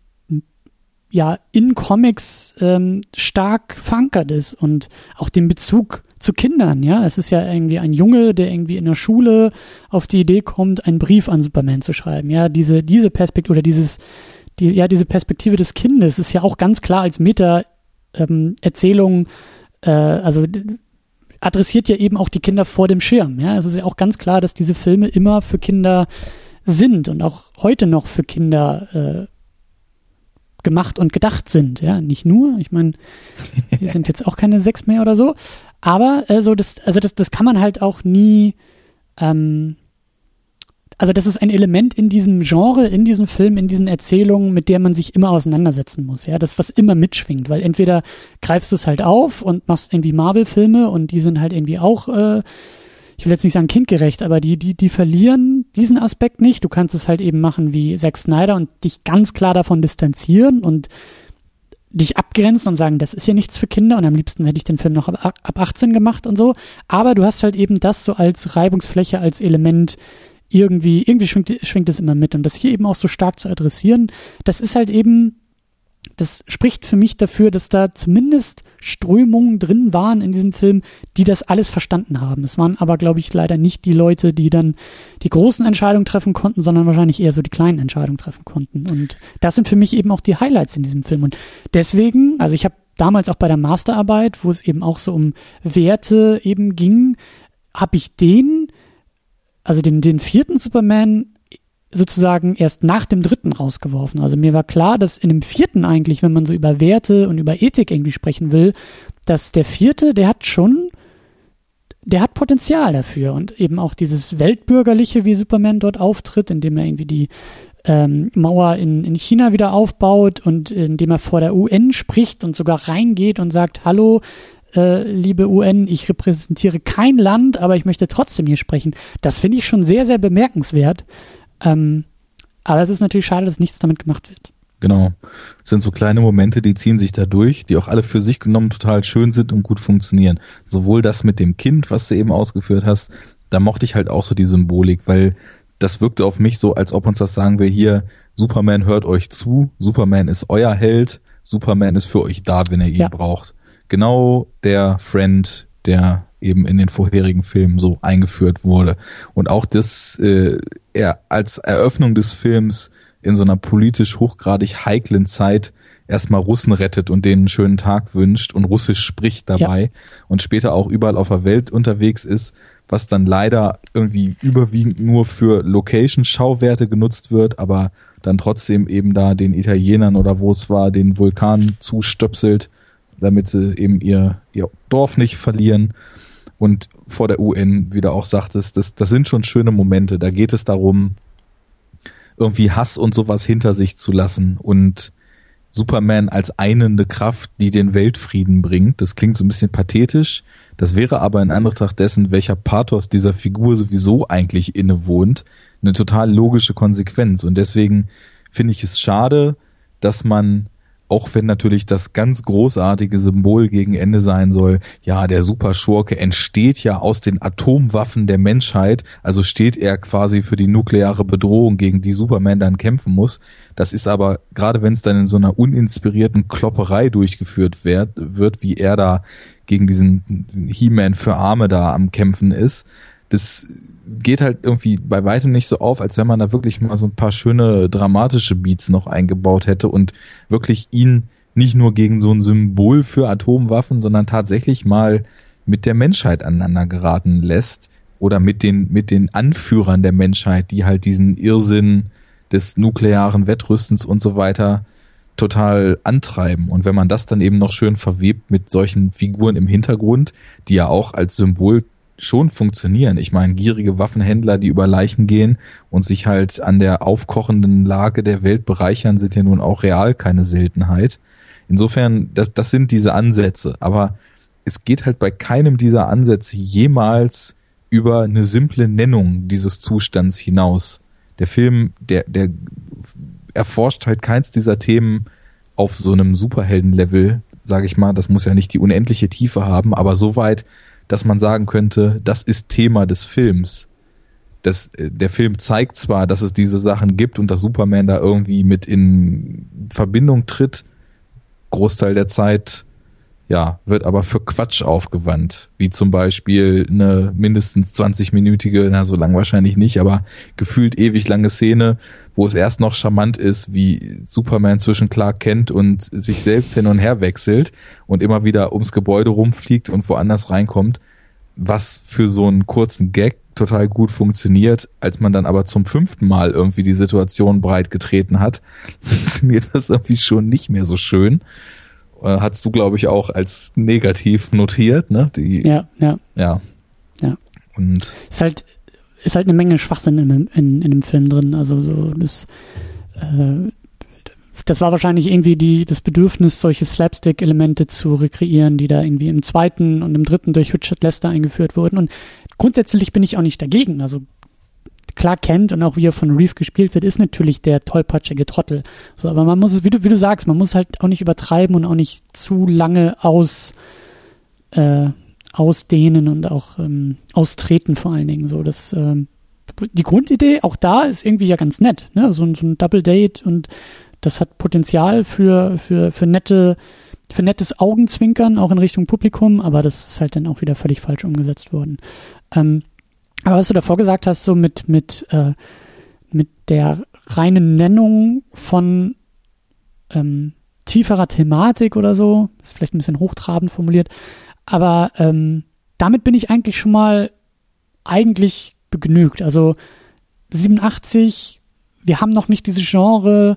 ja in Comics ähm, stark verankert ist und auch den Bezug zu Kindern, ja. Es ist ja irgendwie ein Junge, der irgendwie in der Schule auf die Idee kommt, einen Brief an Superman zu schreiben. Ja, diese, diese Perspektive oder dieses, die, ja, diese Perspektive des Kindes ist ja auch ganz klar als Meta-Erzählung, ähm, äh, also adressiert ja eben auch die Kinder vor dem Schirm. Ja, es ist ja auch ganz klar, dass diese Filme immer für Kinder sind und auch heute noch für Kinder äh, gemacht und gedacht sind. Ja, nicht nur. Ich meine, <laughs> wir sind jetzt auch keine sechs mehr oder so. Aber äh, so das, also das, das kann man halt auch nie. Ähm, also das ist ein Element in diesem Genre, in diesem Film, in diesen Erzählungen, mit der man sich immer auseinandersetzen muss. Ja, das was immer mitschwingt, weil entweder greifst du es halt auf und machst irgendwie Marvel-Filme und die sind halt irgendwie auch äh, ich will jetzt nicht sagen kindgerecht, aber die, die, die verlieren diesen Aspekt nicht. Du kannst es halt eben machen wie Zack Snyder und dich ganz klar davon distanzieren und dich abgrenzen und sagen, das ist hier nichts für Kinder und am liebsten hätte ich den Film noch ab, ab 18 gemacht und so. Aber du hast halt eben das so als Reibungsfläche, als Element irgendwie, irgendwie schwingt, schwingt es immer mit und das hier eben auch so stark zu adressieren, das ist halt eben das spricht für mich dafür, dass da zumindest Strömungen drin waren in diesem Film, die das alles verstanden haben. Es waren aber, glaube ich, leider nicht die Leute, die dann die großen Entscheidungen treffen konnten, sondern wahrscheinlich eher so die kleinen Entscheidungen treffen konnten. Und das sind für mich eben auch die Highlights in diesem Film. Und deswegen, also ich habe damals auch bei der Masterarbeit, wo es eben auch so um Werte eben ging, habe ich den, also den, den vierten Superman sozusagen erst nach dem dritten rausgeworfen. Also mir war klar, dass in dem vierten eigentlich, wenn man so über Werte und über Ethik irgendwie sprechen will, dass der vierte, der hat schon, der hat Potenzial dafür und eben auch dieses Weltbürgerliche, wie Superman dort auftritt, indem er irgendwie die ähm, Mauer in, in China wieder aufbaut und indem er vor der UN spricht und sogar reingeht und sagt, hallo, äh, liebe UN, ich repräsentiere kein Land, aber ich möchte trotzdem hier sprechen. Das finde ich schon sehr, sehr bemerkenswert. Ähm, aber es ist natürlich schade, dass nichts damit gemacht wird. Genau. Es sind so kleine Momente, die ziehen sich da durch, die auch alle für sich genommen total schön sind und gut funktionieren. Sowohl das mit dem Kind, was du eben ausgeführt hast, da mochte ich halt auch so die Symbolik, weil das wirkte auf mich so, als ob uns das sagen will, hier, Superman hört euch zu, Superman ist euer Held, Superman ist für euch da, wenn ihr ihn ja. braucht. Genau der Friend, der eben in den vorherigen Filmen so eingeführt wurde. Und auch das äh, er als Eröffnung des Films in so einer politisch hochgradig heiklen Zeit erstmal Russen rettet und denen einen schönen Tag wünscht und Russisch spricht dabei ja. und später auch überall auf der Welt unterwegs ist, was dann leider irgendwie überwiegend nur für Location-Schauwerte genutzt wird, aber dann trotzdem eben da den Italienern oder wo es war, den Vulkan zustöpselt, damit sie eben ihr, ihr Dorf nicht verlieren. Und vor der UN, wie du auch sagtest, das, das sind schon schöne Momente. Da geht es darum, irgendwie Hass und sowas hinter sich zu lassen und Superman als einende Kraft, die den Weltfrieden bringt. Das klingt so ein bisschen pathetisch. Das wäre aber in Anbetracht dessen, welcher Pathos dieser Figur sowieso eigentlich innewohnt, eine total logische Konsequenz. Und deswegen finde ich es schade, dass man auch wenn natürlich das ganz großartige Symbol gegen Ende sein soll, ja, der Superschurke entsteht ja aus den Atomwaffen der Menschheit, also steht er quasi für die nukleare Bedrohung, gegen die Superman dann kämpfen muss. Das ist aber, gerade wenn es dann in so einer uninspirierten Klopperei durchgeführt wird, wird wie er da gegen diesen He-Man für Arme da am Kämpfen ist, das geht halt irgendwie bei weitem nicht so auf, als wenn man da wirklich mal so ein paar schöne dramatische Beats noch eingebaut hätte und wirklich ihn nicht nur gegen so ein Symbol für Atomwaffen, sondern tatsächlich mal mit der Menschheit aneinander geraten lässt oder mit den, mit den Anführern der Menschheit, die halt diesen Irrsinn des nuklearen Wettrüstens und so weiter total antreiben. Und wenn man das dann eben noch schön verwebt mit solchen Figuren im Hintergrund, die ja auch als Symbol schon funktionieren. Ich meine, gierige Waffenhändler, die über Leichen gehen und sich halt an der aufkochenden Lage der Welt bereichern, sind ja nun auch real keine Seltenheit. Insofern, das, das sind diese Ansätze. Aber es geht halt bei keinem dieser Ansätze jemals über eine simple Nennung dieses Zustands hinaus. Der Film, der, der erforscht halt keins dieser Themen auf so einem Superhelden-Level, sage ich mal. Das muss ja nicht die unendliche Tiefe haben, aber soweit, dass man sagen könnte, das ist Thema des Films. Das, äh, der Film zeigt zwar, dass es diese Sachen gibt und dass Superman da irgendwie mit in Verbindung tritt, Großteil der Zeit, ja, wird aber für Quatsch aufgewandt. Wie zum Beispiel eine mindestens 20-minütige, na, so lang wahrscheinlich nicht, aber gefühlt ewig lange Szene, wo es erst noch charmant ist, wie Superman zwischen Clark Kent und sich selbst hin und her wechselt und immer wieder ums Gebäude rumfliegt und woanders reinkommt, was für so einen kurzen Gag total gut funktioniert, als man dann aber zum fünften Mal irgendwie die Situation breit getreten hat, <laughs> funktioniert das irgendwie schon nicht mehr so schön. Äh, hast du, glaube ich, auch als negativ notiert, ne? Die, ja, ja. Ja. Ja. Und. Ist halt, ist halt eine Menge Schwachsinn in, in, in dem Film drin. Also so das, äh, das war wahrscheinlich irgendwie die, das Bedürfnis, solche Slapstick-Elemente zu rekreieren, die da irgendwie im zweiten und im dritten durch Richard Lester eingeführt wurden. Und grundsätzlich bin ich auch nicht dagegen. Also klar kennt und auch wie er von Reeve gespielt wird, ist natürlich der tollpatschige Trottel. So, aber man muss es, wie du, wie du sagst, man muss halt auch nicht übertreiben und auch nicht zu lange aus, äh, ausdehnen und auch ähm, austreten vor allen Dingen. So, das, ähm, die Grundidee auch da ist irgendwie ja ganz nett, ne? So, so ein Double Date und das hat Potenzial für, für, für nette, für nettes Augenzwinkern auch in Richtung Publikum, aber das ist halt dann auch wieder völlig falsch umgesetzt worden. Ähm, aber was du davor gesagt hast, so mit, mit, äh, mit der reinen Nennung von ähm, tieferer Thematik oder so, ist vielleicht ein bisschen hochtrabend formuliert, aber ähm, damit bin ich eigentlich schon mal eigentlich begnügt. Also 87, wir haben noch nicht diese Genre,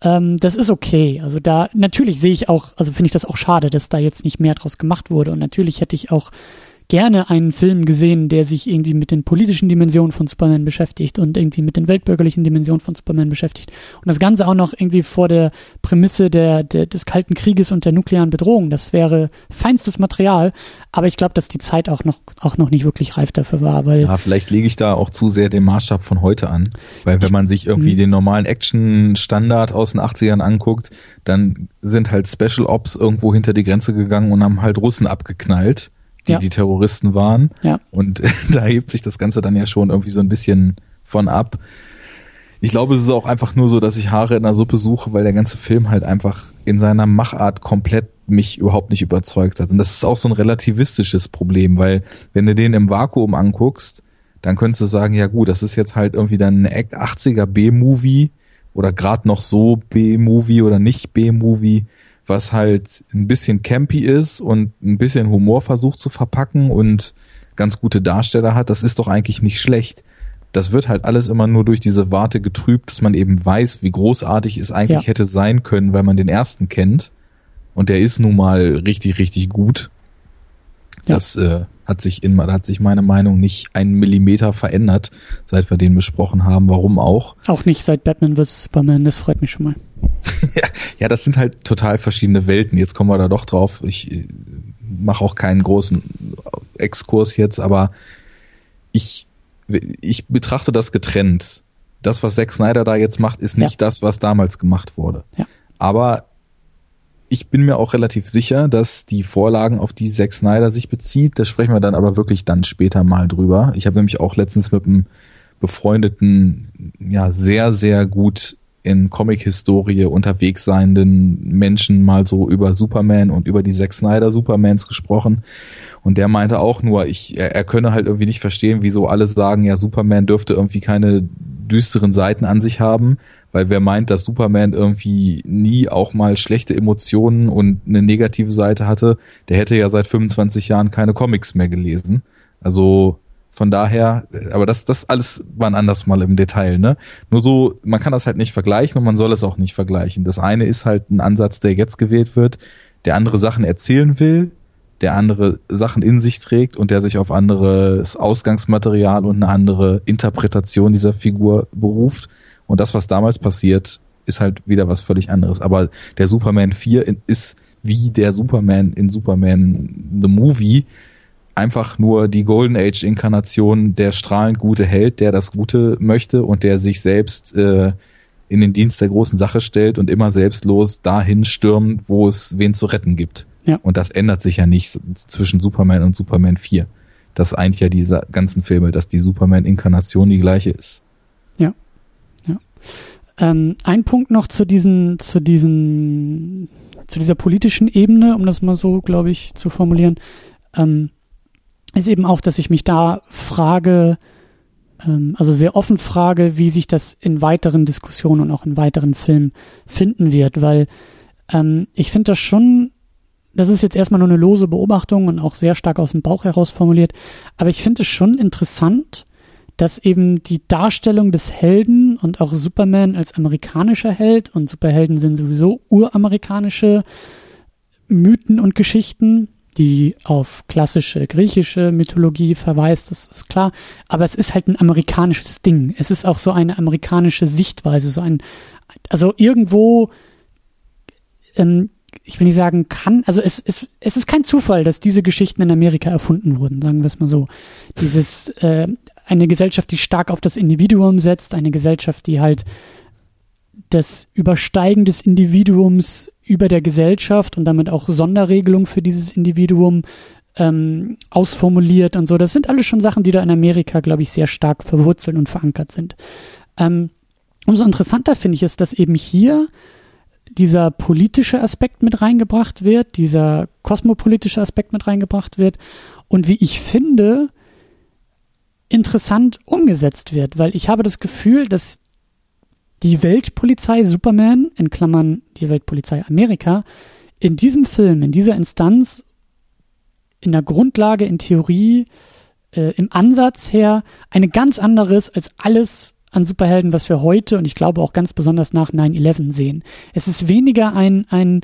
ähm, das ist okay. Also da, natürlich sehe ich auch, also finde ich das auch schade, dass da jetzt nicht mehr draus gemacht wurde. Und natürlich hätte ich auch gerne einen Film gesehen, der sich irgendwie mit den politischen Dimensionen von Superman beschäftigt und irgendwie mit den weltbürgerlichen Dimensionen von Superman beschäftigt. Und das Ganze auch noch irgendwie vor der Prämisse der, der des Kalten Krieges und der nuklearen Bedrohung. Das wäre feinstes Material, aber ich glaube, dass die Zeit auch noch, auch noch nicht wirklich reif dafür war. Weil ja, vielleicht lege ich da auch zu sehr den Maßstab von heute an. Weil wenn man sich irgendwie mhm. den normalen Action-Standard aus den 80ern anguckt, dann sind halt Special Ops irgendwo hinter die Grenze gegangen und haben halt Russen abgeknallt die ja. die Terroristen waren. Ja. Und <laughs> da hebt sich das Ganze dann ja schon irgendwie so ein bisschen von ab. Ich glaube, es ist auch einfach nur so, dass ich Haare in der Suppe suche, weil der ganze Film halt einfach in seiner Machart komplett mich überhaupt nicht überzeugt hat. Und das ist auch so ein relativistisches Problem, weil wenn du den im Vakuum anguckst, dann könntest du sagen, ja gut, das ist jetzt halt irgendwie dann ein 80er B-Movie, oder gerade noch so B-Movie oder nicht B-Movie, was halt ein bisschen campy ist und ein bisschen Humor versucht zu verpacken und ganz gute Darsteller hat, das ist doch eigentlich nicht schlecht. Das wird halt alles immer nur durch diese Warte getrübt, dass man eben weiß, wie großartig es eigentlich ja. hätte sein können, weil man den ersten kennt. Und der ist nun mal richtig, richtig gut. Ja. Das äh, hat sich in, hat sich meine Meinung nicht einen Millimeter verändert, seit wir den besprochen haben. Warum auch? Auch nicht seit Batman vs. Superman, das freut mich schon mal. <laughs> ja, das sind halt total verschiedene Welten. Jetzt kommen wir da doch drauf. Ich äh, mache auch keinen großen Exkurs jetzt, aber ich, ich betrachte das getrennt. Das, was Zack Snyder da jetzt macht, ist nicht ja. das, was damals gemacht wurde. Ja. Aber ich bin mir auch relativ sicher, dass die Vorlagen, auf die Zack Snyder sich bezieht, da sprechen wir dann aber wirklich dann später mal drüber. Ich habe nämlich auch letztens mit einem befreundeten, ja, sehr, sehr gut in Comic-Historie unterwegs seienden Menschen mal so über Superman und über die Zack Snyder Supermans gesprochen. Und der meinte auch nur, ich, er, er könne halt irgendwie nicht verstehen, wieso alle sagen, ja, Superman dürfte irgendwie keine düsteren Seiten an sich haben, weil wer meint, dass Superman irgendwie nie auch mal schlechte Emotionen und eine negative Seite hatte, der hätte ja seit 25 Jahren keine Comics mehr gelesen. Also von daher, aber das, das alles war anders mal im Detail, ne? Nur so, man kann das halt nicht vergleichen und man soll es auch nicht vergleichen. Das eine ist halt ein Ansatz, der jetzt gewählt wird, der andere Sachen erzählen will, der andere Sachen in sich trägt und der sich auf anderes Ausgangsmaterial und eine andere Interpretation dieser Figur beruft. Und das, was damals passiert, ist halt wieder was völlig anderes. Aber der Superman 4 ist wie der Superman in Superman The Movie einfach nur die Golden Age Inkarnation der strahlend gute Held, der das Gute möchte und der sich selbst äh, in den Dienst der großen Sache stellt und immer selbstlos dahin stürmt, wo es wen zu retten gibt. Ja. Und das ändert sich ja nicht zwischen Superman und Superman 4. Das eint ja diese ganzen Filme, dass die Superman-Inkarnation die gleiche ist. Ja. ja. Ähm, ein Punkt noch zu diesen, zu diesen, zu dieser politischen Ebene, um das mal so, glaube ich, zu formulieren. Ähm, ist eben auch, dass ich mich da frage, ähm, also sehr offen frage, wie sich das in weiteren Diskussionen und auch in weiteren Filmen finden wird, weil ähm, ich finde das schon, das ist jetzt erstmal nur eine lose Beobachtung und auch sehr stark aus dem Bauch heraus formuliert, aber ich finde es schon interessant, dass eben die Darstellung des Helden und auch Superman als amerikanischer Held und Superhelden sind sowieso uramerikanische Mythen und Geschichten, die auf klassische griechische Mythologie verweist, das ist klar. Aber es ist halt ein amerikanisches Ding. Es ist auch so eine amerikanische Sichtweise, so ein, also irgendwo, ähm, ich will nicht sagen kann, also es, es, es ist kein Zufall, dass diese Geschichten in Amerika erfunden wurden, sagen wir es mal so. Dieses, äh, eine Gesellschaft, die stark auf das Individuum setzt, eine Gesellschaft, die halt das Übersteigen des Individuums über der Gesellschaft und damit auch Sonderregelungen für dieses Individuum ähm, ausformuliert und so. Das sind alles schon Sachen, die da in Amerika, glaube ich, sehr stark verwurzelt und verankert sind. Ähm, umso interessanter finde ich es, dass eben hier dieser politische Aspekt mit reingebracht wird, dieser kosmopolitische Aspekt mit reingebracht wird und wie ich finde, interessant umgesetzt wird, weil ich habe das Gefühl, dass die Weltpolizei Superman, in Klammern die Weltpolizei Amerika, in diesem Film, in dieser Instanz, in der Grundlage, in Theorie, äh, im Ansatz her, eine ganz anderes als alles an Superhelden, was wir heute und ich glaube auch ganz besonders nach 9-11 sehen. Es ist weniger ein, ein,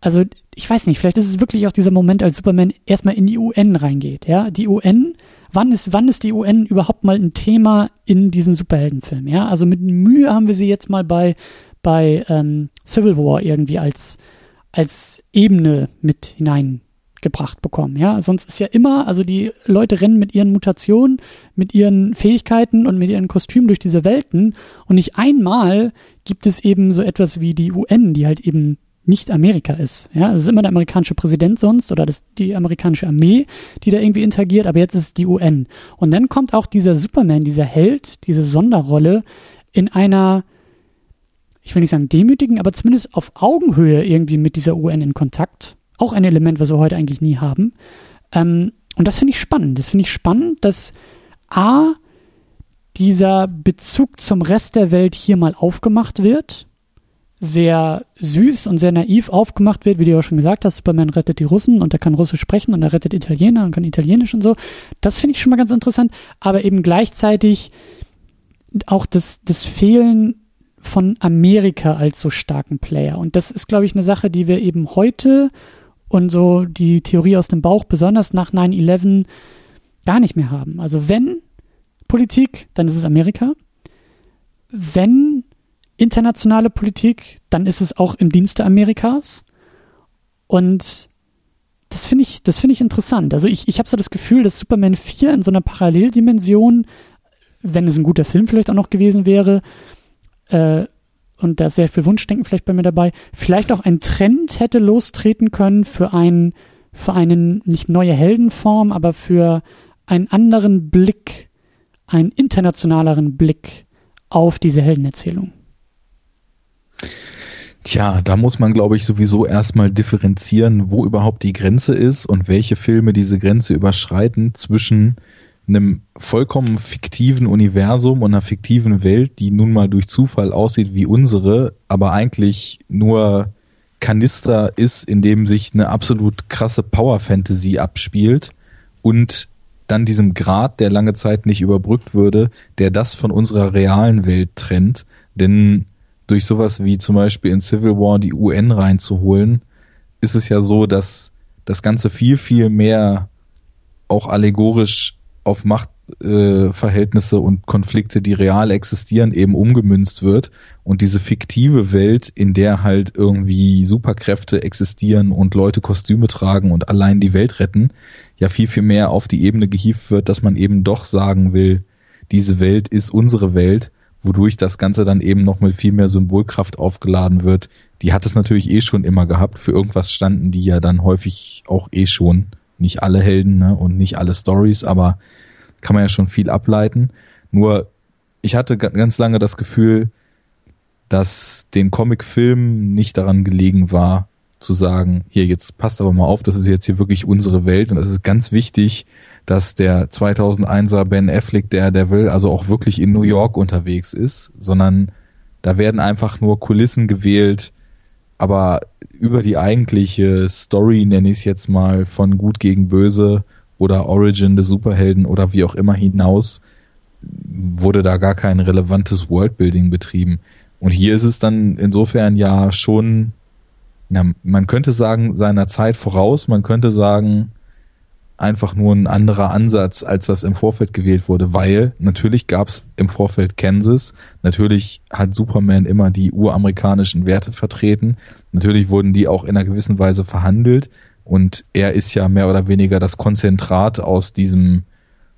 also ich weiß nicht, vielleicht ist es wirklich auch dieser Moment, als Superman erstmal in die UN reingeht. Ja, die UN wann ist, wann ist die UN überhaupt mal ein Thema in diesen Superheldenfilmen? Ja, also mit Mühe haben wir sie jetzt mal bei, bei ähm, Civil War irgendwie als, als Ebene mit hineingebracht bekommen. Ja, sonst ist ja immer, also die Leute rennen mit ihren Mutationen, mit ihren Fähigkeiten und mit ihren Kostümen durch diese Welten und nicht einmal gibt es eben so etwas wie die UN, die halt eben nicht Amerika ist. Ja, es ist immer der amerikanische Präsident sonst oder das, die amerikanische Armee, die da irgendwie interagiert, aber jetzt ist es die UN. Und dann kommt auch dieser Superman, dieser Held, diese Sonderrolle in einer, ich will nicht sagen demütigen, aber zumindest auf Augenhöhe irgendwie mit dieser UN in Kontakt. Auch ein Element, was wir heute eigentlich nie haben. Ähm, und das finde ich spannend. Das finde ich spannend, dass A, dieser Bezug zum Rest der Welt hier mal aufgemacht wird, sehr süß und sehr naiv aufgemacht wird, wie du ja schon gesagt hast, Superman rettet die Russen und er kann Russisch sprechen und er rettet Italiener und kann Italienisch und so. Das finde ich schon mal ganz interessant, aber eben gleichzeitig auch das, das Fehlen von Amerika als so starken Player. Und das ist, glaube ich, eine Sache, die wir eben heute und so die Theorie aus dem Bauch, besonders nach 9-11, gar nicht mehr haben. Also wenn Politik, dann ist es Amerika. Wenn internationale Politik, dann ist es auch im Dienste Amerikas. Und das finde ich, das ich interessant. Also ich, ich habe so das Gefühl, dass Superman 4 in so einer Paralleldimension, wenn es ein guter Film vielleicht auch noch gewesen wäre, äh, und da ist sehr viel Wunschdenken vielleicht bei mir dabei, vielleicht auch ein Trend hätte lostreten können für einen, für einen nicht neue Heldenform, aber für einen anderen Blick, einen internationaleren Blick auf diese Heldenerzählung. Tja, da muss man, glaube ich, sowieso erstmal differenzieren, wo überhaupt die Grenze ist und welche Filme diese Grenze überschreiten zwischen einem vollkommen fiktiven Universum und einer fiktiven Welt, die nun mal durch Zufall aussieht wie unsere, aber eigentlich nur Kanister ist, in dem sich eine absolut krasse Power-Fantasy abspielt und dann diesem Grad, der lange Zeit nicht überbrückt würde, der das von unserer realen Welt trennt. Denn durch sowas wie zum Beispiel in Civil War die UN reinzuholen, ist es ja so, dass das Ganze viel, viel mehr auch allegorisch auf Machtverhältnisse äh, und Konflikte, die real existieren, eben umgemünzt wird und diese fiktive Welt, in der halt irgendwie Superkräfte existieren und Leute Kostüme tragen und allein die Welt retten, ja viel, viel mehr auf die Ebene gehievt wird, dass man eben doch sagen will, diese Welt ist unsere Welt, wodurch das Ganze dann eben noch mit viel mehr Symbolkraft aufgeladen wird. Die hat es natürlich eh schon immer gehabt. Für irgendwas standen die ja dann häufig auch eh schon nicht alle Helden ne, und nicht alle Stories, aber kann man ja schon viel ableiten. Nur ich hatte ganz lange das Gefühl, dass den Comicfilmen nicht daran gelegen war, zu sagen, hier, jetzt passt aber mal auf, das ist jetzt hier wirklich unsere Welt und es ist ganz wichtig, dass der 2001er Ben Affleck, der, der will, also auch wirklich in New York unterwegs ist, sondern da werden einfach nur Kulissen gewählt, aber über die eigentliche Story, nenne ich es jetzt mal, von Gut gegen Böse oder Origin des Superhelden oder wie auch immer hinaus, wurde da gar kein relevantes Worldbuilding betrieben. Und hier ist es dann insofern ja schon, na, man könnte sagen, seiner Zeit voraus, man könnte sagen, einfach nur ein anderer Ansatz, als das im Vorfeld gewählt wurde, weil natürlich gab es im Vorfeld Kansas, natürlich hat Superman immer die uramerikanischen Werte vertreten, natürlich wurden die auch in einer gewissen Weise verhandelt. Und er ist ja mehr oder weniger das Konzentrat aus diesem,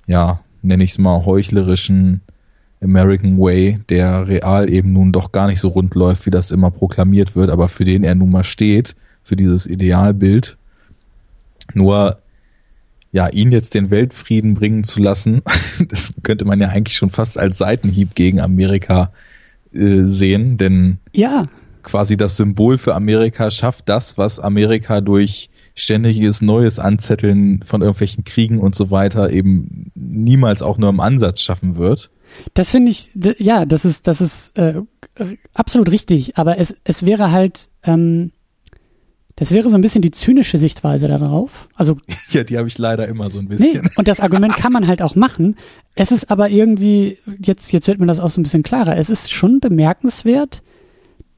ja, nenne ich es mal, heuchlerischen American Way, der real eben nun doch gar nicht so rund läuft, wie das immer proklamiert wird, aber für den er nun mal steht, für dieses Idealbild. Nur ja, ihn jetzt den Weltfrieden bringen zu lassen, <laughs> das könnte man ja eigentlich schon fast als Seitenhieb gegen Amerika äh, sehen, denn ja. quasi das Symbol für Amerika schafft das, was Amerika durch ständiges neues Anzetteln von irgendwelchen Kriegen und so weiter eben niemals auch nur im Ansatz schaffen wird. Das finde ich, ja, das ist, das ist äh, absolut richtig, aber es, es wäre halt, ähm, das wäre so ein bisschen die zynische Sichtweise darauf. Also <laughs> ja, die habe ich leider immer so ein bisschen. Nee, und das Argument kann man halt auch machen. Es ist aber irgendwie jetzt jetzt wird mir das auch so ein bisschen klarer. Es ist schon bemerkenswert,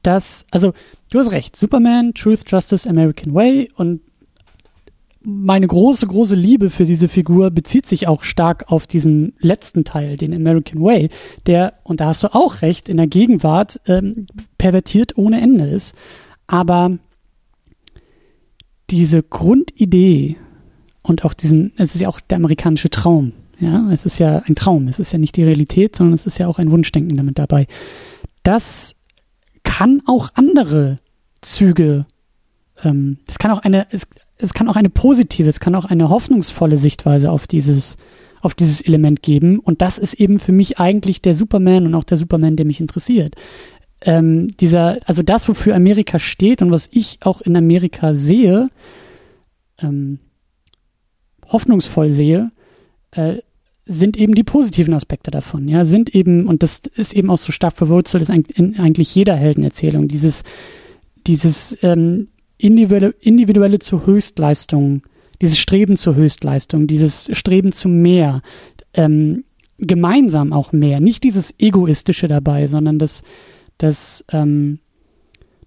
dass also du hast recht. Superman, Truth, Justice, American Way und meine große große Liebe für diese Figur bezieht sich auch stark auf diesen letzten Teil, den American Way, der und da hast du auch recht in der Gegenwart ähm, pervertiert ohne Ende ist. Aber diese Grundidee und auch diesen, es ist ja auch der amerikanische Traum. Ja, es ist ja ein Traum. Es ist ja nicht die Realität, sondern es ist ja auch ein Wunschdenken damit dabei. Das kann auch andere Züge, ähm, es kann auch eine, es, es kann auch eine positive, es kann auch eine hoffnungsvolle Sichtweise auf dieses, auf dieses Element geben. Und das ist eben für mich eigentlich der Superman und auch der Superman, der mich interessiert ähm, dieser, also das, wofür Amerika steht und was ich auch in Amerika sehe, ähm, hoffnungsvoll sehe, äh, sind eben die positiven Aspekte davon, ja, sind eben, und das ist eben auch so stark verwurzelt, ist in eigentlich jeder Heldenerzählung, dieses, dieses ähm, individuelle, individuelle zur Höchstleistung, dieses Streben zur Höchstleistung, dieses Streben zu mehr, ähm, gemeinsam auch mehr, nicht dieses Egoistische dabei, sondern das, das, ähm,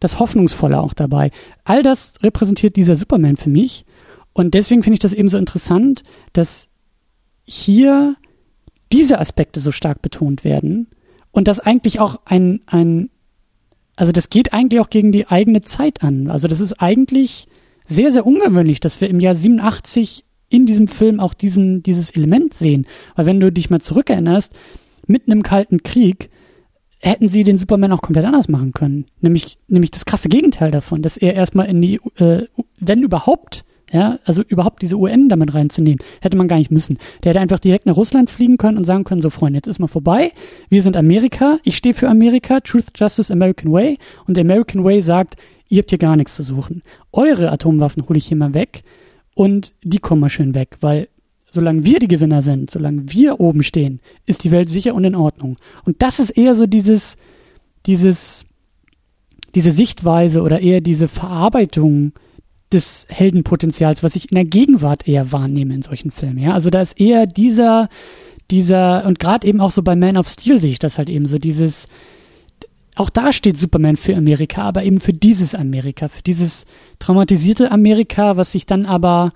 das Hoffnungsvolle auch dabei. All das repräsentiert dieser Superman für mich. Und deswegen finde ich das eben so interessant, dass hier diese Aspekte so stark betont werden und das eigentlich auch ein, ein, also das geht eigentlich auch gegen die eigene Zeit an. Also das ist eigentlich sehr, sehr ungewöhnlich, dass wir im Jahr 87 in diesem Film auch diesen, dieses Element sehen. Weil wenn du dich mal zurückerinnerst, mitten im Kalten Krieg hätten sie den Superman auch komplett anders machen können. Nämlich, nämlich das krasse Gegenteil davon, dass er erstmal in die, äh, wenn überhaupt, ja, also überhaupt diese UN damit reinzunehmen, hätte man gar nicht müssen. Der hätte einfach direkt nach Russland fliegen können und sagen können, so Freunde, jetzt ist mal vorbei, wir sind Amerika, ich stehe für Amerika, Truth, Justice, American Way und der American Way sagt, ihr habt hier gar nichts zu suchen. Eure Atomwaffen hole ich hier mal weg und die kommen mal schön weg, weil solange wir die Gewinner sind, solange wir oben stehen, ist die Welt sicher und in Ordnung. Und das ist eher so dieses, dieses, diese Sichtweise oder eher diese Verarbeitung des Heldenpotenzials, was ich in der Gegenwart eher wahrnehme in solchen Filmen. Ja, also da ist eher dieser, dieser und gerade eben auch so bei Man of Steel sehe ich das halt eben so dieses. Auch da steht Superman für Amerika, aber eben für dieses Amerika, für dieses traumatisierte Amerika, was sich dann aber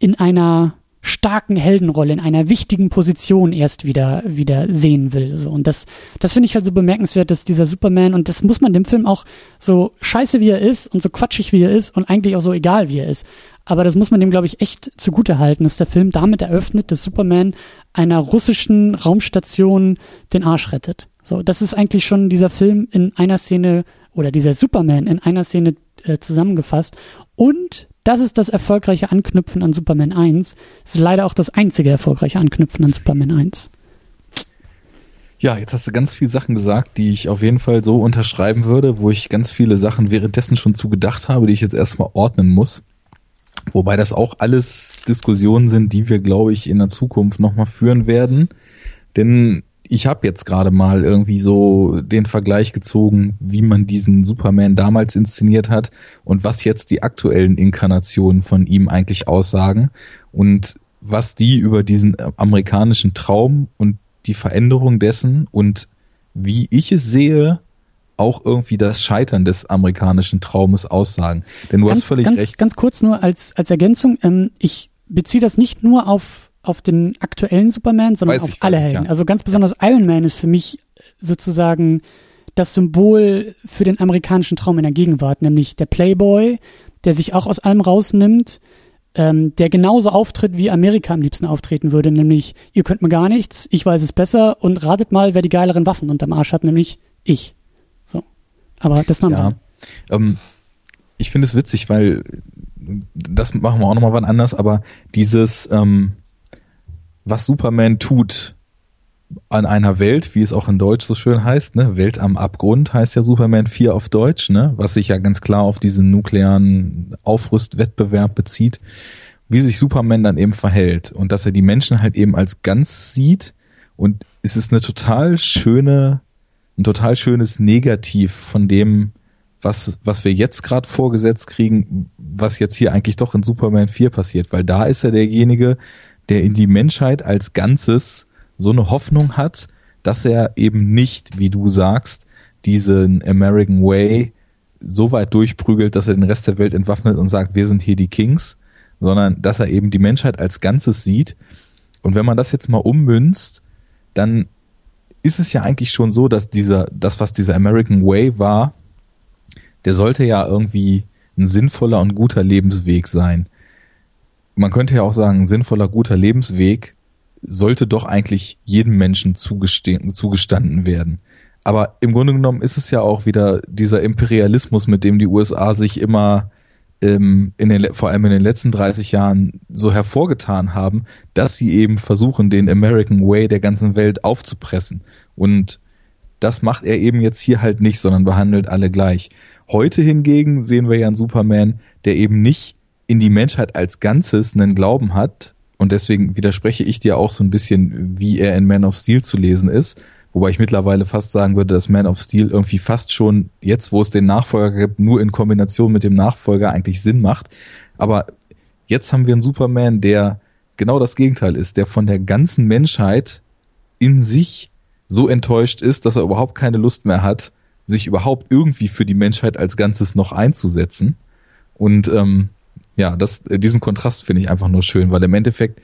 in einer starken Heldenrolle, in einer wichtigen Position erst wieder, wieder sehen will. So. Und das, das finde ich halt so bemerkenswert, dass dieser Superman, und das muss man dem Film auch so scheiße wie er ist und so quatschig wie er ist und eigentlich auch so egal wie er ist. Aber das muss man dem, glaube ich, echt zugute halten, dass der Film damit eröffnet, dass Superman einer russischen Raumstation den Arsch rettet. So, das ist eigentlich schon dieser Film in einer Szene oder dieser Superman in einer Szene äh, zusammengefasst. Und das ist das erfolgreiche Anknüpfen an Superman 1. Das ist leider auch das einzige erfolgreiche Anknüpfen an Superman 1. Ja, jetzt hast du ganz viele Sachen gesagt, die ich auf jeden Fall so unterschreiben würde, wo ich ganz viele Sachen währenddessen schon zugedacht habe, die ich jetzt erstmal ordnen muss. Wobei das auch alles Diskussionen sind, die wir, glaube ich, in der Zukunft nochmal führen werden. Denn ich habe jetzt gerade mal irgendwie so den Vergleich gezogen, wie man diesen Superman damals inszeniert hat und was jetzt die aktuellen Inkarnationen von ihm eigentlich aussagen und was die über diesen amerikanischen Traum und die Veränderung dessen und wie ich es sehe, auch irgendwie das Scheitern des amerikanischen Traumes aussagen. Denn du ganz, hast völlig ganz, recht. Ganz kurz nur als, als Ergänzung, ähm, ich beziehe das nicht nur auf auf den aktuellen Superman, sondern weiß auf ich, alle Helden. Ja. Also ganz besonders Iron Man ist für mich sozusagen das Symbol für den amerikanischen Traum in der Gegenwart, nämlich der Playboy, der sich auch aus allem rausnimmt, ähm, der genauso auftritt, wie Amerika am liebsten auftreten würde, nämlich ihr könnt mir gar nichts, ich weiß es besser und ratet mal, wer die geileren Waffen unterm Arsch hat, nämlich ich. So. Aber das noch ja. Ähm, ich finde es witzig, weil das machen wir auch nochmal wann anders, aber dieses ähm, was Superman tut an einer Welt, wie es auch in Deutsch so schön heißt, ne? Welt am Abgrund heißt ja Superman 4 auf Deutsch, ne? Was sich ja ganz klar auf diesen nuklearen Aufrüstwettbewerb bezieht, wie sich Superman dann eben verhält und dass er die Menschen halt eben als ganz sieht und es ist eine total schöne, ein total schönes Negativ von dem, was, was wir jetzt gerade vorgesetzt kriegen, was jetzt hier eigentlich doch in Superman 4 passiert, weil da ist er derjenige, der in die Menschheit als Ganzes so eine Hoffnung hat, dass er eben nicht, wie du sagst, diesen American Way so weit durchprügelt, dass er den Rest der Welt entwaffnet und sagt, wir sind hier die Kings, sondern dass er eben die Menschheit als Ganzes sieht. Und wenn man das jetzt mal ummünzt, dann ist es ja eigentlich schon so, dass dieser, das, was dieser American Way war, der sollte ja irgendwie ein sinnvoller und guter Lebensweg sein man könnte ja auch sagen, sinnvoller, guter Lebensweg sollte doch eigentlich jedem Menschen zugestanden werden. Aber im Grunde genommen ist es ja auch wieder dieser Imperialismus, mit dem die USA sich immer ähm, in den, vor allem in den letzten 30 Jahren so hervorgetan haben, dass sie eben versuchen, den American Way der ganzen Welt aufzupressen. Und das macht er eben jetzt hier halt nicht, sondern behandelt alle gleich. Heute hingegen sehen wir ja einen Superman, der eben nicht in die Menschheit als Ganzes einen Glauben hat und deswegen widerspreche ich dir auch so ein bisschen, wie er in Man of Steel zu lesen ist. Wobei ich mittlerweile fast sagen würde, dass Man of Steel irgendwie fast schon jetzt, wo es den Nachfolger gibt, nur in Kombination mit dem Nachfolger eigentlich Sinn macht. Aber jetzt haben wir einen Superman, der genau das Gegenteil ist, der von der ganzen Menschheit in sich so enttäuscht ist, dass er überhaupt keine Lust mehr hat, sich überhaupt irgendwie für die Menschheit als Ganzes noch einzusetzen. Und ähm, ja, das, diesen Kontrast finde ich einfach nur schön, weil im Endeffekt,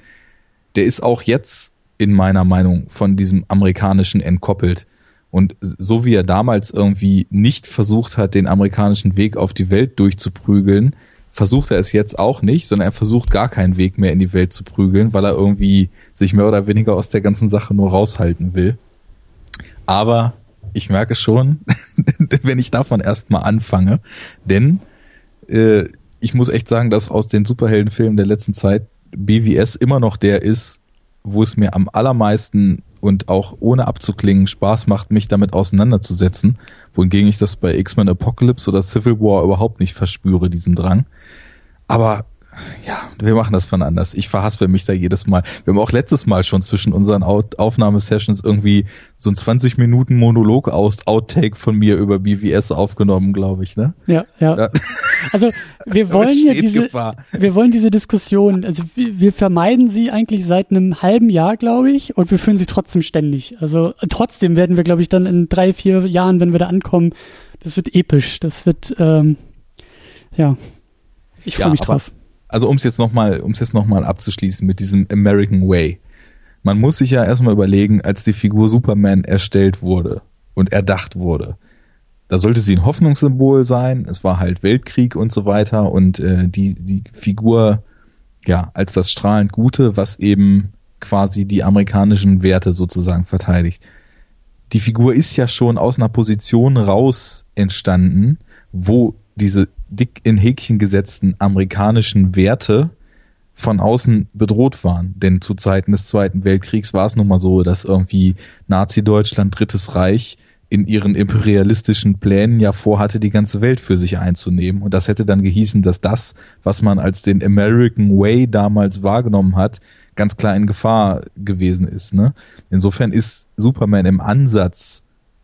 der ist auch jetzt in meiner Meinung von diesem amerikanischen entkoppelt. Und so wie er damals irgendwie nicht versucht hat, den amerikanischen Weg auf die Welt durchzuprügeln, versucht er es jetzt auch nicht, sondern er versucht gar keinen Weg mehr in die Welt zu prügeln, weil er irgendwie sich mehr oder weniger aus der ganzen Sache nur raushalten will. Aber ich merke schon, <laughs> wenn ich davon erstmal anfange, denn äh, ich muss echt sagen, dass aus den Superheldenfilmen der letzten Zeit BWS immer noch der ist, wo es mir am allermeisten und auch ohne abzuklingen Spaß macht, mich damit auseinanderzusetzen, wohingegen ich das bei X-Men Apocalypse oder Civil War überhaupt nicht verspüre, diesen Drang. Aber ja, wir machen das von anders. Ich verhaspel mich da jedes Mal. Wir haben auch letztes Mal schon zwischen unseren Aufnahmesessions irgendwie so ein 20 Minuten Monolog aus Outtake von mir über BVS aufgenommen, glaube ich, ne? Ja, ja. ja. Also wir <laughs> wollen ja diese, Gefahr. wir wollen diese Diskussion, also wir, wir vermeiden sie eigentlich seit einem halben Jahr, glaube ich, und wir führen sie trotzdem ständig. Also trotzdem werden wir, glaube ich, dann in drei, vier Jahren, wenn wir da ankommen, das wird episch. Das wird, ähm, ja, ich freue ja, mich drauf also um es jetzt nochmal, um jetzt nochmal abzuschließen mit diesem American Way. Man muss sich ja erstmal überlegen, als die Figur Superman erstellt wurde und erdacht wurde. Da sollte sie ein Hoffnungssymbol sein. Es war halt Weltkrieg und so weiter und äh, die die Figur ja als das strahlend Gute, was eben quasi die amerikanischen Werte sozusagen verteidigt. Die Figur ist ja schon aus einer Position raus entstanden, wo diese dick in Häkchen gesetzten amerikanischen Werte von außen bedroht waren. Denn zu Zeiten des Zweiten Weltkriegs war es nun mal so, dass irgendwie Nazi-Deutschland, Drittes Reich in ihren imperialistischen Plänen ja vorhatte, die ganze Welt für sich einzunehmen. Und das hätte dann gehießen, dass das, was man als den American Way damals wahrgenommen hat, ganz klar in Gefahr gewesen ist. Ne? Insofern ist Superman im Ansatz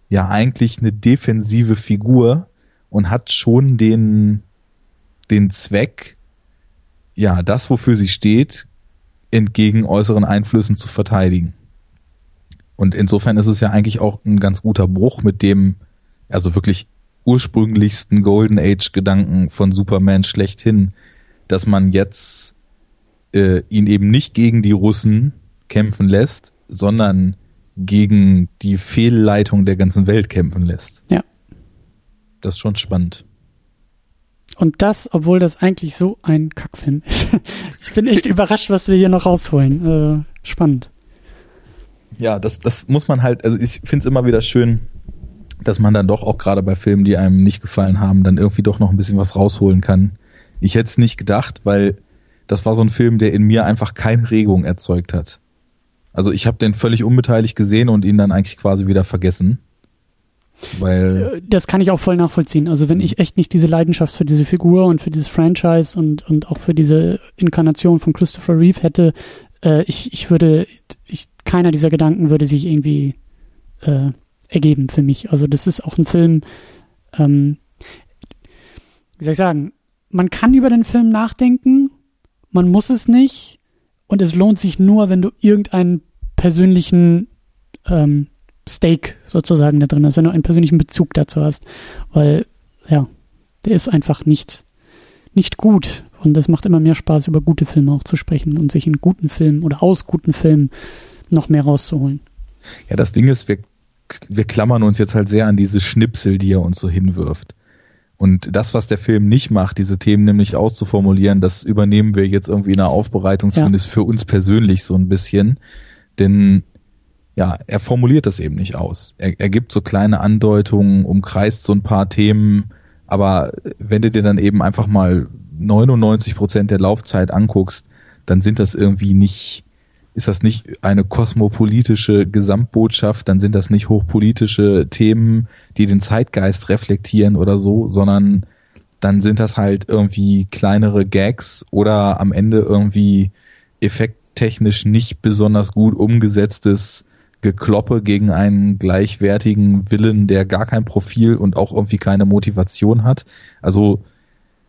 ja eigentlich eine defensive Figur, und hat schon den, den Zweck, ja, das, wofür sie steht, entgegen äußeren Einflüssen zu verteidigen. Und insofern ist es ja eigentlich auch ein ganz guter Bruch mit dem, also wirklich ursprünglichsten Golden Age Gedanken von Superman schlechthin, dass man jetzt äh, ihn eben nicht gegen die Russen kämpfen lässt, sondern gegen die Fehlleitung der ganzen Welt kämpfen lässt. Ja das ist schon spannend. Und das, obwohl das eigentlich so ein Kackfilm ist. <laughs> ich bin echt überrascht, was wir hier noch rausholen. Äh, spannend. Ja, das, das muss man halt, also ich finde es immer wieder schön, dass man dann doch auch gerade bei Filmen, die einem nicht gefallen haben, dann irgendwie doch noch ein bisschen was rausholen kann. Ich hätte es nicht gedacht, weil das war so ein Film, der in mir einfach keine Regung erzeugt hat. Also ich habe den völlig unbeteiligt gesehen und ihn dann eigentlich quasi wieder vergessen. Weil äh, das kann ich auch voll nachvollziehen. Also wenn ich echt nicht diese Leidenschaft für diese Figur und für dieses Franchise und, und auch für diese Inkarnation von Christopher Reeve hätte, äh, ich, ich würde, ich, keiner dieser Gedanken würde sich irgendwie äh, ergeben für mich. Also das ist auch ein Film, ähm, wie soll ich sagen, man kann über den Film nachdenken, man muss es nicht und es lohnt sich nur, wenn du irgendeinen persönlichen ähm, Stake sozusagen da drin ist, wenn du einen persönlichen Bezug dazu hast. Weil, ja, der ist einfach nicht, nicht gut. Und es macht immer mehr Spaß, über gute Filme auch zu sprechen und sich in guten Filmen oder aus guten Filmen noch mehr rauszuholen. Ja, das Ding ist, wir, wir klammern uns jetzt halt sehr an diese Schnipsel, die er uns so hinwirft. Und das, was der Film nicht macht, diese Themen nämlich auszuformulieren, das übernehmen wir jetzt irgendwie in der Aufbereitung, zumindest ja. für uns persönlich so ein bisschen. Denn ja, er formuliert das eben nicht aus. Er, er gibt so kleine Andeutungen, umkreist so ein paar Themen, aber wenn du dir dann eben einfach mal 99 Prozent der Laufzeit anguckst, dann sind das irgendwie nicht, ist das nicht eine kosmopolitische Gesamtbotschaft, dann sind das nicht hochpolitische Themen, die den Zeitgeist reflektieren oder so, sondern dann sind das halt irgendwie kleinere Gags oder am Ende irgendwie Effekt, technisch nicht besonders gut umgesetztes Gekloppe gegen einen gleichwertigen Willen, der gar kein Profil und auch irgendwie keine Motivation hat. Also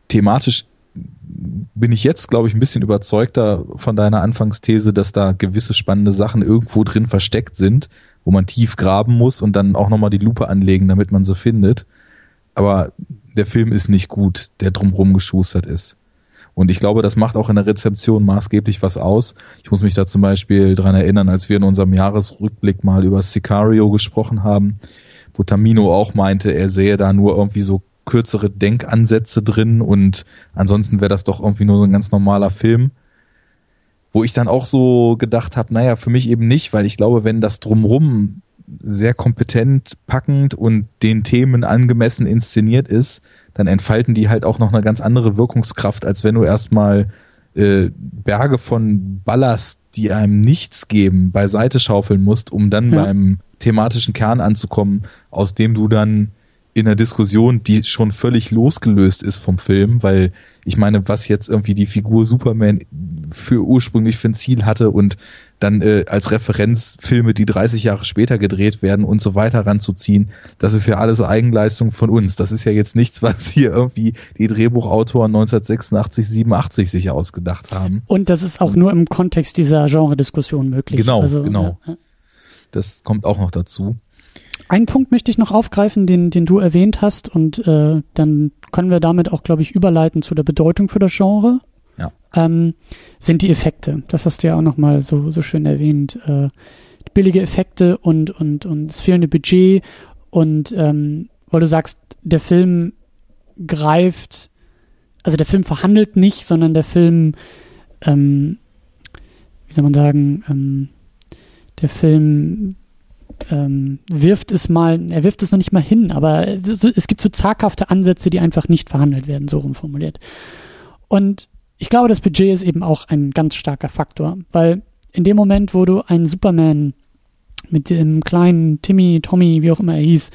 thematisch bin ich jetzt, glaube ich, ein bisschen überzeugter von deiner Anfangsthese, dass da gewisse spannende Sachen irgendwo drin versteckt sind, wo man tief graben muss und dann auch nochmal die Lupe anlegen, damit man sie findet. Aber der Film ist nicht gut, der drumrum geschustert ist. Und ich glaube, das macht auch in der Rezeption maßgeblich was aus. Ich muss mich da zum Beispiel dran erinnern, als wir in unserem Jahresrückblick mal über Sicario gesprochen haben, wo Tamino auch meinte, er sähe da nur irgendwie so kürzere Denkansätze drin und ansonsten wäre das doch irgendwie nur so ein ganz normaler Film. Wo ich dann auch so gedacht habe, naja, für mich eben nicht, weil ich glaube, wenn das drumrum sehr kompetent, packend und den Themen angemessen inszeniert ist, dann entfalten die halt auch noch eine ganz andere Wirkungskraft, als wenn du erstmal äh, Berge von Ballast, die einem nichts geben, beiseite schaufeln musst, um dann ja. beim thematischen Kern anzukommen, aus dem du dann in einer Diskussion, die schon völlig losgelöst ist vom Film, weil ich meine, was jetzt irgendwie die Figur Superman für ursprünglich für ein Ziel hatte und dann äh, als Referenz Filme, die 30 Jahre später gedreht werden und so weiter ranzuziehen, das ist ja alles Eigenleistung von uns. Das ist ja jetzt nichts, was hier irgendwie die Drehbuchautoren 1986, 87 sich ausgedacht haben. Und das ist auch nur im Kontext dieser Genre-Diskussion möglich. Genau, also, genau. Ja. Das kommt auch noch dazu. Einen Punkt möchte ich noch aufgreifen, den, den du erwähnt hast, und äh, dann können wir damit auch, glaube ich, überleiten zu der Bedeutung für das Genre. Ja. Ähm, sind die Effekte. Das hast du ja auch nochmal so, so schön erwähnt. Äh, billige Effekte und, und, und das fehlende Budget und ähm, weil du sagst, der Film greift, also der Film verhandelt nicht, sondern der Film, ähm, wie soll man sagen, ähm, der Film ähm, wirft es mal, er wirft es noch nicht mal hin, aber es, es gibt so zaghafte Ansätze, die einfach nicht verhandelt werden, so rumformuliert. Und ich glaube, das Budget ist eben auch ein ganz starker Faktor, weil in dem Moment, wo du einen Superman mit dem kleinen Timmy, Tommy, wie auch immer er hieß,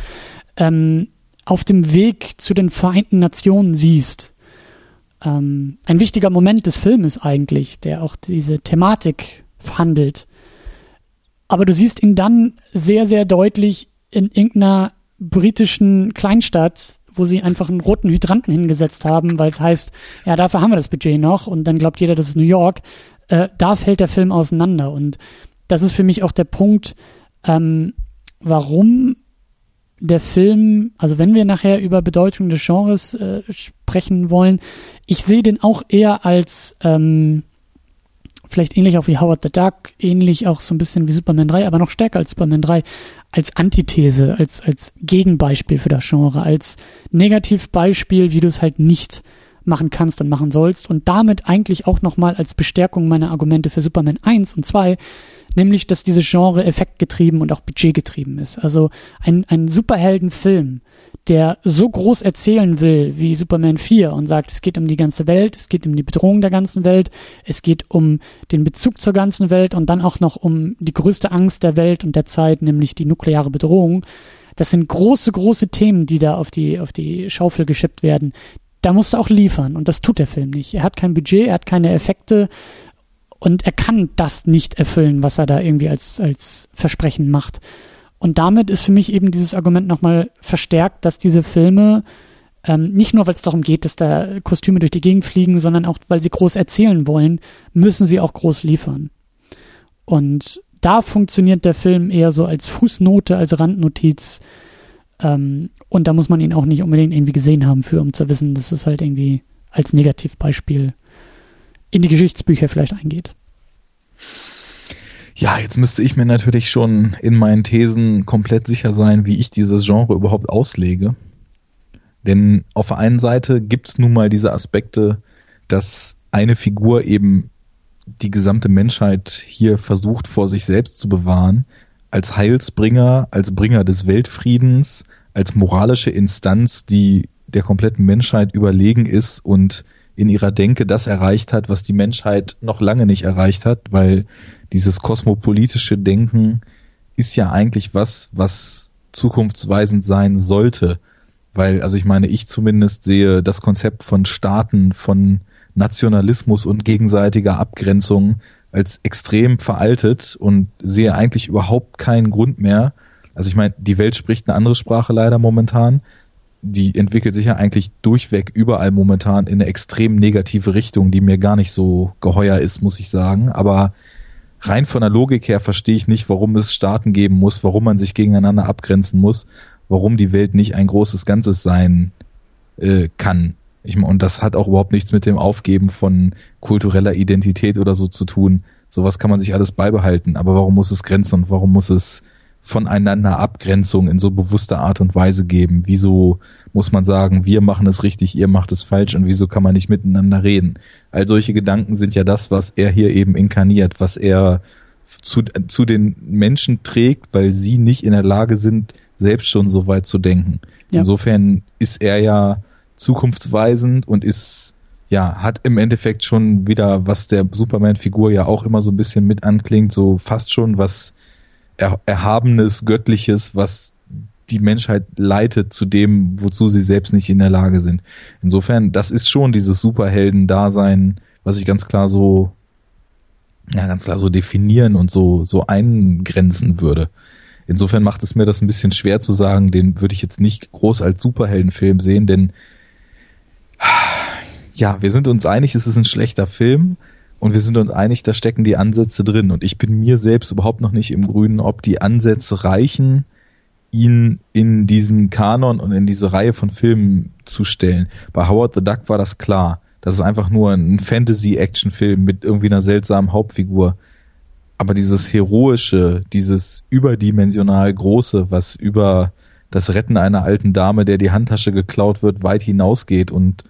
ähm, auf dem Weg zu den Vereinten Nationen siehst, ähm, ein wichtiger Moment des Filmes eigentlich, der auch diese Thematik verhandelt, aber du siehst ihn dann sehr, sehr deutlich in irgendeiner britischen Kleinstadt, wo sie einfach einen roten Hydranten hingesetzt haben, weil es heißt, ja, dafür haben wir das Budget noch und dann glaubt jeder, das ist New York. Äh, da fällt der Film auseinander und das ist für mich auch der Punkt, ähm, warum der Film, also wenn wir nachher über Bedeutung des Genres äh, sprechen wollen, ich sehe den auch eher als ähm, vielleicht ähnlich auch wie Howard the Duck, ähnlich auch so ein bisschen wie Superman 3, aber noch stärker als Superman 3, als Antithese, als, als Gegenbeispiel für das Genre, als Negativbeispiel, wie du es halt nicht machen kannst und machen sollst und damit eigentlich auch nochmal als Bestärkung meiner Argumente für Superman 1 und 2, nämlich, dass dieses Genre effektgetrieben und auch budgetgetrieben ist. Also ein, ein Superheldenfilm, der so groß erzählen will wie Superman 4 und sagt, es geht um die ganze Welt, es geht um die Bedrohung der ganzen Welt, es geht um den Bezug zur ganzen Welt und dann auch noch um die größte Angst der Welt und der Zeit, nämlich die nukleare Bedrohung. Das sind große, große Themen, die da auf die, auf die Schaufel geschippt werden. Da musst du auch liefern und das tut der Film nicht. Er hat kein Budget, er hat keine Effekte und er kann das nicht erfüllen, was er da irgendwie als, als Versprechen macht. Und damit ist für mich eben dieses Argument nochmal verstärkt, dass diese Filme ähm, nicht nur, weil es darum geht, dass da Kostüme durch die Gegend fliegen, sondern auch, weil sie groß erzählen wollen, müssen sie auch groß liefern. Und da funktioniert der Film eher so als Fußnote, als Randnotiz. Ähm, und da muss man ihn auch nicht unbedingt irgendwie gesehen haben für, um zu wissen, dass es halt irgendwie als Negativbeispiel in die Geschichtsbücher vielleicht eingeht. Ja, jetzt müsste ich mir natürlich schon in meinen Thesen komplett sicher sein, wie ich dieses Genre überhaupt auslege. Denn auf der einen Seite gibt es nun mal diese Aspekte, dass eine Figur eben die gesamte Menschheit hier versucht vor sich selbst zu bewahren, als Heilsbringer, als Bringer des Weltfriedens, als moralische Instanz, die der kompletten Menschheit überlegen ist und in ihrer Denke das erreicht hat, was die Menschheit noch lange nicht erreicht hat, weil dieses kosmopolitische Denken ist ja eigentlich was, was zukunftsweisend sein sollte. Weil, also ich meine, ich zumindest sehe das Konzept von Staaten, von Nationalismus und gegenseitiger Abgrenzung als extrem veraltet und sehe eigentlich überhaupt keinen Grund mehr. Also ich meine, die Welt spricht eine andere Sprache leider momentan. Die entwickelt sich ja eigentlich durchweg überall momentan in eine extrem negative Richtung, die mir gar nicht so geheuer ist, muss ich sagen. Aber rein von der Logik her verstehe ich nicht, warum es Staaten geben muss, warum man sich gegeneinander abgrenzen muss, warum die Welt nicht ein großes Ganzes sein äh, kann. Ich, und das hat auch überhaupt nichts mit dem Aufgeben von kultureller Identität oder so zu tun. Sowas kann man sich alles beibehalten. Aber warum muss es Grenzen und warum muss es voneinander Abgrenzung in so bewusster Art und Weise geben? Wieso muss man sagen, wir machen es richtig, ihr macht es falsch und wieso kann man nicht miteinander reden? All solche Gedanken sind ja das, was er hier eben inkarniert, was er zu, zu den Menschen trägt, weil sie nicht in der Lage sind, selbst schon so weit zu denken. Ja. Insofern ist er ja zukunftsweisend und ist ja, hat im Endeffekt schon wieder, was der Superman-Figur ja auch immer so ein bisschen mit anklingt, so fast schon was er Erhabenes, Göttliches, was die Menschheit leitet zu dem, wozu sie selbst nicht in der Lage sind. Insofern, das ist schon dieses Superhelden-Dasein, was ich ganz klar so, ja, ganz klar so definieren und so, so eingrenzen würde. Insofern macht es mir das ein bisschen schwer zu sagen, den würde ich jetzt nicht groß als Superheldenfilm sehen, denn ja, wir sind uns einig, es ist ein schlechter Film und wir sind uns einig, da stecken die Ansätze drin und ich bin mir selbst überhaupt noch nicht im Grünen, ob die Ansätze reichen, ihn in diesen Kanon und in diese Reihe von Filmen zu stellen. Bei Howard the Duck war das klar. Das ist einfach nur ein Fantasy-Action-Film mit irgendwie einer seltsamen Hauptfigur. Aber dieses heroische, dieses überdimensional große, was über das Retten einer alten Dame, der die Handtasche geklaut wird, weit hinausgeht und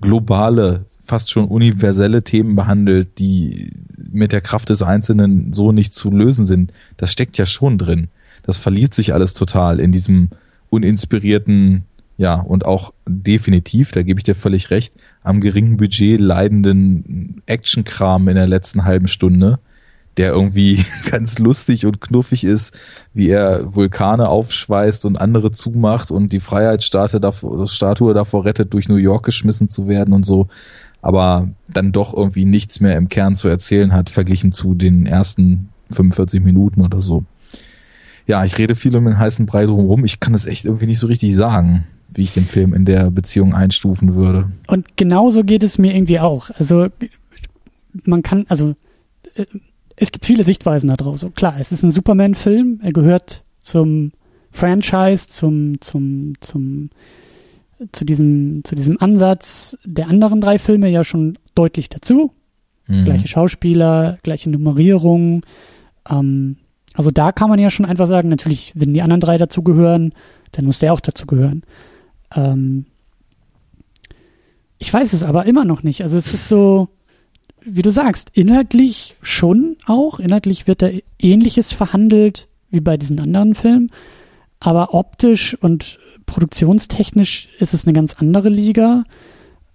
globale, fast schon universelle Themen behandelt, die mit der Kraft des Einzelnen so nicht zu lösen sind. Das steckt ja schon drin. Das verliert sich alles total in diesem uninspirierten, ja, und auch definitiv, da gebe ich dir völlig recht, am geringen Budget leidenden Actionkram in der letzten halben Stunde der irgendwie <laughs> ganz lustig und knuffig ist, wie er Vulkane aufschweißt und andere zumacht und die Freiheitsstatue davor, Statue davor rettet, durch New York geschmissen zu werden und so, aber dann doch irgendwie nichts mehr im Kern zu erzählen hat, verglichen zu den ersten 45 Minuten oder so. Ja, ich rede viel um den heißen Brei drumherum. Ich kann das echt irgendwie nicht so richtig sagen, wie ich den Film in der Beziehung einstufen würde. Und genauso geht es mir irgendwie auch. Also man kann, also äh, es gibt viele Sichtweisen da drauf. So, klar, es ist ein Superman-Film. Er gehört zum Franchise, zum, zum, zum, zu diesem, zu diesem Ansatz der anderen drei Filme ja schon deutlich dazu. Mhm. Gleiche Schauspieler, gleiche Nummerierung. Ähm, also da kann man ja schon einfach sagen, natürlich, wenn die anderen drei dazugehören, dann muss der auch dazugehören. Ähm, ich weiß es aber immer noch nicht. Also es ist so, wie du sagst, inhaltlich schon auch. Inhaltlich wird da ähnliches verhandelt wie bei diesen anderen Filmen. Aber optisch und produktionstechnisch ist es eine ganz andere Liga.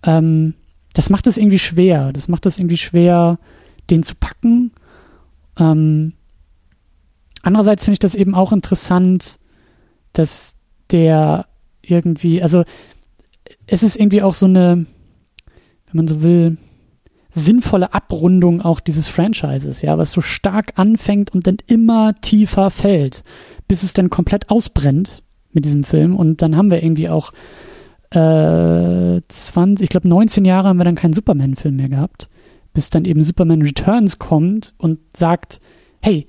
Ähm, das macht es irgendwie schwer. Das macht es irgendwie schwer, den zu packen. Ähm, andererseits finde ich das eben auch interessant, dass der irgendwie, also es ist irgendwie auch so eine, wenn man so will, sinnvolle Abrundung auch dieses Franchises, ja, was so stark anfängt und dann immer tiefer fällt, bis es dann komplett ausbrennt mit diesem Film. Und dann haben wir irgendwie auch äh, 20, ich glaube 19 Jahre haben wir dann keinen Superman-Film mehr gehabt, bis dann eben Superman Returns kommt und sagt, hey,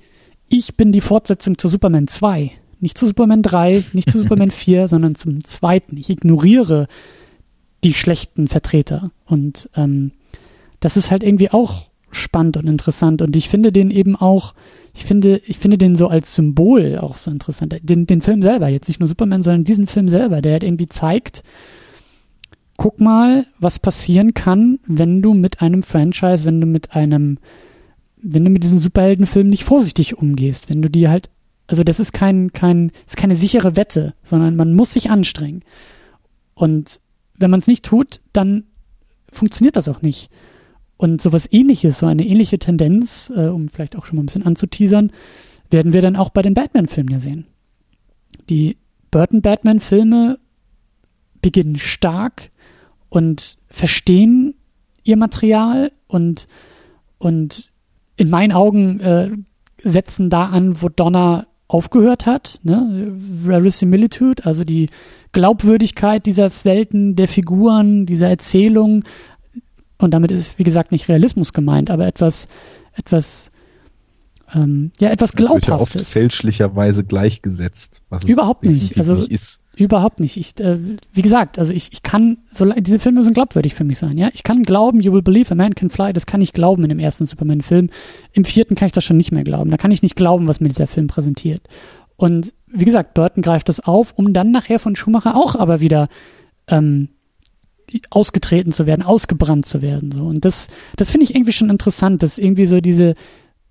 ich bin die Fortsetzung zu Superman 2. Nicht zu Superman 3, nicht zu Superman <laughs> 4, sondern zum zweiten. Ich ignoriere die schlechten Vertreter. Und ähm, das ist halt irgendwie auch spannend und interessant. Und ich finde den eben auch, ich finde, ich finde den so als Symbol auch so interessant. Den, den Film selber, jetzt nicht nur Superman, sondern diesen Film selber, der halt irgendwie zeigt, guck mal, was passieren kann, wenn du mit einem Franchise, wenn du mit einem, wenn du mit diesen Superheldenfilmen nicht vorsichtig umgehst, wenn du die halt, also das ist kein, kein, ist keine sichere Wette, sondern man muss sich anstrengen. Und wenn man es nicht tut, dann funktioniert das auch nicht. Und sowas ähnliches, so eine ähnliche Tendenz, äh, um vielleicht auch schon mal ein bisschen anzuteasern, werden wir dann auch bei den Batman-Filmen ja sehen. Die Burton-Batman-Filme beginnen stark und verstehen ihr Material und, und in meinen Augen äh, setzen da an, wo Donner aufgehört hat, ne? Verisimilitude, also die Glaubwürdigkeit dieser Welten, der Figuren, dieser Erzählung. Und damit ist, wie gesagt, nicht Realismus gemeint, aber etwas, etwas, ähm, ja, etwas Glaubhaftes. Das wird ja oft fälschlicherweise gleichgesetzt, was es überhaupt nicht. Also nicht ist. Überhaupt nicht. Ich, äh, wie gesagt, also ich, ich kann, so, diese Filme müssen glaubwürdig für mich sein, ja. Ich kann glauben, You Will Believe a Man Can Fly, das kann ich glauben in dem ersten Superman-Film. Im vierten kann ich das schon nicht mehr glauben. Da kann ich nicht glauben, was mir dieser Film präsentiert. Und wie gesagt, Burton greift das auf, um dann nachher von Schumacher auch aber wieder ähm, ausgetreten zu werden, ausgebrannt zu werden. So. Und das, das finde ich irgendwie schon interessant, dass irgendwie so diese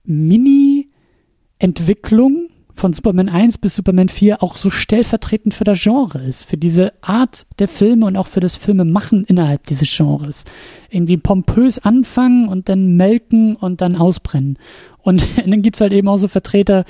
Mini-Entwicklung von Superman 1 bis Superman 4 auch so stellvertretend für das Genre ist, für diese Art der Filme und auch für das Filmemachen innerhalb dieses Genres. Irgendwie pompös anfangen und dann melken und dann ausbrennen. Und <laughs> dann gibt's halt eben auch so Vertreter,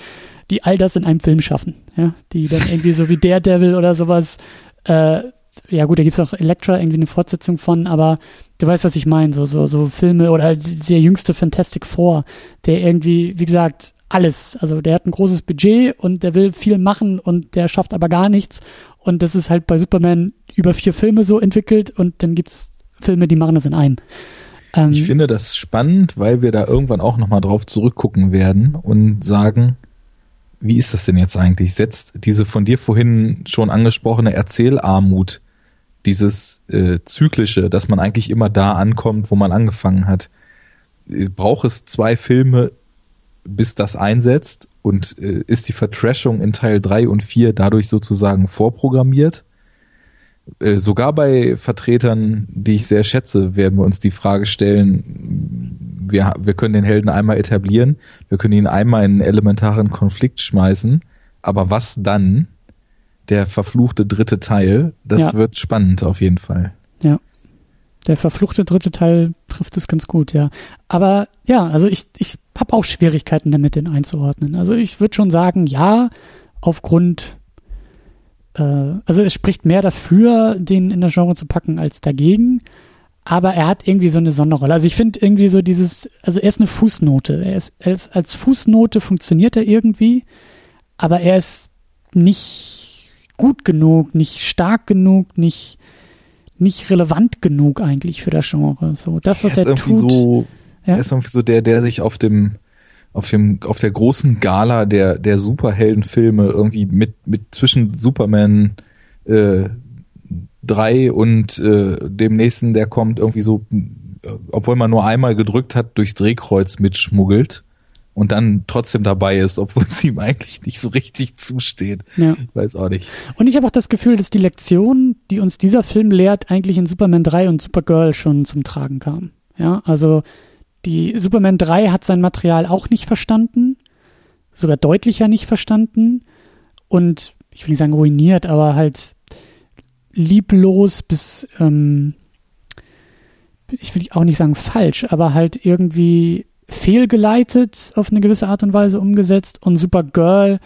die all das in einem Film schaffen, ja, die dann irgendwie so wie Daredevil oder sowas, äh, ja gut, da gibt's auch Elektra irgendwie eine Fortsetzung von, aber du weißt, was ich meine, so, so, so Filme oder der jüngste Fantastic Four, der irgendwie, wie gesagt, alles. Also der hat ein großes Budget und der will viel machen und der schafft aber gar nichts. Und das ist halt bei Superman über vier Filme so entwickelt und dann gibt's Filme, die machen das in einem. Ähm, ich finde das spannend, weil wir da irgendwann auch nochmal drauf zurückgucken werden und sagen, wie ist das denn jetzt eigentlich? Setzt diese von dir vorhin schon angesprochene Erzählarmut, dieses äh, zyklische, dass man eigentlich immer da ankommt, wo man angefangen hat, äh, braucht es zwei Filme bis das einsetzt und äh, ist die Vertrashung in Teil 3 und 4 dadurch sozusagen vorprogrammiert? Äh, sogar bei Vertretern, die ich sehr schätze, werden wir uns die Frage stellen, wir, wir können den Helden einmal etablieren, wir können ihn einmal in einen elementaren Konflikt schmeißen, aber was dann? Der verfluchte dritte Teil, das ja. wird spannend auf jeden Fall. Ja. Der verfluchte dritte Teil trifft es ganz gut, ja. Aber ja, also ich, ich habe auch Schwierigkeiten damit, den einzuordnen. Also ich würde schon sagen, ja, aufgrund, äh, also es spricht mehr dafür, den in das Genre zu packen, als dagegen. Aber er hat irgendwie so eine Sonderrolle. Also ich finde irgendwie so dieses, also er ist eine Fußnote. Er ist als, als Fußnote funktioniert er irgendwie, aber er ist nicht gut genug, nicht stark genug, nicht nicht relevant genug eigentlich für das Genre. So, das, was er, er tut. So, ja? Er ist irgendwie so der, der sich auf dem, auf dem, auf der großen Gala der, der Superheldenfilme irgendwie mit, mit zwischen Superman, äh, 3 und äh, dem nächsten, der kommt, irgendwie so, äh, obwohl man nur einmal gedrückt hat, durchs Drehkreuz mitschmuggelt und dann trotzdem dabei ist, obwohl es ihm eigentlich nicht so richtig zusteht. Ja. Ich weiß auch nicht. Und ich habe auch das Gefühl, dass die Lektion, die uns dieser Film lehrt, eigentlich in Superman 3 und Supergirl schon zum Tragen kam. Ja, also die Superman 3 hat sein Material auch nicht verstanden, sogar deutlicher nicht verstanden und ich will nicht sagen ruiniert, aber halt lieblos bis ähm, ich will auch nicht sagen falsch, aber halt irgendwie fehlgeleitet auf eine gewisse Art und Weise umgesetzt und Supergirl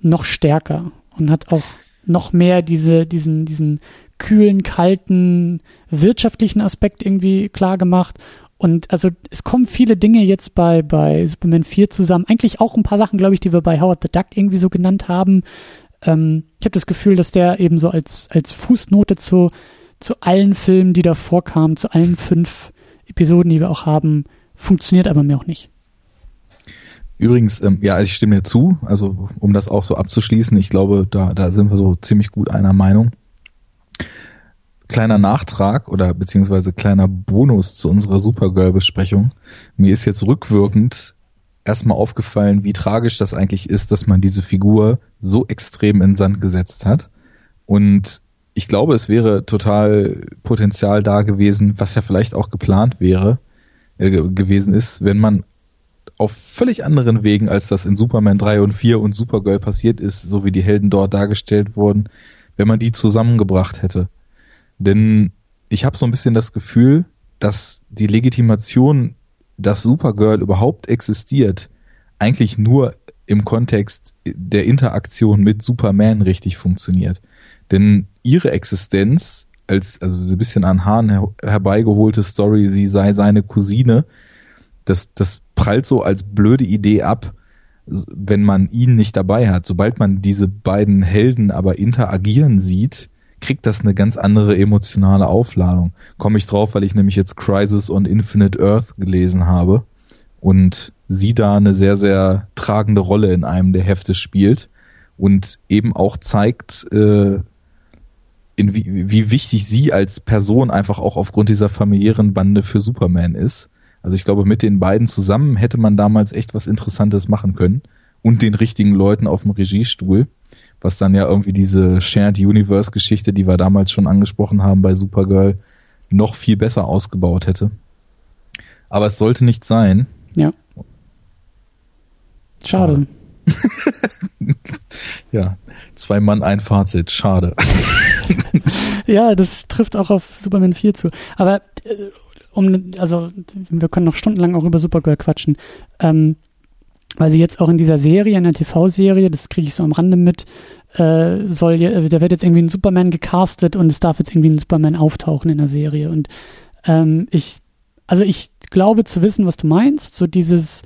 noch stärker und hat auch noch mehr diese, diesen, diesen kühlen, kalten, wirtschaftlichen Aspekt irgendwie klar gemacht. Und also es kommen viele Dinge jetzt bei, bei Superman 4 zusammen. Eigentlich auch ein paar Sachen, glaube ich, die wir bei Howard the Duck irgendwie so genannt haben. Ähm, ich habe das Gefühl, dass der eben so als, als Fußnote zu, zu allen Filmen, die davor kamen, zu allen fünf Episoden, die wir auch haben, funktioniert aber mir auch nicht. Übrigens, ähm, ja, ich stimme dir zu, also um das auch so abzuschließen, ich glaube, da, da sind wir so ziemlich gut einer Meinung. Kleiner Nachtrag oder beziehungsweise kleiner Bonus zu unserer Supergirl-Besprechung. Mir ist jetzt rückwirkend erstmal aufgefallen, wie tragisch das eigentlich ist, dass man diese Figur so extrem in Sand gesetzt hat. Und ich glaube, es wäre total Potenzial da gewesen, was ja vielleicht auch geplant wäre, äh, gewesen ist, wenn man auf völlig anderen Wegen, als das in Superman 3 und 4 und Supergirl passiert ist, so wie die Helden dort dargestellt wurden, wenn man die zusammengebracht hätte. Denn ich habe so ein bisschen das Gefühl, dass die Legitimation, dass Supergirl überhaupt existiert, eigentlich nur im Kontext der Interaktion mit Superman richtig funktioniert. Denn ihre Existenz als, also so ein bisschen an Hahn her, herbeigeholte Story, sie sei seine Cousine. Das, das prallt so als blöde Idee ab, wenn man ihn nicht dabei hat. Sobald man diese beiden Helden aber interagieren sieht, kriegt das eine ganz andere emotionale Aufladung. Komme ich drauf, weil ich nämlich jetzt Crisis on Infinite Earth gelesen habe und sie da eine sehr, sehr tragende Rolle in einem der Hefte spielt und eben auch zeigt, äh, in wie, wie wichtig sie als Person einfach auch aufgrund dieser familiären Bande für Superman ist. Also ich glaube, mit den beiden zusammen hätte man damals echt was Interessantes machen können und den richtigen Leuten auf dem Regiestuhl, was dann ja irgendwie diese Shared Universe Geschichte, die wir damals schon angesprochen haben bei Supergirl, noch viel besser ausgebaut hätte. Aber es sollte nicht sein. Ja. Schade. <laughs> ja, zwei Mann, ein Fazit. Schade. <laughs> <laughs> ja, das trifft auch auf Superman 4 zu. Aber äh, um, also wir können noch stundenlang auch über Supergirl quatschen. Ähm, weil sie jetzt auch in dieser Serie, in der TV-Serie, das kriege ich so am Rande mit, äh, soll da wird jetzt irgendwie ein Superman gecastet und es darf jetzt irgendwie ein Superman auftauchen in der Serie. Und ähm, ich, also ich glaube zu wissen, was du meinst, so dieses,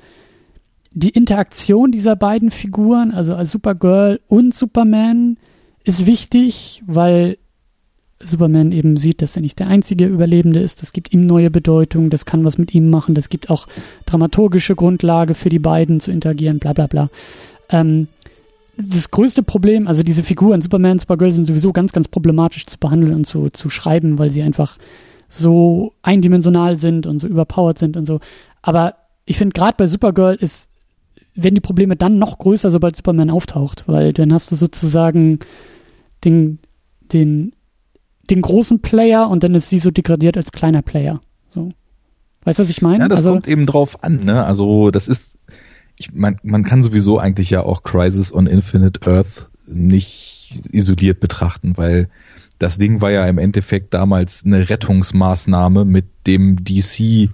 die Interaktion dieser beiden Figuren, also als Supergirl und Superman, ist wichtig, weil Superman eben sieht, dass er nicht der einzige Überlebende ist. Das gibt ihm neue Bedeutung, das kann was mit ihm machen, das gibt auch dramaturgische Grundlage für die beiden zu interagieren, bla bla bla. Ähm, das größte Problem, also diese Figuren, Superman, Supergirl, sind sowieso ganz, ganz problematisch zu behandeln und zu, zu schreiben, weil sie einfach so eindimensional sind und so überpowered sind und so. Aber ich finde, gerade bei Supergirl ist werden die Probleme dann noch größer, sobald Superman auftaucht, weil dann hast du sozusagen den, den, den großen Player und dann ist sie so degradiert als kleiner Player. So. Weißt du, was ich meine? Ja, das also, kommt eben drauf an, ne? Also, das ist, ich, man, man kann sowieso eigentlich ja auch Crisis on Infinite Earth nicht isoliert betrachten, weil das Ding war ja im Endeffekt damals eine Rettungsmaßnahme, mit dem DC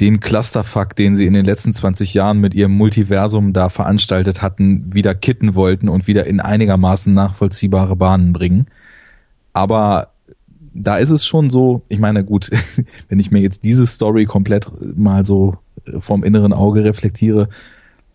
den Clusterfuck, den sie in den letzten 20 Jahren mit ihrem Multiversum da veranstaltet hatten, wieder kitten wollten und wieder in einigermaßen nachvollziehbare Bahnen bringen. Aber da ist es schon so, ich meine, gut, <laughs> wenn ich mir jetzt diese Story komplett mal so vom inneren Auge reflektiere,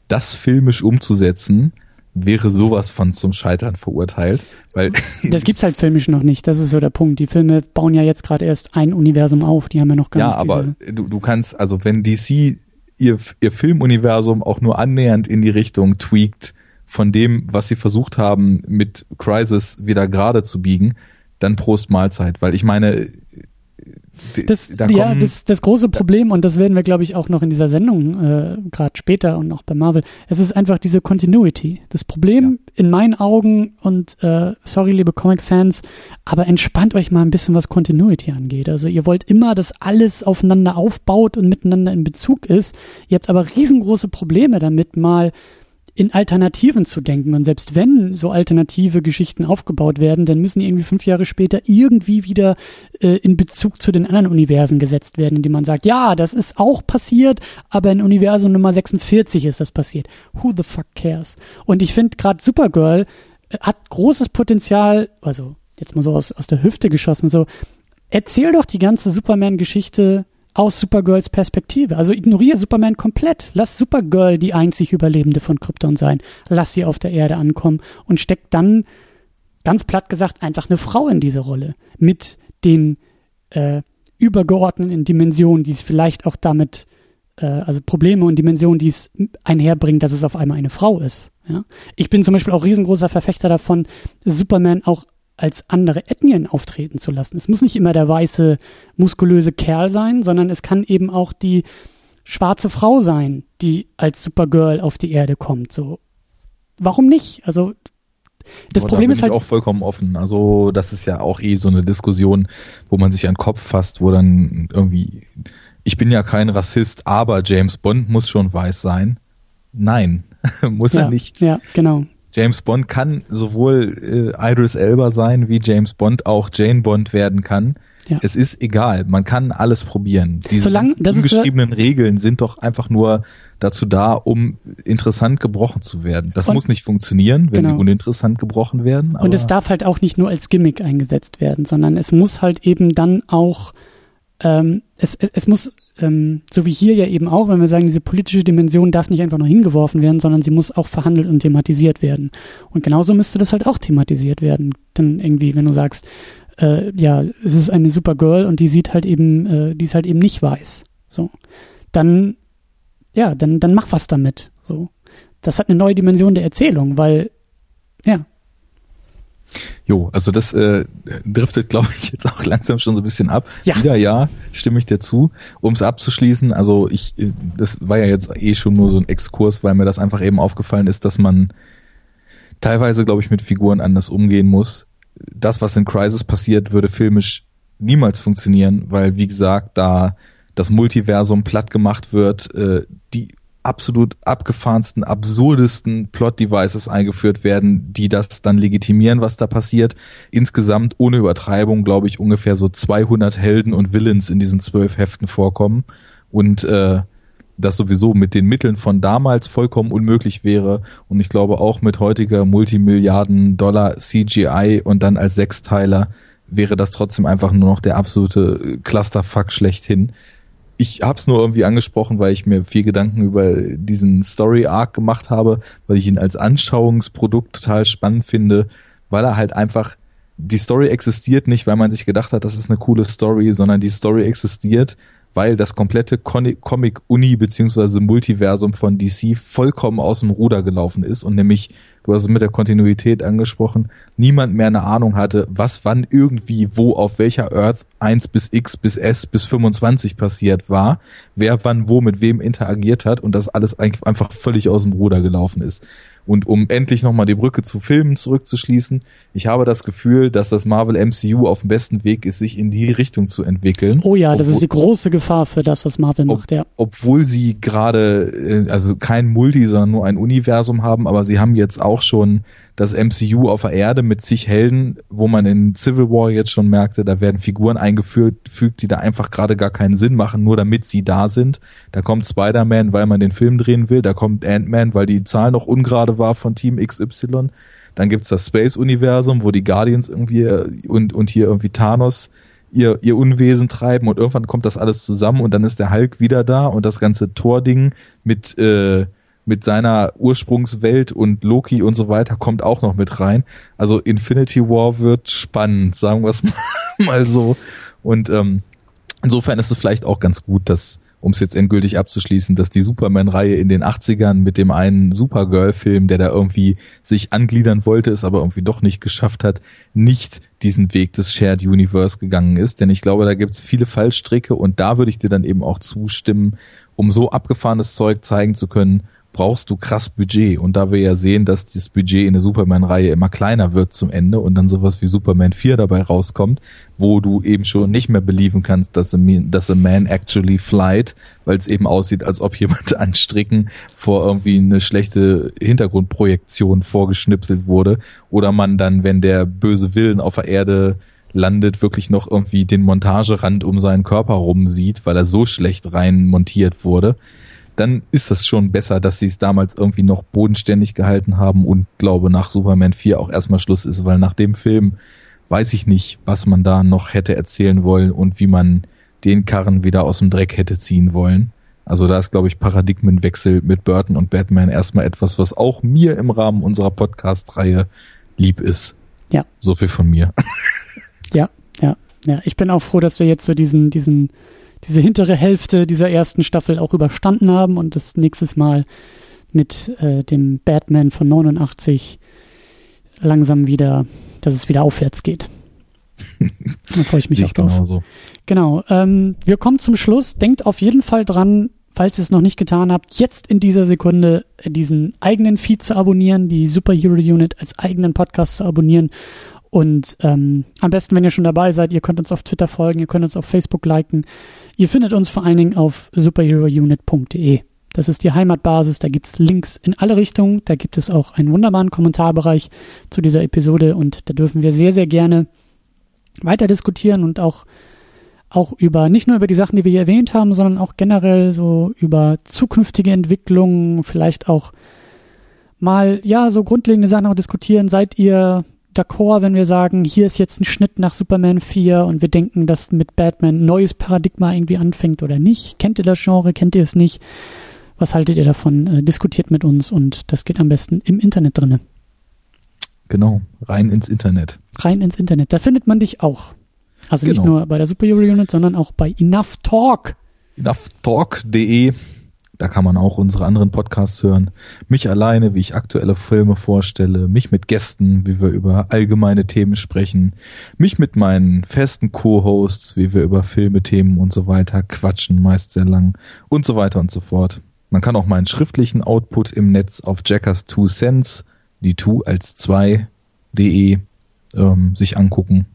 das filmisch umzusetzen, wäre sowas von zum Scheitern verurteilt. Weil <laughs> das gibt's halt filmisch noch nicht. Das ist so der Punkt. Die Filme bauen ja jetzt gerade erst ein Universum auf. Die haben ja noch gar ja, nicht. Ja, aber du, du kannst, also wenn DC ihr, ihr Filmuniversum auch nur annähernd in die Richtung tweakt von dem, was sie versucht haben, mit Crisis wieder gerade zu biegen, dann Prost Mahlzeit. Weil ich meine, das, da ja, das, das große Problem, und das werden wir, glaube ich, auch noch in dieser Sendung, äh, gerade später und auch bei Marvel, es ist einfach diese Continuity. Das Problem ja. in meinen Augen, und äh, sorry, liebe Comic-Fans, aber entspannt euch mal ein bisschen, was Continuity angeht. Also ihr wollt immer, dass alles aufeinander aufbaut und miteinander in Bezug ist. Ihr habt aber riesengroße Probleme damit, mal in Alternativen zu denken. Und selbst wenn so alternative Geschichten aufgebaut werden, dann müssen die irgendwie fünf Jahre später irgendwie wieder äh, in Bezug zu den anderen Universen gesetzt werden, indem man sagt, ja, das ist auch passiert, aber in Universum Nummer 46 ist das passiert. Who the fuck cares? Und ich finde gerade Supergirl äh, hat großes Potenzial, also jetzt mal so aus, aus der Hüfte geschossen, so, erzähl doch die ganze Superman-Geschichte aus Supergirls Perspektive. Also ignoriere Superman komplett. Lass Supergirl die einzig Überlebende von Krypton sein. Lass sie auf der Erde ankommen und steck dann, ganz platt gesagt, einfach eine Frau in diese Rolle. Mit den äh, übergeordneten Dimensionen, die es vielleicht auch damit, äh, also Probleme und Dimensionen, die es einherbringt, dass es auf einmal eine Frau ist. Ja? Ich bin zum Beispiel auch riesengroßer Verfechter davon, Superman auch als andere Ethnien auftreten zu lassen. Es muss nicht immer der weiße, muskulöse Kerl sein, sondern es kann eben auch die schwarze Frau sein, die als Supergirl auf die Erde kommt. So, warum nicht? Also das Aber Problem da ist halt auch vollkommen offen. Also das ist ja auch eh so eine Diskussion, wo man sich an den Kopf fasst, wo dann irgendwie ich bin ja kein Rassist, aber James Bond muss schon weiß sein. Nein, <laughs> muss ja, er nicht. Ja, genau. James Bond kann sowohl äh, Idris Elba sein, wie James Bond auch Jane Bond werden kann. Ja. Es ist egal, man kann alles probieren. Diese Solange, ungeschriebenen Regeln sind doch einfach nur dazu da, um interessant gebrochen zu werden. Das und, muss nicht funktionieren, wenn genau. sie uninteressant gebrochen werden. und es darf halt auch nicht nur als Gimmick eingesetzt werden, sondern es muss halt eben dann auch, ähm, es, es, es muss ähm, so wie hier ja eben auch, wenn wir sagen, diese politische Dimension darf nicht einfach nur hingeworfen werden, sondern sie muss auch verhandelt und thematisiert werden. Und genauso müsste das halt auch thematisiert werden. Dann irgendwie, wenn du sagst, äh, ja, es ist eine super Girl und die sieht halt eben, äh, die ist halt eben nicht weiß. So. Dann, ja, dann, dann mach was damit. So. Das hat eine neue Dimension der Erzählung, weil, ja, Jo, also das äh, driftet, <laughs> glaube ich, jetzt auch langsam schon so ein bisschen ab. Ja. Wieder ja, stimme ich dir zu. Um es abzuschließen, also ich, äh, das war ja jetzt eh schon nur so ein Exkurs, weil mir das einfach eben aufgefallen ist, dass man teilweise, glaube ich, mit Figuren anders umgehen muss. Das, was in Crisis passiert, würde filmisch niemals funktionieren, weil, wie gesagt, da das Multiversum platt gemacht wird, äh, die absolut abgefahrensten, absurdesten Plot-Devices eingeführt werden, die das dann legitimieren, was da passiert. Insgesamt, ohne Übertreibung, glaube ich, ungefähr so 200 Helden und Villains in diesen zwölf Heften vorkommen. Und äh, das sowieso mit den Mitteln von damals vollkommen unmöglich wäre. Und ich glaube auch mit heutiger Multimilliarden Dollar CGI und dann als Sechsteiler wäre das trotzdem einfach nur noch der absolute Clusterfuck schlechthin ich habe es nur irgendwie angesprochen, weil ich mir viel Gedanken über diesen Story Arc gemacht habe, weil ich ihn als Anschauungsprodukt total spannend finde, weil er halt einfach die Story existiert nicht, weil man sich gedacht hat, das ist eine coole Story, sondern die Story existiert, weil das komplette Comic-Uni beziehungsweise Multiversum von DC vollkommen aus dem Ruder gelaufen ist und nämlich, du hast es mit der Kontinuität angesprochen, niemand mehr eine Ahnung hatte, was wann irgendwie wo auf welcher Earth 1 bis X bis S bis 25 passiert war, wer wann wo mit wem interagiert hat und das alles einfach völlig aus dem Ruder gelaufen ist. Und um endlich nochmal die Brücke zu Filmen zurückzuschließen, ich habe das Gefühl, dass das Marvel MCU auf dem besten Weg ist, sich in die Richtung zu entwickeln. Oh ja, das obwohl, ist die große Gefahr für das, was Marvel ob, macht, ja. Obwohl sie gerade, äh, also kein Multi, sondern nur ein Universum haben, aber sie haben jetzt auch schon das MCU auf der Erde mit zig Helden, wo man in Civil War jetzt schon merkte, da werden Figuren eingefügt, die da einfach gerade gar keinen Sinn machen, nur damit sie da sind. Da kommt Spider-Man, weil man den Film drehen will, da kommt Ant-Man, weil die Zahl noch ungerade war von Team XY. Dann gibt's das Space-Universum, wo die Guardians irgendwie äh, und, und hier irgendwie Thanos ihr, ihr Unwesen treiben und irgendwann kommt das alles zusammen und dann ist der Hulk wieder da und das ganze Tor-Ding mit äh, mit seiner Ursprungswelt und Loki und so weiter kommt auch noch mit rein. Also Infinity War wird spannend, sagen wir es <laughs> mal so. Und ähm, insofern ist es vielleicht auch ganz gut, dass, um es jetzt endgültig abzuschließen, dass die Superman-Reihe in den 80ern mit dem einen Supergirl-Film, der da irgendwie sich angliedern wollte, es aber irgendwie doch nicht geschafft hat, nicht diesen Weg des Shared Universe gegangen ist. Denn ich glaube, da gibt es viele Fallstricke und da würde ich dir dann eben auch zustimmen, um so abgefahrenes Zeug zeigen zu können, brauchst du krass Budget. Und da wir ja sehen, dass das Budget in der Superman-Reihe immer kleiner wird zum Ende und dann sowas wie Superman 4 dabei rauskommt, wo du eben schon nicht mehr believen kannst, dass a, dass a man actually flight, weil es eben aussieht, als ob <laughs> jemand an Stricken vor irgendwie eine schlechte Hintergrundprojektion vorgeschnipselt wurde. Oder man dann, wenn der böse Willen auf der Erde landet, wirklich noch irgendwie den Montagerand um seinen Körper rum sieht, weil er so schlecht rein montiert wurde dann ist das schon besser, dass sie es damals irgendwie noch bodenständig gehalten haben und glaube nach Superman 4 auch erstmal Schluss ist, weil nach dem Film weiß ich nicht, was man da noch hätte erzählen wollen und wie man den Karren wieder aus dem Dreck hätte ziehen wollen. Also da ist, glaube ich, Paradigmenwechsel mit Burton und Batman erstmal etwas, was auch mir im Rahmen unserer Podcast-Reihe lieb ist. Ja. So viel von mir. <laughs> Ja, ja, ja. Ich bin auch froh, dass wir jetzt so diesen, diesen diese hintere Hälfte dieser ersten Staffel auch überstanden haben und das nächstes Mal mit äh, dem Batman von 89 langsam wieder, dass es wieder aufwärts geht. <laughs> da freue ich mich auch drauf. Genauso. Genau. Ähm, wir kommen zum Schluss. Denkt auf jeden Fall dran, falls ihr es noch nicht getan habt, jetzt in dieser Sekunde diesen eigenen Feed zu abonnieren, die Superhero Unit als eigenen Podcast zu abonnieren und ähm, am besten, wenn ihr schon dabei seid, ihr könnt uns auf Twitter folgen, ihr könnt uns auf Facebook liken. Ihr findet uns vor allen Dingen auf superherounit.de. Das ist die Heimatbasis, da gibt es Links in alle Richtungen. Da gibt es auch einen wunderbaren Kommentarbereich zu dieser Episode und da dürfen wir sehr, sehr gerne weiter diskutieren und auch, auch über, nicht nur über die Sachen, die wir hier erwähnt haben, sondern auch generell so über zukünftige Entwicklungen, vielleicht auch mal, ja, so grundlegende Sachen auch diskutieren. Seid ihr d'accord, wenn wir sagen, hier ist jetzt ein Schnitt nach Superman 4 und wir denken, dass mit Batman ein neues Paradigma irgendwie anfängt oder nicht. Kennt ihr das Genre? Kennt ihr es nicht? Was haltet ihr davon? Äh, diskutiert mit uns und das geht am besten im Internet drinne. Genau, rein ins Internet. Rein ins Internet. Da findet man dich auch. Also genau. nicht nur bei der Superhero Unit, sondern auch bei Enough Talk. EnoughTalk.de da kann man auch unsere anderen Podcasts hören. Mich alleine, wie ich aktuelle Filme vorstelle, mich mit Gästen, wie wir über allgemeine Themen sprechen, mich mit meinen festen Co-Hosts, wie wir über Filme, Themen und so weiter quatschen, meist sehr lang und so weiter und so fort. Man kann auch meinen schriftlichen Output im Netz auf Jackers 2 Cents, die 2 als 2.de ähm, sich angucken.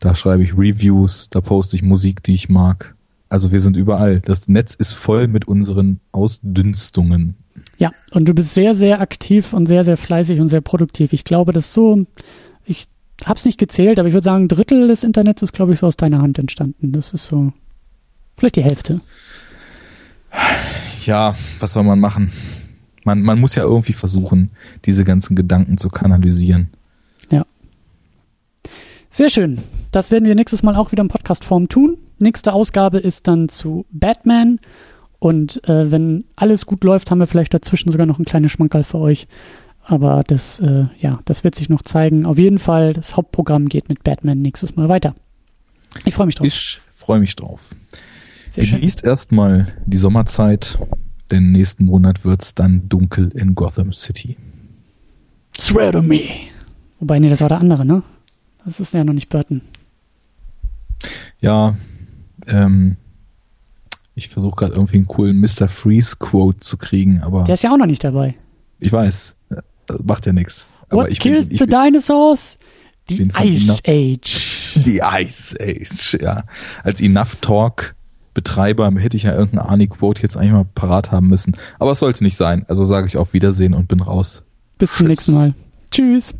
Da schreibe ich Reviews, da poste ich Musik, die ich mag also wir sind überall. Das Netz ist voll mit unseren Ausdünstungen. Ja, und du bist sehr, sehr aktiv und sehr, sehr fleißig und sehr produktiv. Ich glaube, dass so, ich habe es nicht gezählt, aber ich würde sagen, ein Drittel des Internets ist, glaube ich, so aus deiner Hand entstanden. Das ist so vielleicht die Hälfte. Ja, was soll man machen? Man, man muss ja irgendwie versuchen, diese ganzen Gedanken zu kanalisieren. Sehr schön. Das werden wir nächstes Mal auch wieder in Podcastform tun nächste Ausgabe ist dann zu Batman. Und äh, wenn alles gut läuft, haben wir vielleicht dazwischen sogar noch ein kleines Schmankerl für euch. Aber das, äh, ja, das wird sich noch zeigen. Auf jeden Fall, das Hauptprogramm geht mit Batman nächstes Mal weiter. Ich freue mich drauf. Ich freue mich drauf. Sehr Genießt erstmal die Sommerzeit, denn nächsten Monat wird es dann dunkel in Gotham City. Swear to me. Wobei, nee, das war der andere, ne? Das ist ja noch nicht Burton. Ja, ähm, ich versuche gerade irgendwie einen coolen Mr. Freeze Quote zu kriegen, aber. Der ist ja auch noch nicht dabei. Ich weiß. Das macht ja nichts. What ich killed bin, the dinosaurs? Die Ice Age. <laughs> Die Ice Age, ja. Als Enough Talk Betreiber hätte ich ja irgendeinen Arnie-Quote jetzt eigentlich mal parat haben müssen. Aber es sollte nicht sein. Also sage ich auf Wiedersehen und bin raus. Bis Tschüss. zum nächsten Mal. Tschüss.